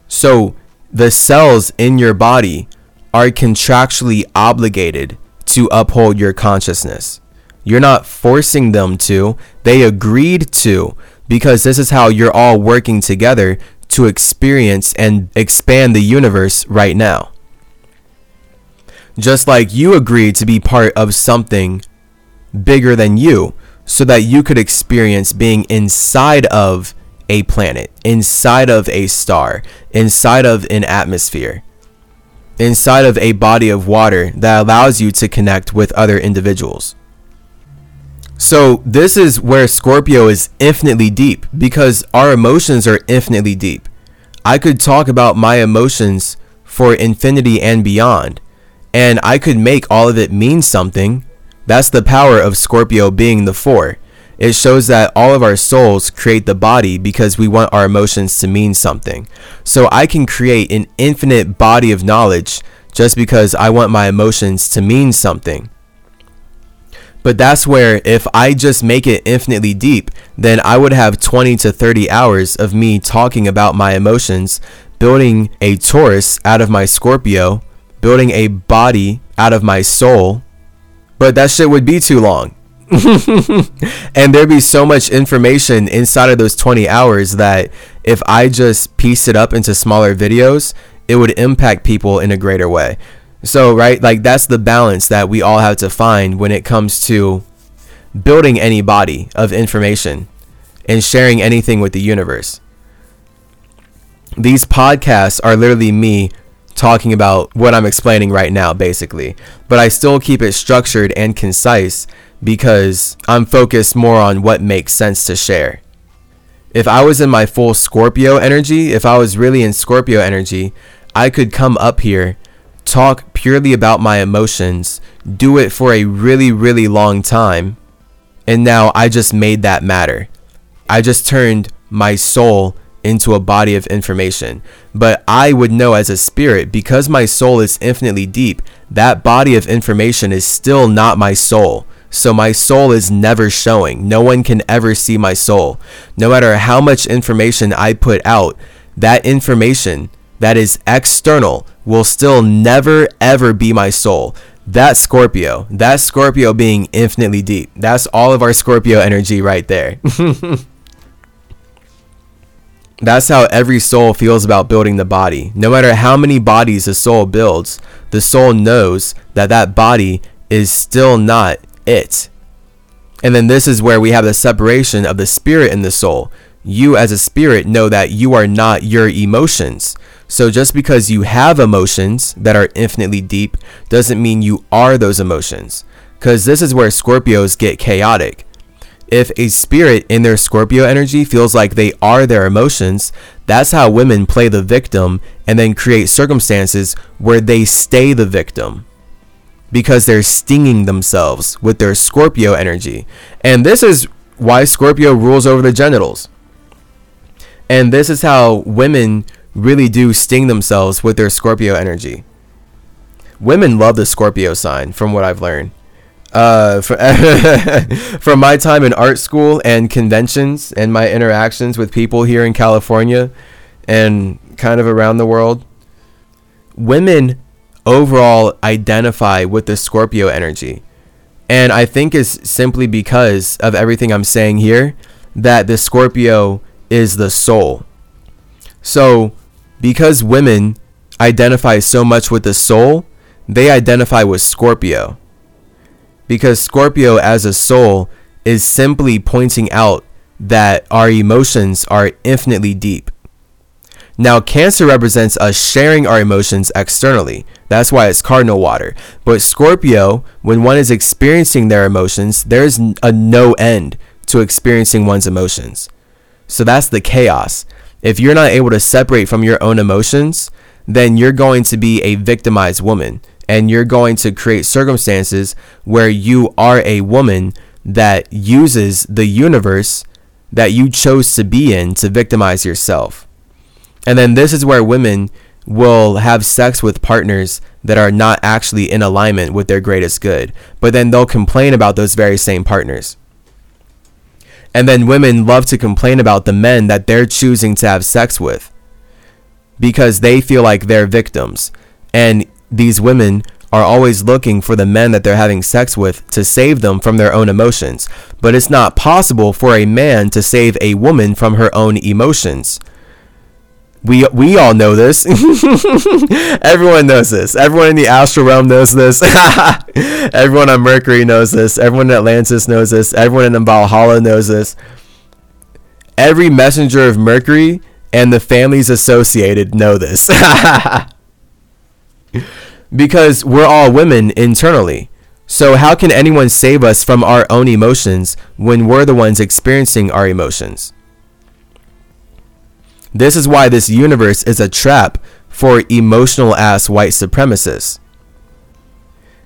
So the cells in your body are contractually obligated to uphold your consciousness. You're not forcing them to, they agreed to because this is how you're all working together to experience and expand the universe right now. Just like you agreed to be part of something bigger than you so that you could experience being inside of a planet, inside of a star, inside of an atmosphere, inside of a body of water that allows you to connect with other individuals. So this is where Scorpio is infinitely deep because our emotions are infinitely deep. I could talk about my emotions for infinity and beyond, and I could make all of it mean something. That's the power of Scorpio being the four. It shows that all of our souls create the body because we want our emotions to mean something. So I can create an infinite body of knowledge just because I want my emotions to mean something. But that's where if I just make it infinitely deep, then I would have 20 to 30 hours of me talking about my emotions, building a Taurus out of my Scorpio, building a body out of my soul. But that shit would be too long. and there'd be so much information inside of those 20 hours that if I just piece it up into smaller videos, it would impact people in a greater way. So, right, like that's the balance that we all have to find when it comes to building any body of information and sharing anything with the universe. These podcasts are literally me talking about what I'm explaining right now, basically. But I still keep it structured and concise because I'm focused more on what makes sense to share. If I was in my full Scorpio energy, if I was really in Scorpio energy, I could come up here, talk purely about my emotions, do it for a really, really long time, and now I just made that matter. I just turned my soul into a body of information. But I would know as a spirit, because my soul is infinitely deep, that body of information is still not my soul. So my soul is never showing. No one can ever see my soul. No matter how much information I put out, that information that is external will still never ever be my soul. That Scorpio. that Scorpio being infinitely deep. That's all of our Scorpio energy right there. That's how every soul feels about building the body. No matter how many bodies a soul builds, the soul knows that that body is still not it. And then this is where we have the separation of the spirit and the soul. You, as a spirit, know that you are not your emotions. So just because you have emotions that are infinitely deep doesn't mean you are those emotions. Because this is where Scorpios get chaotic. If a spirit in their Scorpio energy feels like they are their emotions, that's how women play the victim and then create circumstances where they stay the victim because they're stinging themselves with their Scorpio energy. And this is why Scorpio rules over the genitals. And this is how women really do sting themselves with their Scorpio energy. Women love the Scorpio sign, from what I've learned uh, for, from my time in art school and conventions and my interactions with people here in California and kind of around the world, women overall identify with the Scorpio energy. And I think it's simply because of everything I'm saying here that the Scorpio is the soul. So, because women identify so much with the soul, they identify with Scorpio because Scorpio as a soul is simply pointing out that our emotions are infinitely deep. Now, Cancer represents us sharing our emotions externally. That's why it's cardinal water. But Scorpio, when one is experiencing their emotions, there's a no end to experiencing one's emotions. So that's the chaos. If you're not able to separate from your own emotions, then you're going to be a victimized woman and you're going to create circumstances where you are a woman that uses the universe that you chose to be in to victimize yourself. And then this is where women will have sex with partners that are not actually in alignment with their greatest good, but then they'll complain about those very same partners. And then women love to complain about the men that they're choosing to have sex with because they feel like they're victims. And these women are always looking for the men that they're having sex with to save them from their own emotions. But it's not possible for a man to save a woman from her own emotions. We, we all know this. Everyone knows this. Everyone in the astral realm knows this. Everyone on Mercury knows this. Everyone in Atlantis knows this. Everyone in Valhalla knows this. Every messenger of Mercury and the families associated know this because we're all women internally. So, how can anyone save us from our own emotions when we're the ones experiencing our emotions? This is why this universe is a trap for emotional ass white supremacists.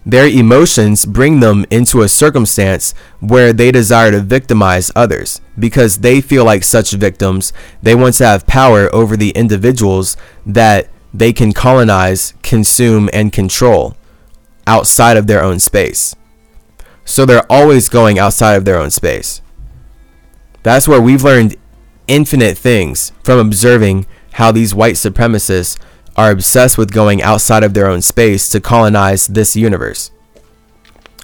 Their emotions bring them into a circumstance where they desire to victimize others because they feel like such victims, they want to have power over the individuals that they can colonize, consume, and control outside of their own space. So they're always going outside of their own space. That's where we've learned infinite things from observing how these white supremacists are obsessed with going outside of their own space to colonize this universe.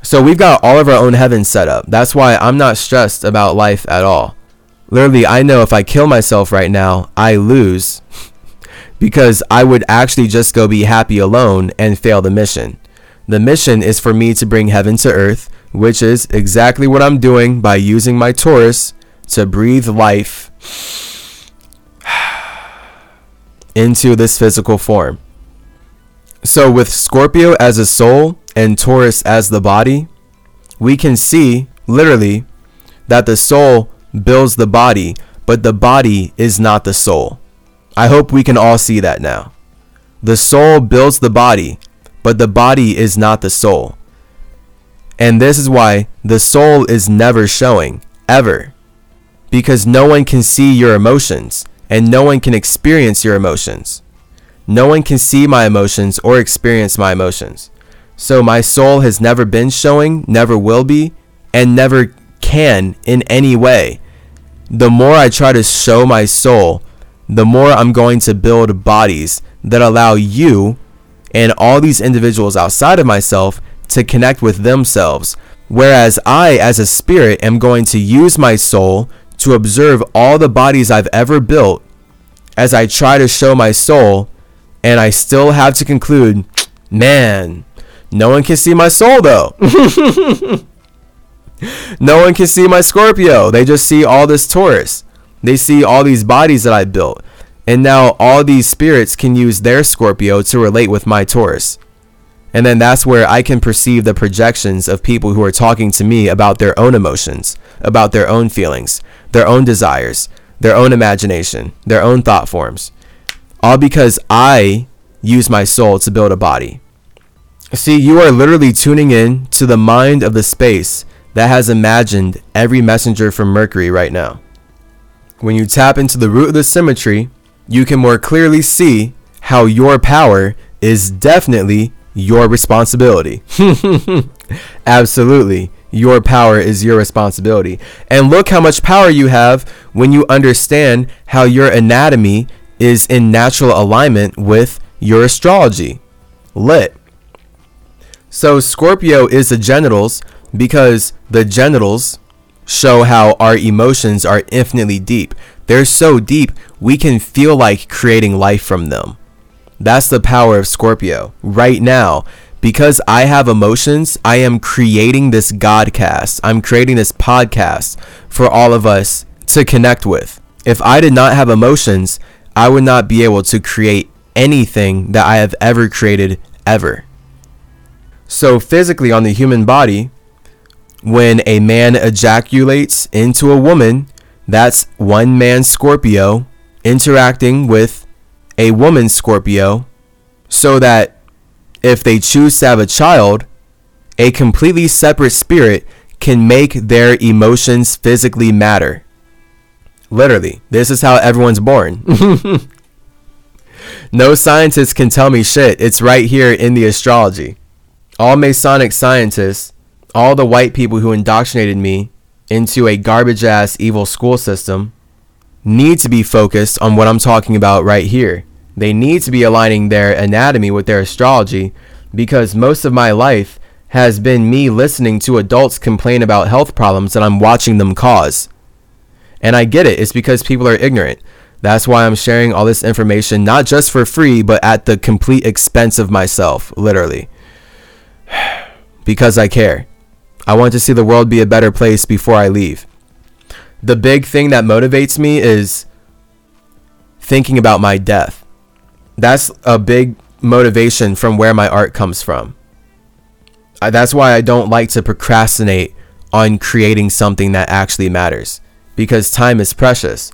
So we've got all of our own heavens set up. That's why I'm not stressed about life at all. Literally, I know if I kill myself right now, I lose because I would actually just go be happy alone and fail the mission. The mission is for me to bring heaven to earth, which is exactly what I'm doing by using my Taurus to breathe life into this physical form. So, with Scorpio as a soul and Taurus as the body, we can see literally that the soul builds the body, but the body is not the soul. I hope we can all see that now. The soul builds the body, but the body is not the soul. And this is why the soul is never showing, ever. Because no one can see your emotions, and no one can experience your emotions. No one can see my emotions or experience my emotions. So my soul has never been showing, never will be, and never can in any way. The more I try to show my soul, the more I'm going to build bodies that allow you and all these individuals outside of myself to connect with themselves. Whereas I, as a spirit, am going to use my soul to observe all the bodies I've ever built as I try to show my soul, and I still have to conclude, man, no one can see my soul though. no one can see my Scorpio. They just see all this Taurus. They see all these bodies that I built. And now all these spirits can use their Scorpio to relate with my Taurus. And then that's where I can perceive the projections of people who are talking to me about their own emotions, about their own feelings, their own desires, their own imagination, their own thought forms. All because I use my soul to build a body. See, you are literally tuning in to the mind of the space that has imagined every messenger from Mercury right now. When you tap into the root of the symmetry, you can more clearly see how your power is definitely your responsibility. Absolutely. Your power is your responsibility. And look how much power you have when you understand how your anatomy is in natural alignment with your astrology. Lit. So Scorpio is the genitals because the genitals show how our emotions are infinitely deep. They're so deep, we can feel like creating life from them. That's the power of Scorpio. Right now, because I have emotions, I am creating this Godcast. I'm creating this podcast for all of us to connect with. If I did not have emotions, I would not be able to create anything that I have ever created ever. So, physically, on the human body, when a man ejaculates into a woman, that's one man Scorpio interacting with a woman Scorpio so that if they choose to have a child, a completely separate spirit can make their emotions physically matter. Literally, this is how everyone's born. no scientist can tell me shit. It's right here in the astrology. All Masonic scientists, all the white people who indoctrinated me into a garbage ass evil school system, need to be focused on what I'm talking about right here. They need to be aligning their anatomy with their astrology because most of my life has been me listening to adults complain about health problems that I'm watching them cause. And I get it, it's because people are ignorant. That's why I'm sharing all this information, not just for free, but at the complete expense of myself, literally. because I care. I want to see the world be a better place before I leave. The big thing that motivates me is thinking about my death. That's a big motivation from where my art comes from. I, that's why I don't like to procrastinate on creating something that actually matters because time is precious.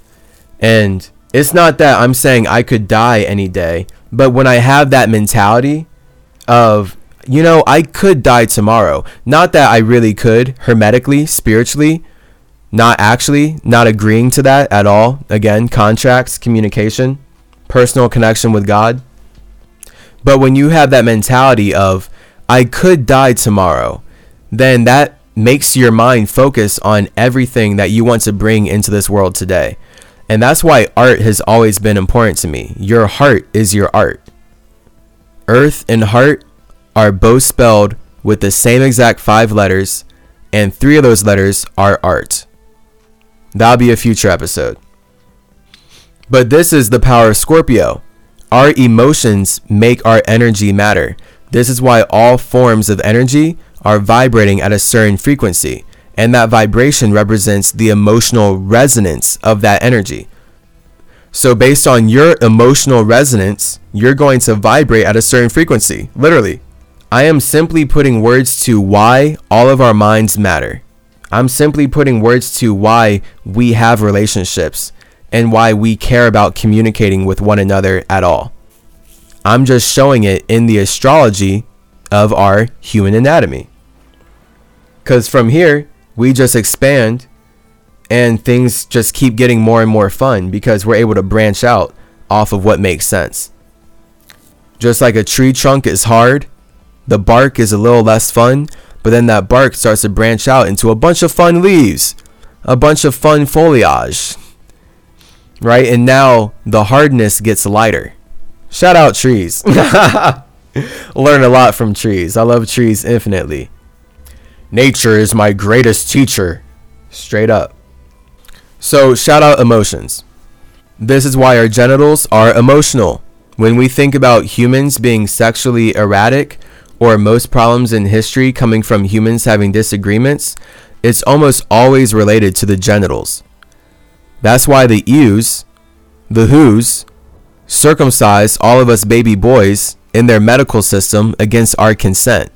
And it's not that I'm saying I could die any day, but when I have that mentality of, you know, I could die tomorrow, not that I really could hermetically, spiritually, not actually, not agreeing to that at all. Again, contracts, communication, personal connection with God. But when you have that mentality of, I could die tomorrow, then that makes your mind focus on everything that you want to bring into this world today. And that's why art has always been important to me. Your heart is your art. Earth and heart are both spelled with the same exact five letters, and three of those letters are art. That'll be a future episode. But this is the power of Scorpio. Our emotions make our energy matter. This is why all forms of energy are vibrating at a certain frequency, and that vibration represents the emotional resonance of that energy. So, based on your emotional resonance, you're going to vibrate at a certain frequency. Literally. I am simply putting words to why all of our minds matter. I'm simply putting words to why we have relationships and why we care about communicating with one another at all. I'm just showing it in the astrology of our human anatomy. Because from here, we just expand and things just keep getting more and more fun because we're able to branch out off of what makes sense. Just like a tree trunk is hard, the bark is a little less fun, but then that bark starts to branch out into a bunch of fun leaves, a bunch of fun foliage, right? And now the hardness gets lighter. Shout out trees. Learn a lot from trees. I love trees infinitely. Nature is my greatest teacher. Straight up. So, shout out emotions. This is why our genitals are emotional. When we think about humans being sexually erratic, or most problems in history coming from humans having disagreements, it's almost always related to the genitals. That's why the Ews, the Who's, circumcise all of us baby boys in their medical system against our consent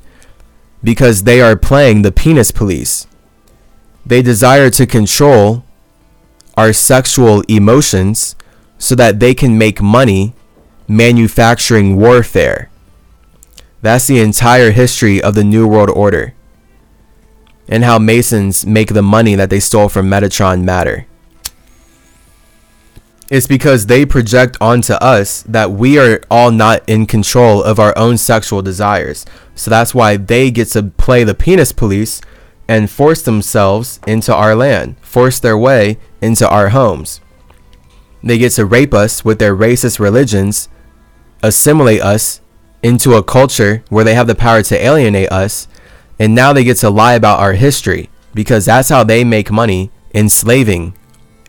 because they are playing the penis police. They desire to control our sexual emotions so that they can make money manufacturing warfare. That's the entire history of the New World Order and how Masons make the money that they stole from Metatron matter. It's because they project onto us that we are all not in control of our own sexual desires. So that's why they get to play the penis police and force themselves into our land, force their way into our homes. They get to rape us with their racist religions, assimilate us into a culture where they have the power to alienate us, and now they get to lie about our history because that's how they make money enslaving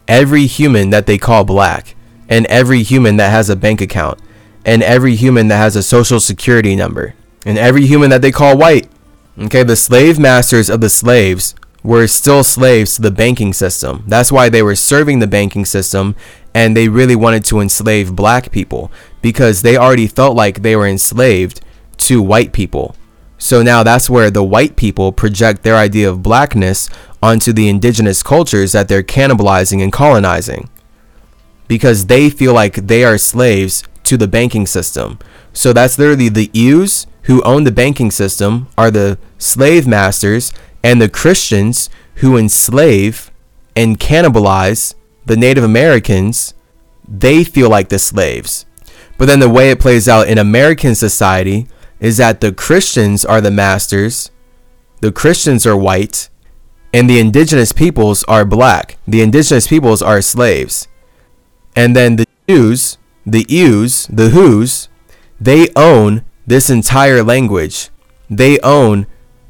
every human that they call black, and every human that has a bank account, and every human that has a social security number, and every human that they call white. Okay, the slave masters of the slaves were still slaves to the banking system. That's why they were serving the banking system and they really wanted to enslave black people because they already felt like they were enslaved to white people. So now that's where the white people project their idea of blackness onto the indigenous cultures that they're cannibalizing and colonizing because they feel like they are slaves to the banking system. So that's literally the Ews who own the banking system are the slave masters and the Christians who enslave and cannibalize the Native Americans. They feel like the slaves. But then the way it plays out in American society is that the Christians are the masters, the Christians are white, and the indigenous peoples are black. The indigenous peoples are slaves. And then the Jews, the Ews, the Who's, they own this entire language. They own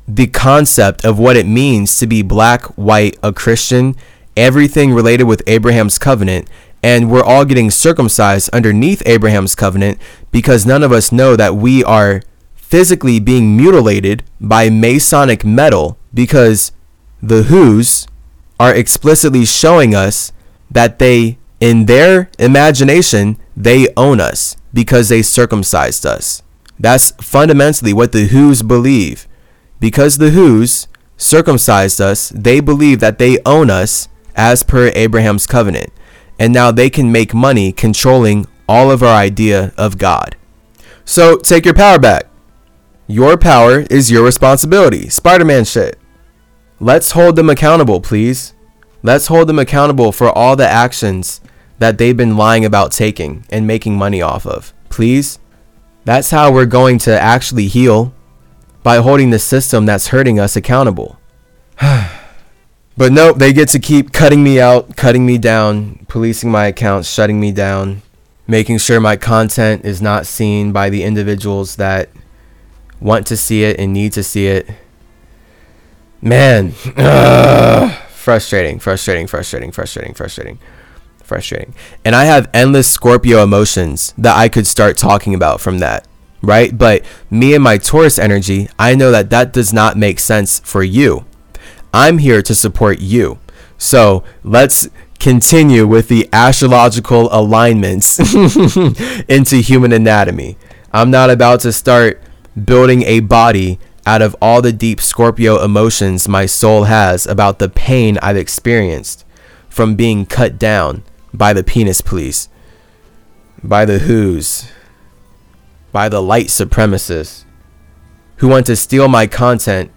the concept of what it means to be black, white, a Christian, everything related with Abraham's covenant. And we're all getting circumcised underneath Abraham's covenant because none of us know that we are physically being mutilated by Masonic metal because the Who's are explicitly showing us that they, in their imagination, they own us because they circumcised us. That's fundamentally what the Who's believe. Because the Who's circumcised us, they believe that they own us as per Abraham's covenant. And now they can make money controlling all of our idea of God. So take your power back. Your power is your responsibility. Spider Man shit. Let's hold them accountable, please. Let's hold them accountable for all the actions that they've been lying about taking and making money off of. Please. That's how we're going to actually heal by holding the system that's hurting us accountable. but nope, they get to keep cutting me out, cutting me down, policing my accounts, shutting me down, making sure my content is not seen by the individuals that want to see it and need to see it Man, frustrating, frustrating, frustrating, frustrating, frustrating, frustrating. And I have endless Scorpio emotions that I could start talking about from that, right? But me and my Taurus energy, I know that that does not make sense for you. I'm here to support you. So let's continue with the astrological alignments into human anatomy. I'm not about to start building a body out of all the deep Scorpio emotions my soul has about the pain I've experienced from being cut down by the penis police, by the Who's, by the light supremacists who want to steal my content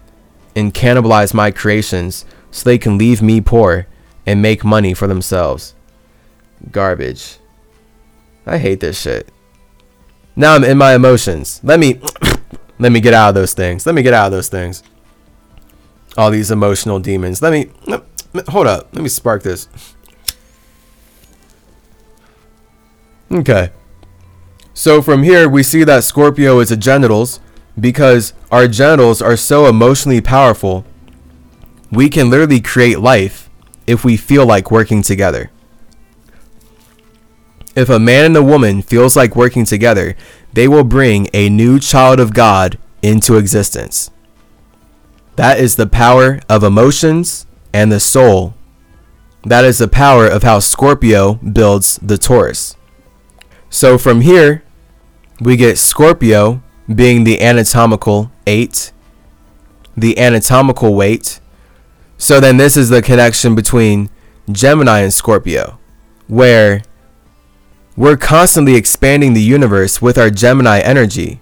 and cannibalize my creations so they can leave me poor and make money for themselves. Garbage. I hate this shit. Now I'm in my emotions. Let me let me get out of those things. Let me get out of those things. All these emotional demons. Let me hold up. Let me spark this. Okay. So from here we see that Scorpio is a genitals because our genitals are so emotionally powerful. We can literally create life if we feel like working together. If a man and a woman feels like working together, they will bring a new child of God into existence. That is the power of emotions and the soul. That is the power of how Scorpio builds the Taurus. So from here, we get Scorpio being the anatomical 8, the anatomical weight. So then this is the connection between Gemini and Scorpio, where we're constantly expanding the universe with our Gemini energy.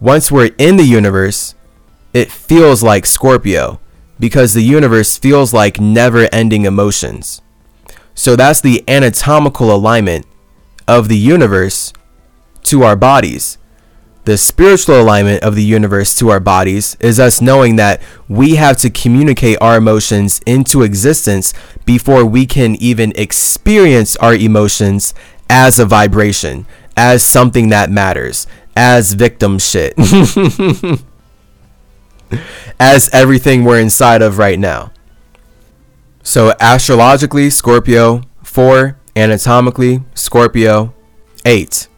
Once we're in the universe, it feels like Scorpio because the universe feels like never ending emotions. So that's the anatomical alignment of the universe to our bodies. The spiritual alignment of the universe to our bodies is us knowing that we have to communicate our emotions into existence before we can even experience our emotions as a vibration, as something that matters, as victim shit, as everything we're inside of right now. So, astrologically, Scorpio 4, anatomically, Scorpio 8.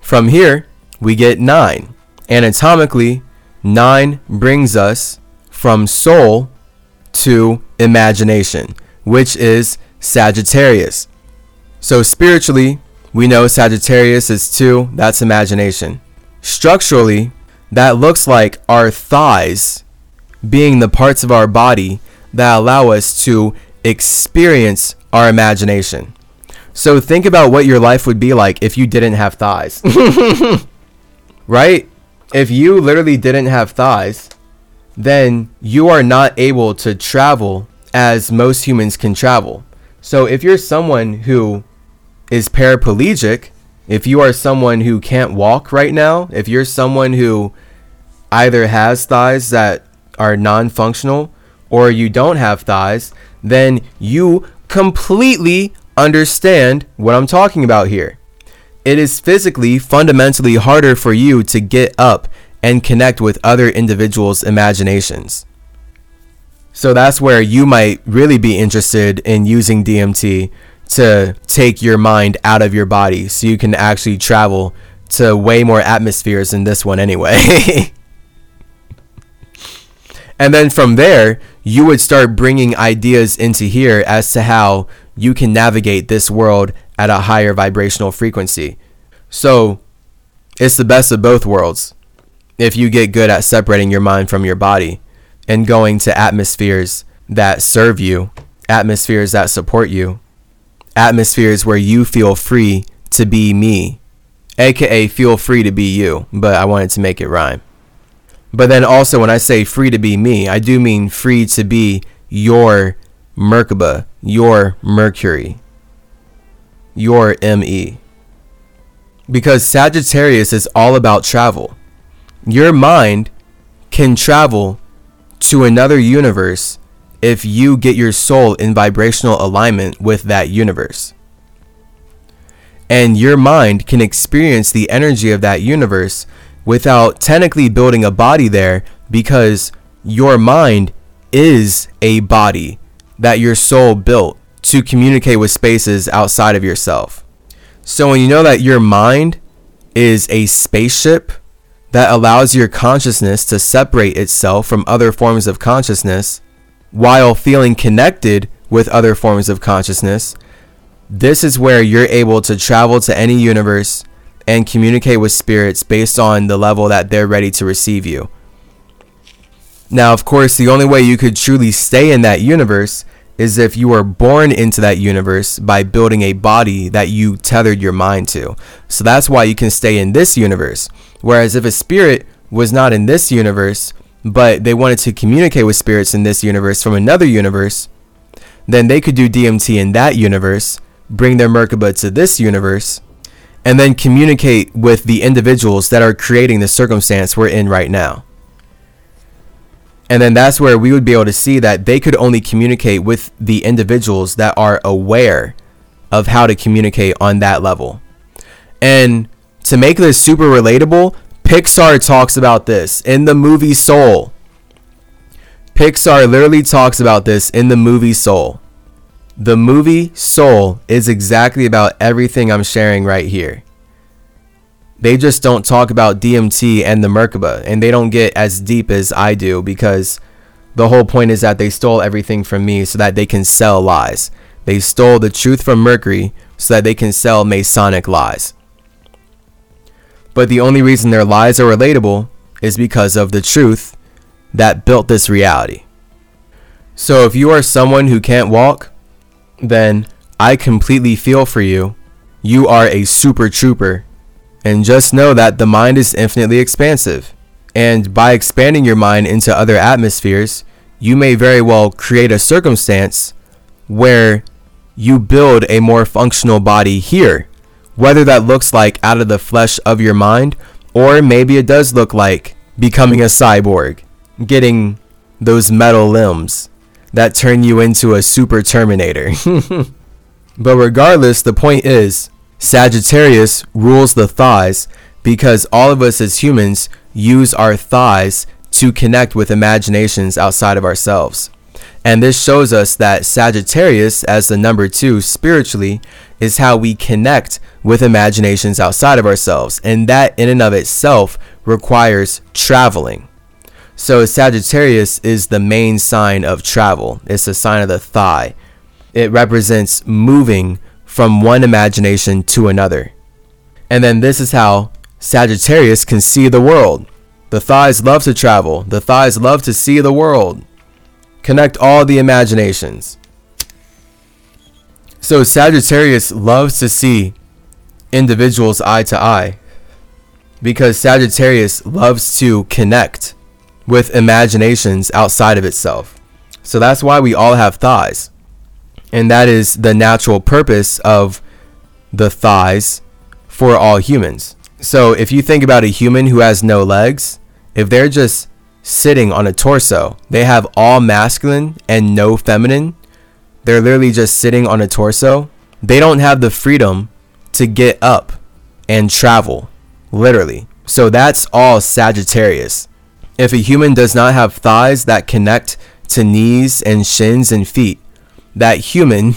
From here, we get 9. Anatomically, 9 brings us from soul to imagination, which is Sagittarius. So, spiritually, we know Sagittarius is 2, that's imagination. Structurally, that looks like our thighs being the parts of our body that allow us to experience our imagination. So think about what your life would be like if you didn't have thighs. right? If you literally didn't have thighs, then you are not able to travel as most humans can travel. So if you're someone who is paraplegic, if you are someone who can't walk right now, if you're someone who either has thighs that are non functional or you don't have thighs, then you completely understand what I'm talking about here it is physically fundamentally harder for you to get up and connect with other individuals' imaginations. So that's where you might really be interested in using DMT to take your mind out of your body so you can actually travel to way more atmospheres than this one anyway. and then from there, you would start bringing ideas into here as to how you can navigate this world at a higher vibrational frequency. So it's the best of both worlds if you get good at separating your mind from your body and going to atmospheres that serve you, atmospheres that support you, atmospheres where you feel free to be me, aka feel free to be you, but I wanted to make it rhyme. But then also, when I say free to be me, I do mean free to be your Merkaba, your Mercury, your ME. Because Sagittarius is all about travel. Your mind can travel to another universe if you get your soul in vibrational alignment with that universe. And your mind can experience the energy of that universe without technically building a body there because your mind is a body that your soul built to communicate with spaces outside of yourself. So when you know that your mind is a spaceship that allows your consciousness to separate itself from other forms of consciousness while feeling connected with other forms of consciousness, this is where you're able to travel to any universe and communicate with spirits based on the level that they're ready to receive you. Now, of course, the only way you could truly stay in that universe is if you were born into that universe by building a body that you tethered your mind to. So that's why you can stay in this universe. Whereas if a spirit was not in this universe, but they wanted to communicate with spirits in this universe from another universe, then they could do DMT in that universe, bring their Merkaba to this universe, and then communicate with the individuals that are creating the circumstance we're in right now. And then that's where we would be able to see that they could only communicate with the individuals that are aware of how to communicate on that level. And to make this super relatable, Pixar talks about this in the movie Soul. Pixar literally talks about this in the movie Soul. The movie Soul is exactly about everything I'm sharing right here. They just don't talk about DMT and the Merkaba, and they don't get as deep as I do because the whole point is that they stole everything from me so that they can sell lies. They stole the truth from Mercury so that they can sell Masonic lies. But the only reason their lies are relatable is because of the truth that built this reality. So if you are someone who can't walk, then I completely feel for you. You are a super trooper and just know that the mind is infinitely expansive. And by expanding your mind into other atmospheres, you may very well create a circumstance where you build a more functional body here. Whether that looks like out of the flesh of your mind, or maybe it does look like becoming a cyborg, getting those metal limbs that turn you into a super Terminator. but regardless, the point is Sagittarius rules the thighs because all of us as humans use our thighs to connect with imaginations outside of ourselves. And this shows us that Sagittarius, as the number two spiritually, is how we connect with imaginations outside of ourselves. And that, in and of itself, requires traveling. So, Sagittarius is the main sign of travel, it's a sign of the thigh. It represents moving from one imagination to another. And then this is how Sagittarius can see the world. The thighs love to travel, the thighs love to see the world. Connect all the imaginations. So Sagittarius loves to see individuals eye to eye because Sagittarius loves to connect with imaginations outside of itself. So that's why we all have thighs and that is the natural purpose of the thighs for all humans. So if you think about a human who has no legs, if they're just sitting on a torso, they have all masculine and no feminine, they're literally just sitting on a torso, they don't have the freedom to get up and travel, literally. So that's all Sagittarius. If a human does not have thighs that connect to knees and shins and feet, that human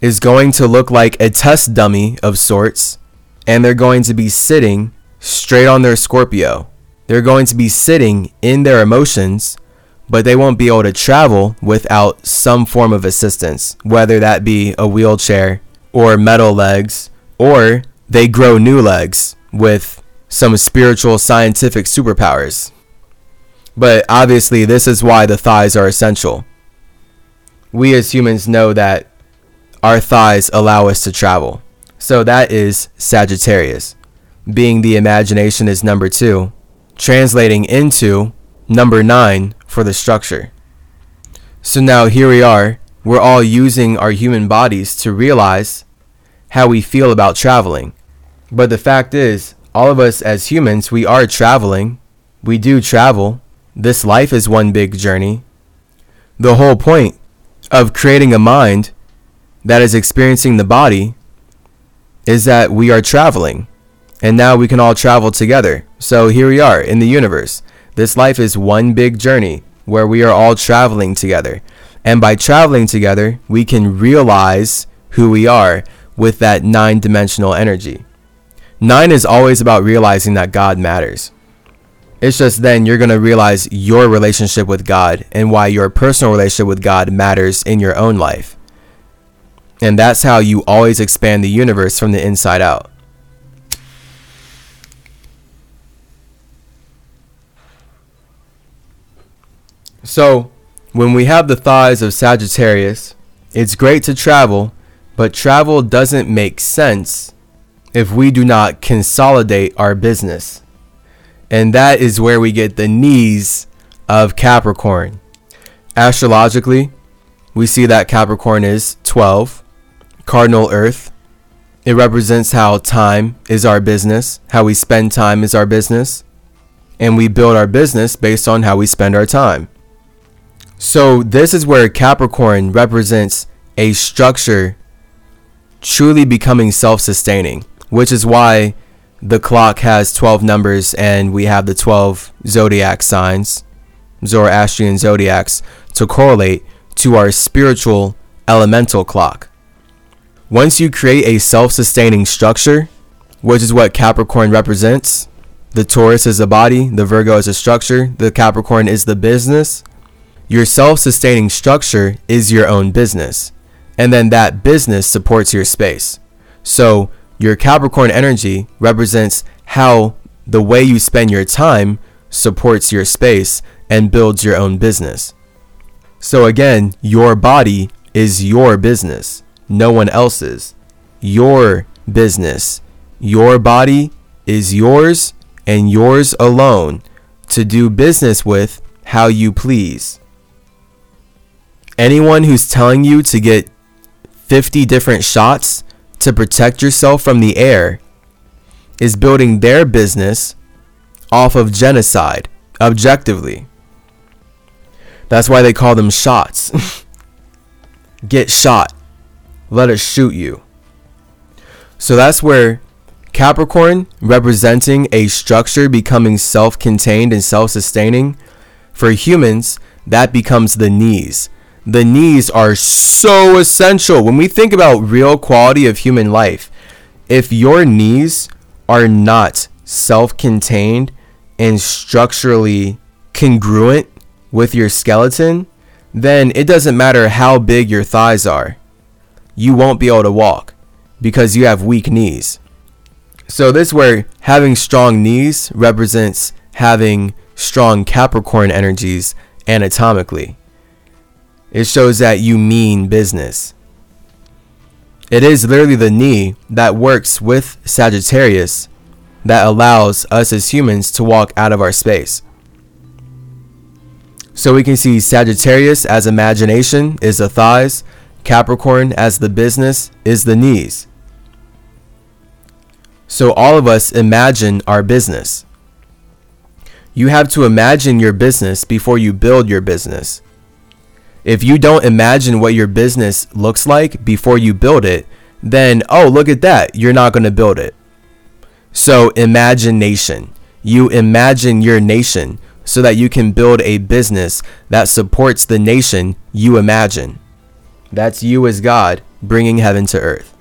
is going to look like a test dummy of sorts, and they're going to be sitting straight on their Scorpio. They're going to be sitting in their emotions, but they won't be able to travel without some form of assistance, whether that be a wheelchair or metal legs, or they grow new legs with some spiritual scientific superpowers. But obviously, this is why the thighs are essential we as humans know that our thighs allow us to travel. So that is Sagittarius. Being the imagination is number two, translating into number nine for the structure. So now here we are, we're all using our human bodies to realize how we feel about traveling. But the fact is, all of us as humans, we are traveling. We do travel. This life is one big journey. The whole point of creating a mind that is experiencing the body is that we are traveling. And now we can all travel together. So here we are in the universe. This life is one big journey where we are all traveling together. And by traveling together, we can realize who we are with that nine dimensional energy. Nine is always about realizing that God matters. It's just then you're going to realize your relationship with God and why your personal relationship with God matters in your own life. And that's how you always expand the universe from the inside out. So, when we have the thighs of Sagittarius, it's great to travel, but travel doesn't make sense if we do not consolidate our business. And that is where we get the knees of Capricorn. Astrologically, we see that Capricorn is 12, cardinal earth. It represents how time is our business, how we spend time is our business, and we build our business based on how we spend our time. So, this is where Capricorn represents a structure truly becoming self sustaining, which is why the clock has 12 numbers and we have the 12 zodiac signs, Zoroastrian zodiacs, to correlate to our spiritual elemental clock. Once you create a self sustaining structure, which is what Capricorn represents, the Taurus is the body, the Virgo is the structure, the Capricorn is the business. Your self sustaining structure is your own business. And then that business supports your space. So your Capricorn energy represents how the way you spend your time supports your space and builds your own business. So again, your body is your business, no one else's. Your business. Your body is yours and yours alone to do business with how you please. Anyone who's telling you to get 50 different shots to protect yourself from the air is building their business off of genocide, objectively. That's why they call them shots. Get shot. Let us shoot you. So that's where Capricorn, representing a structure becoming self contained and self sustaining, for humans, that becomes the knees the knees are so essential. When we think about real quality of human life, if your knees are not self contained and structurally congruent with your skeleton, then it doesn't matter how big your thighs are. You won't be able to walk because you have weak knees. So, this where having strong knees represents having strong Capricorn energies anatomically. It shows that you mean business. It is literally the knee that works with Sagittarius that allows us as humans to walk out of our space. So we can see Sagittarius as imagination is the thighs, Capricorn as the business is the knees. So all of us imagine our business. You have to imagine your business before you build your business. If you don't imagine what your business looks like before you build it, then, oh, look at that, you're not going to build it. So, imagination. You imagine your nation so that you can build a business that supports the nation you imagine. That's you as God bringing heaven to earth.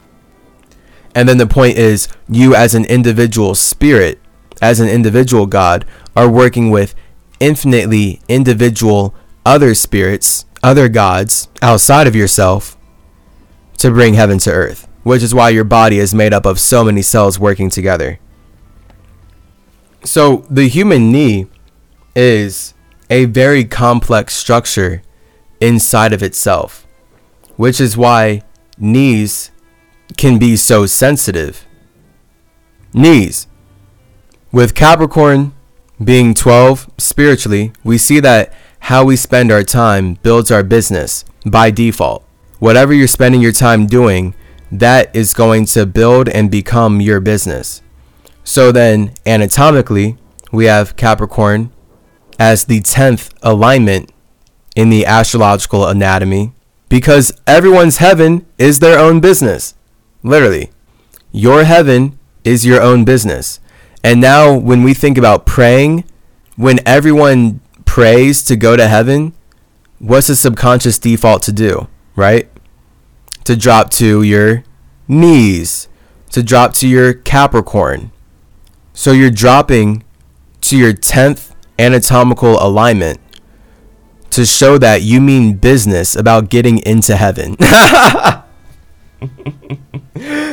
And then the point is, you as an individual spirit, as an individual God, are working with infinitely individual other spirits other gods outside of yourself to bring heaven to earth, which is why your body is made up of so many cells working together. So, the human knee is a very complex structure inside of itself, which is why knees can be so sensitive. Knees. With Capricorn being 12 spiritually, we see that how we spend our time builds our business by default. Whatever you're spending your time doing, that is going to build and become your business. So then, anatomically, we have Capricorn as the 10th alignment in the astrological anatomy because everyone's heaven is their own business. Literally, your heaven is your own business. And now, when we think about praying, when everyone prays to go to heaven, what's the subconscious default to do, right? To drop to your knees, to drop to your Capricorn. So you're dropping to your 10th anatomical alignment to show that you mean business about getting into heaven.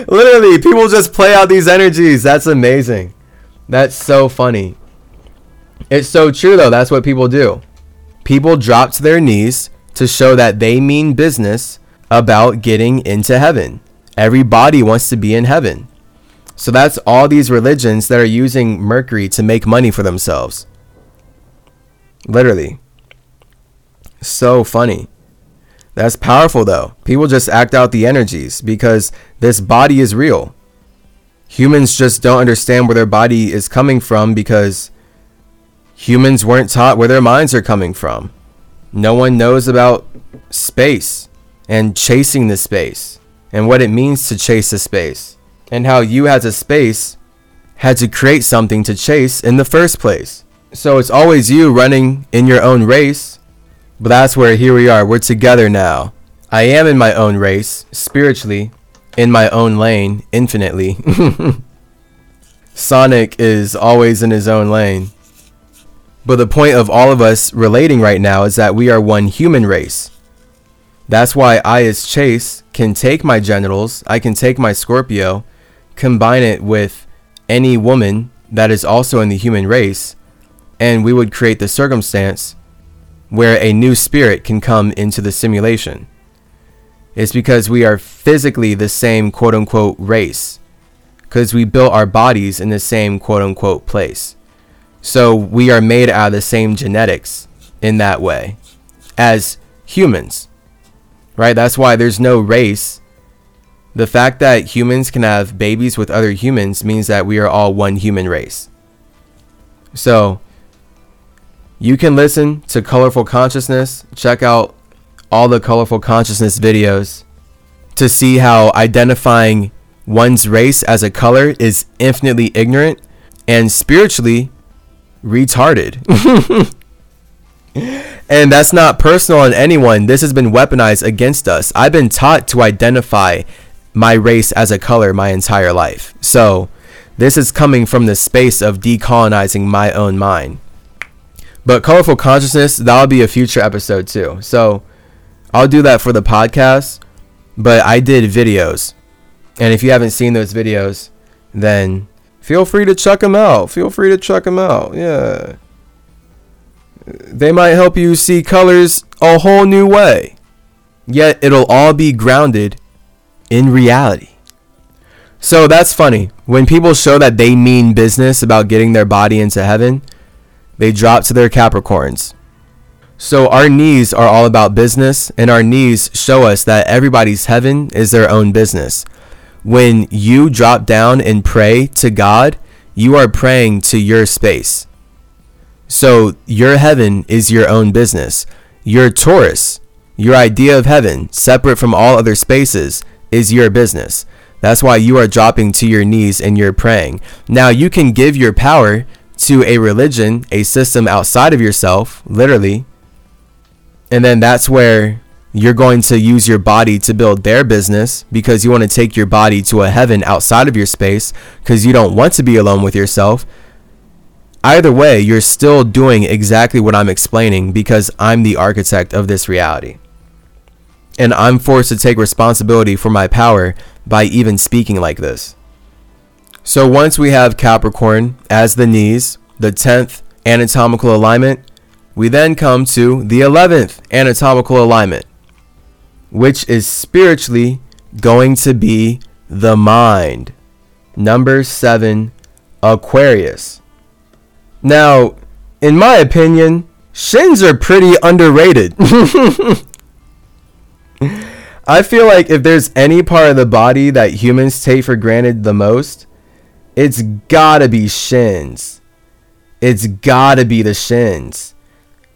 Literally, people just play out these energies. That's amazing. That's so funny. It's so true, though. That's what people do. People drop to their knees to show that they mean business about getting into heaven. Everybody wants to be in heaven. So that's all these religions that are using Mercury to make money for themselves. Literally. So funny. That's powerful though. People just act out the energies because this body is real. Humans just don't understand where their body is coming from because humans weren't taught where their minds are coming from. No one knows about space and chasing the space and what it means to chase a space and how you as a space had to create something to chase in the first place. So it's always you running in your own race but that's where here we are. We're together now. I am in my own race, spiritually, in my own lane, infinitely. Sonic is always in his own lane. But the point of all of us relating right now is that we are one human race. That's why I, as Chase, can take my genitals, I can take my Scorpio, combine it with any woman that is also in the human race, and we would create the circumstance where a new spirit can come into the simulation. It's because we are physically the same quote unquote race, because we built our bodies in the same quote unquote place. So we are made out of the same genetics in that way as humans, right? That's why there's no race. The fact that humans can have babies with other humans means that we are all one human race. So you can listen to Colorful Consciousness. Check out all the Colorful Consciousness videos to see how identifying one's race as a color is infinitely ignorant and spiritually retarded. and that's not personal on anyone. This has been weaponized against us. I've been taught to identify my race as a color my entire life. So, this is coming from the space of decolonizing my own mind. But colorful consciousness that'll be a future episode too. So I'll do that for the podcast. But I did videos, and if you haven't seen those videos, then feel free to check them out. Feel free to check them out. Yeah. They might help you see colors a whole new way. Yet it'll all be grounded in reality. So that's funny. When people show that they mean business about getting their body into heaven, they drop to their Capricorns. So our knees are all about business, and our knees show us that everybody's heaven is their own business. When you drop down and pray to God, you are praying to your space. So your heaven is your own business. Your Taurus, your idea of heaven, separate from all other spaces, is your business. That's why you are dropping to your knees and you're praying. Now you can give your power to a religion, a system outside of yourself, literally. And then that's where you're going to use your body to build their business because you want to take your body to a heaven outside of your space because you don't want to be alone with yourself. Either way, you're still doing exactly what I'm explaining because I'm the architect of this reality. And I'm forced to take responsibility for my power by even speaking like this. So once we have Capricorn as the knees, the 10th anatomical alignment, we then come to the 11th anatomical alignment, which is spiritually going to be the mind. Number 7, Aquarius. Now, in my opinion, shins are pretty underrated. I feel like if there's any part of the body that humans take for granted the most, it's gotta be shins. It's gotta be the shins.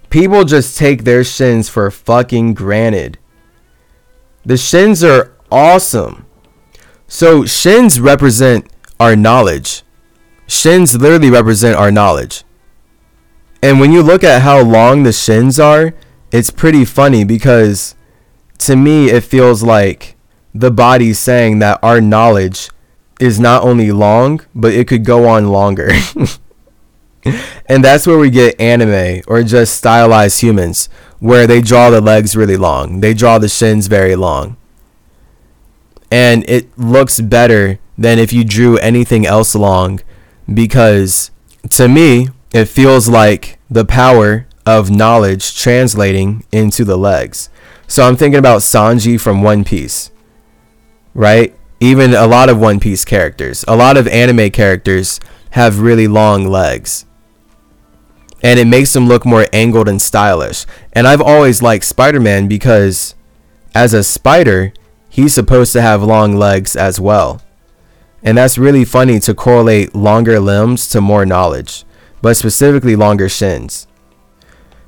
People just take their shins for fucking granted. The shins are awesome. So, shins represent our knowledge. Shins literally represent our knowledge. And when you look at how long the shins are, it's pretty funny because to me it feels like the body saying that our knowledge is not only long, but it could go on longer. and that's where we get anime or just stylized humans, where they draw the legs really long, they draw the shins very long. And it looks better than if you drew anything else long because to me, it feels like the power of knowledge translating into the legs. So I'm thinking about Sanji from One Piece, right? Even a lot of One Piece characters, a lot of anime characters have really long legs. And it makes him look more angled and stylish. And I've always liked Spider Man because as a spider, he's supposed to have long legs as well. And that's really funny to correlate longer limbs to more knowledge, but specifically longer shins.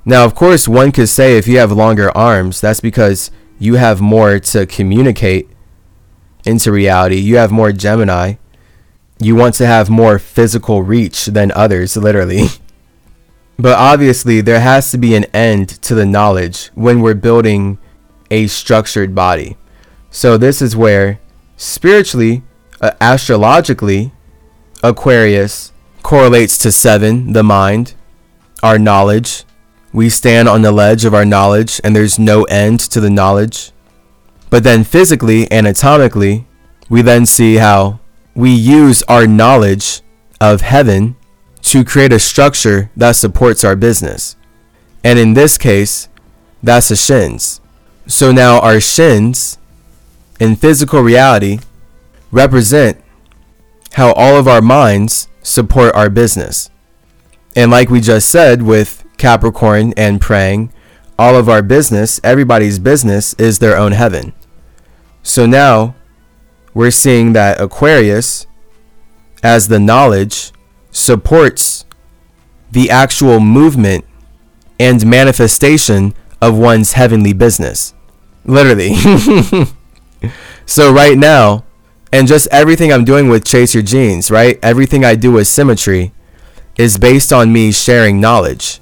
Now, of course, one could say if you have longer arms, that's because you have more to communicate into reality. You have more Gemini. You want to have more physical reach than others, literally. but obviously, there has to be an end to the knowledge when we're building a structured body. So, this is where spiritually, uh, astrologically, Aquarius correlates to seven, the mind, our knowledge, we stand on the ledge of our knowledge and there's no end to the knowledge. But then physically, anatomically, we then see how we use our knowledge of heaven to create a structure that supports our business. And in this case, that's the shins. So now our shins in physical reality represent how all of our minds support our business. And like we just said with Capricorn and praying, all of our business, everybody's business is their own heaven. So now we're seeing that Aquarius, as the knowledge, supports the actual movement and manifestation of one's heavenly business. Literally. so right now, and just everything I'm doing with Chase Your Genes, right? Everything I do with symmetry is based on me sharing knowledge.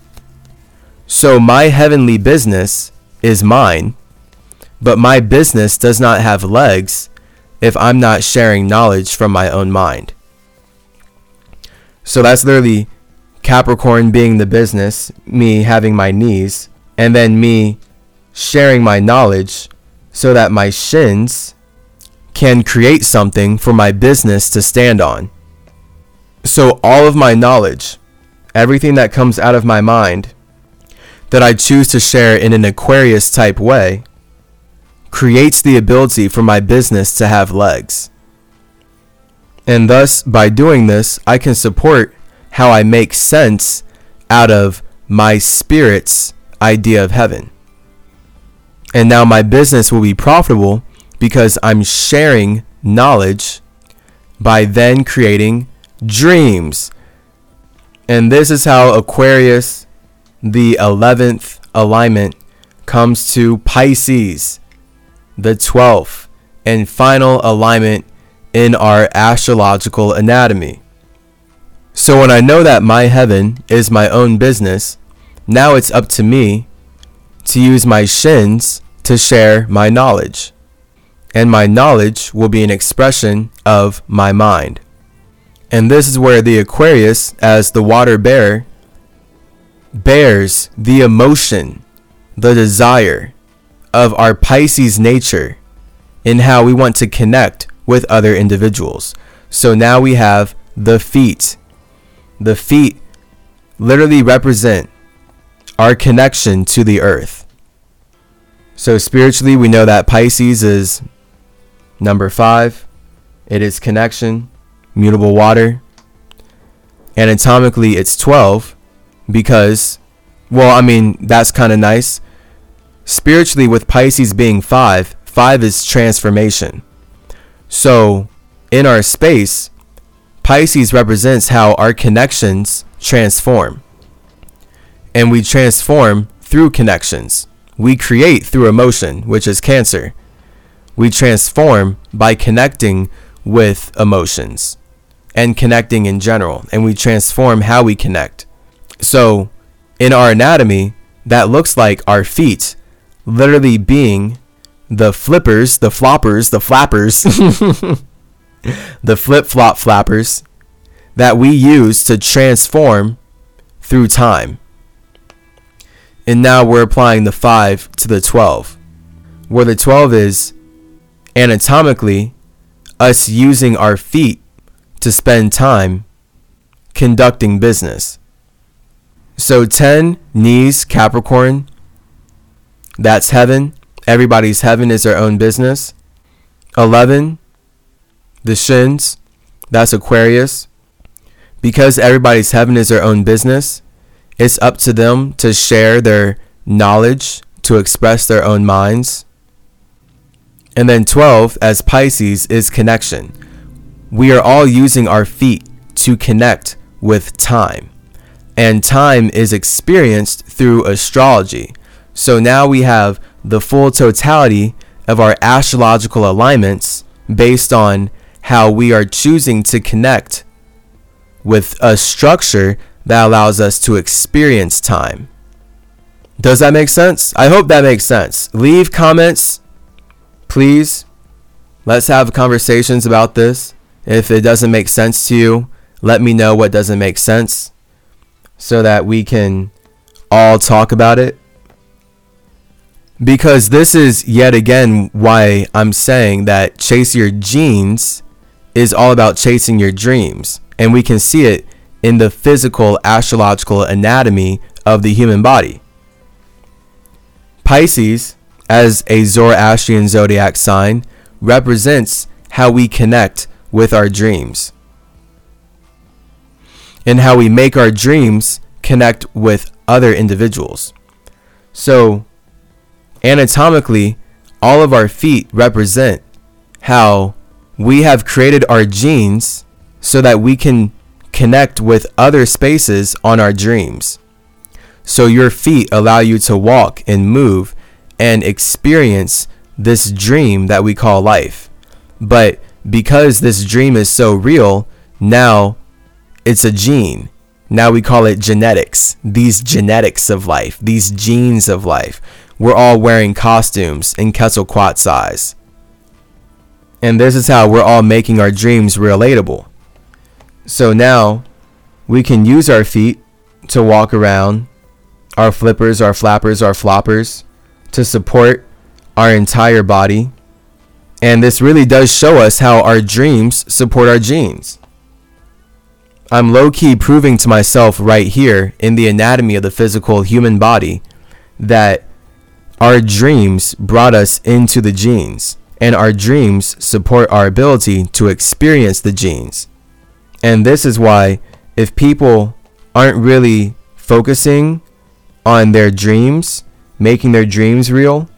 So my heavenly business is mine, but my business does not have legs if I'm not sharing knowledge from my own mind. So that's literally Capricorn being the business, me having my knees, and then me sharing my knowledge so that my shins can create something for my business to stand on. So all of my knowledge, everything that comes out of my mind, that I choose to share in an Aquarius type way creates the ability for my business to have legs. And thus, by doing this, I can support how I make sense out of my spirit's idea of heaven. And now my business will be profitable because I'm sharing knowledge by then creating dreams. And this is how Aquarius the 11th alignment comes to Pisces, the 12th and final alignment in our astrological anatomy. So when I know that my heaven is my own business, now it's up to me to use my shins to share my knowledge. And my knowledge will be an expression of my mind. And this is where the Aquarius, as the water bearer, bears the emotion, the desire of our Pisces nature in how we want to connect with other individuals. So now we have the feet. The feet literally represent our connection to the earth. So spiritually, we know that Pisces is number five. It is connection, mutable water. Anatomically, it's 12 because, well, I mean, that's kind of nice. Spiritually, with Pisces being five, five is transformation. So, in our space, Pisces represents how our connections transform. And we transform through connections. We create through emotion, which is Cancer. We transform by connecting with emotions and connecting in general. And we transform how we connect. So, in our anatomy, that looks like our feet literally being the flippers, the floppers, the flappers, the flip flop flappers that we use to transform through time. And now we're applying the 5 to the 12, where the 12 is anatomically us using our feet to spend time conducting business. So 10, knees, Capricorn, that's heaven. Everybody's heaven is their own business. 11, the shins, that's Aquarius. Because everybody's heaven is their own business, it's up to them to share their knowledge, to express their own minds. And then 12, as Pisces, is connection. We are all using our feet to connect with time. And time is experienced through astrology. So now we have the full totality of our astrological alignments based on how we are choosing to connect with a structure that allows us to experience time. Does that make sense? I hope that makes sense. Leave comments, please. Let's have conversations about this. If it doesn't make sense to you, let me know what doesn't make sense so that we can all talk about it. Because this is yet again why I'm saying that chase your genes is all about chasing your dreams. And we can see it in the physical astrological anatomy of the human body. Pisces, as a Zoroastrian zodiac sign, represents how we connect with our dreams and how we make our dreams connect with other individuals. So, anatomically, all of our feet represent how we have created our genes so that we can connect with other spaces on our dreams. So, your feet allow you to walk and move and experience this dream that we call life. But because this dream is so real, now it's a gene. Now we call it genetics. These genetics of life, these genes of life. We're all wearing costumes in Quetzalcoatl size. And this is how we're all making our dreams relatable. So now we can use our feet to walk around, our flippers, our flappers, our floppers, to support our entire body. And this really does show us how our dreams support our genes. I'm low key proving to myself right here in the anatomy of the physical human body that our dreams brought us into the genes, and our dreams support our ability to experience the genes. And this is why, if people aren't really focusing on their dreams, making their dreams real,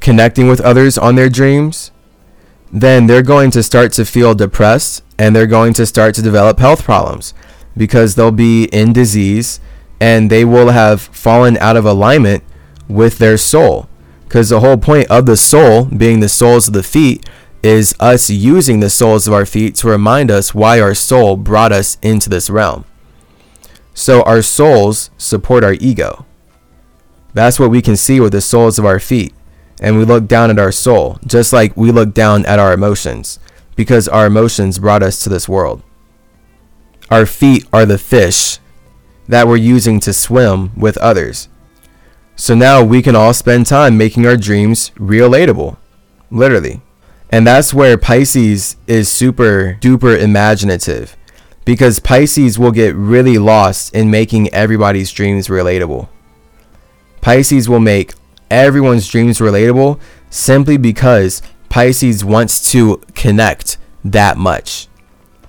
connecting with others on their dreams, then they're going to start to feel depressed and they're going to start to develop health problems because they'll be in disease and they will have fallen out of alignment with their soul. Because the whole point of the soul, being the soles of the feet, is us using the soles of our feet to remind us why our soul brought us into this realm. So our souls support our ego. That's what we can see with the soles of our feet and we look down at our soul, just like we look down at our emotions, because our emotions brought us to this world. Our feet are the fish that we're using to swim with others. So now we can all spend time making our dreams relatable, literally. And that's where Pisces is super duper imaginative because Pisces will get really lost in making everybody's dreams relatable. Pisces will make everyone's dreams relatable simply because Pisces wants to connect that much.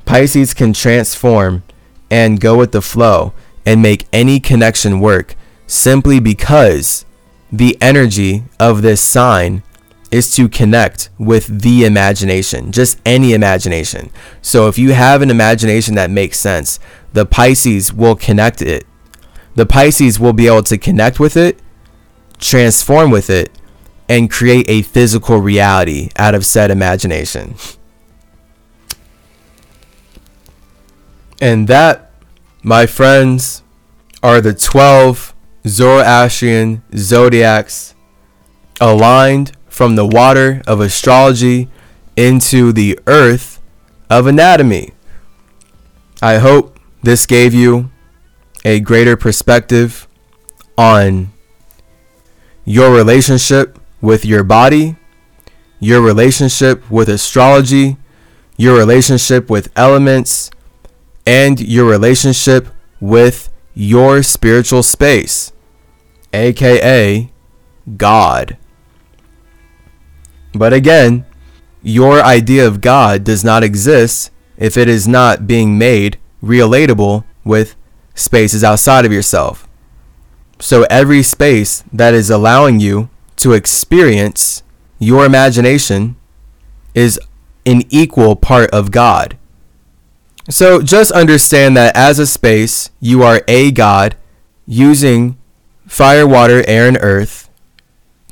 Pisces can transform and go with the flow and make any connection work simply because the energy of this sign is to connect with the imagination, just any imagination. So if you have an imagination that makes sense, the Pisces will connect it. The Pisces will be able to connect with it transform with it, and create a physical reality out of said imagination. And that, my friends, are the 12 Zoroastrian zodiacs aligned from the water of astrology into the earth of anatomy. I hope this gave you a greater perspective on your relationship with your body, your relationship with astrology, your relationship with elements, and your relationship with your spiritual space, aka God. But again, your idea of God does not exist if it is not being made relatable with spaces outside of yourself. So every space that is allowing you to experience your imagination is an equal part of God. So just understand that as a space, you are a God using fire, water, air, and earth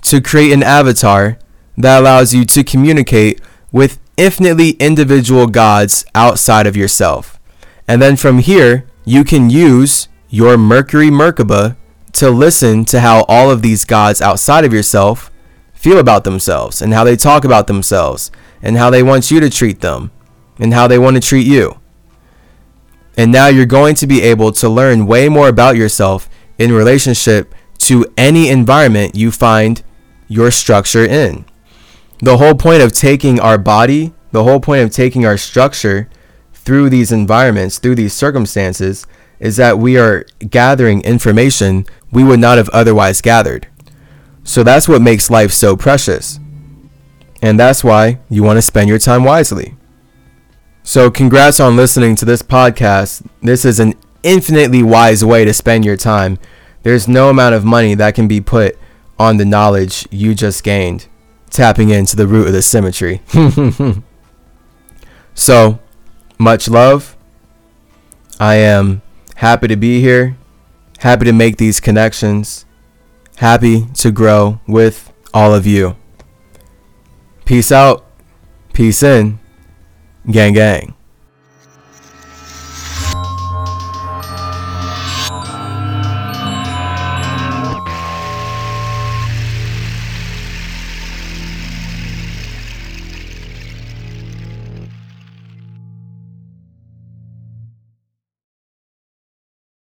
to create an avatar that allows you to communicate with infinitely individual gods outside of yourself. And then from here, you can use your Mercury Merkaba to listen to how all of these gods outside of yourself feel about themselves and how they talk about themselves and how they want you to treat them and how they want to treat you. And now you're going to be able to learn way more about yourself in relationship to any environment you find your structure in. The whole point of taking our body, the whole point of taking our structure through these environments, through these circumstances, is that we are gathering information we would not have otherwise gathered. So that's what makes life so precious. And that's why you want to spend your time wisely. So, congrats on listening to this podcast. This is an infinitely wise way to spend your time. There's no amount of money that can be put on the knowledge you just gained, tapping into the root of the symmetry. so, much love. I am happy to be here, happy to make these connections, happy to grow with all of you. Peace out, peace in, gang gang.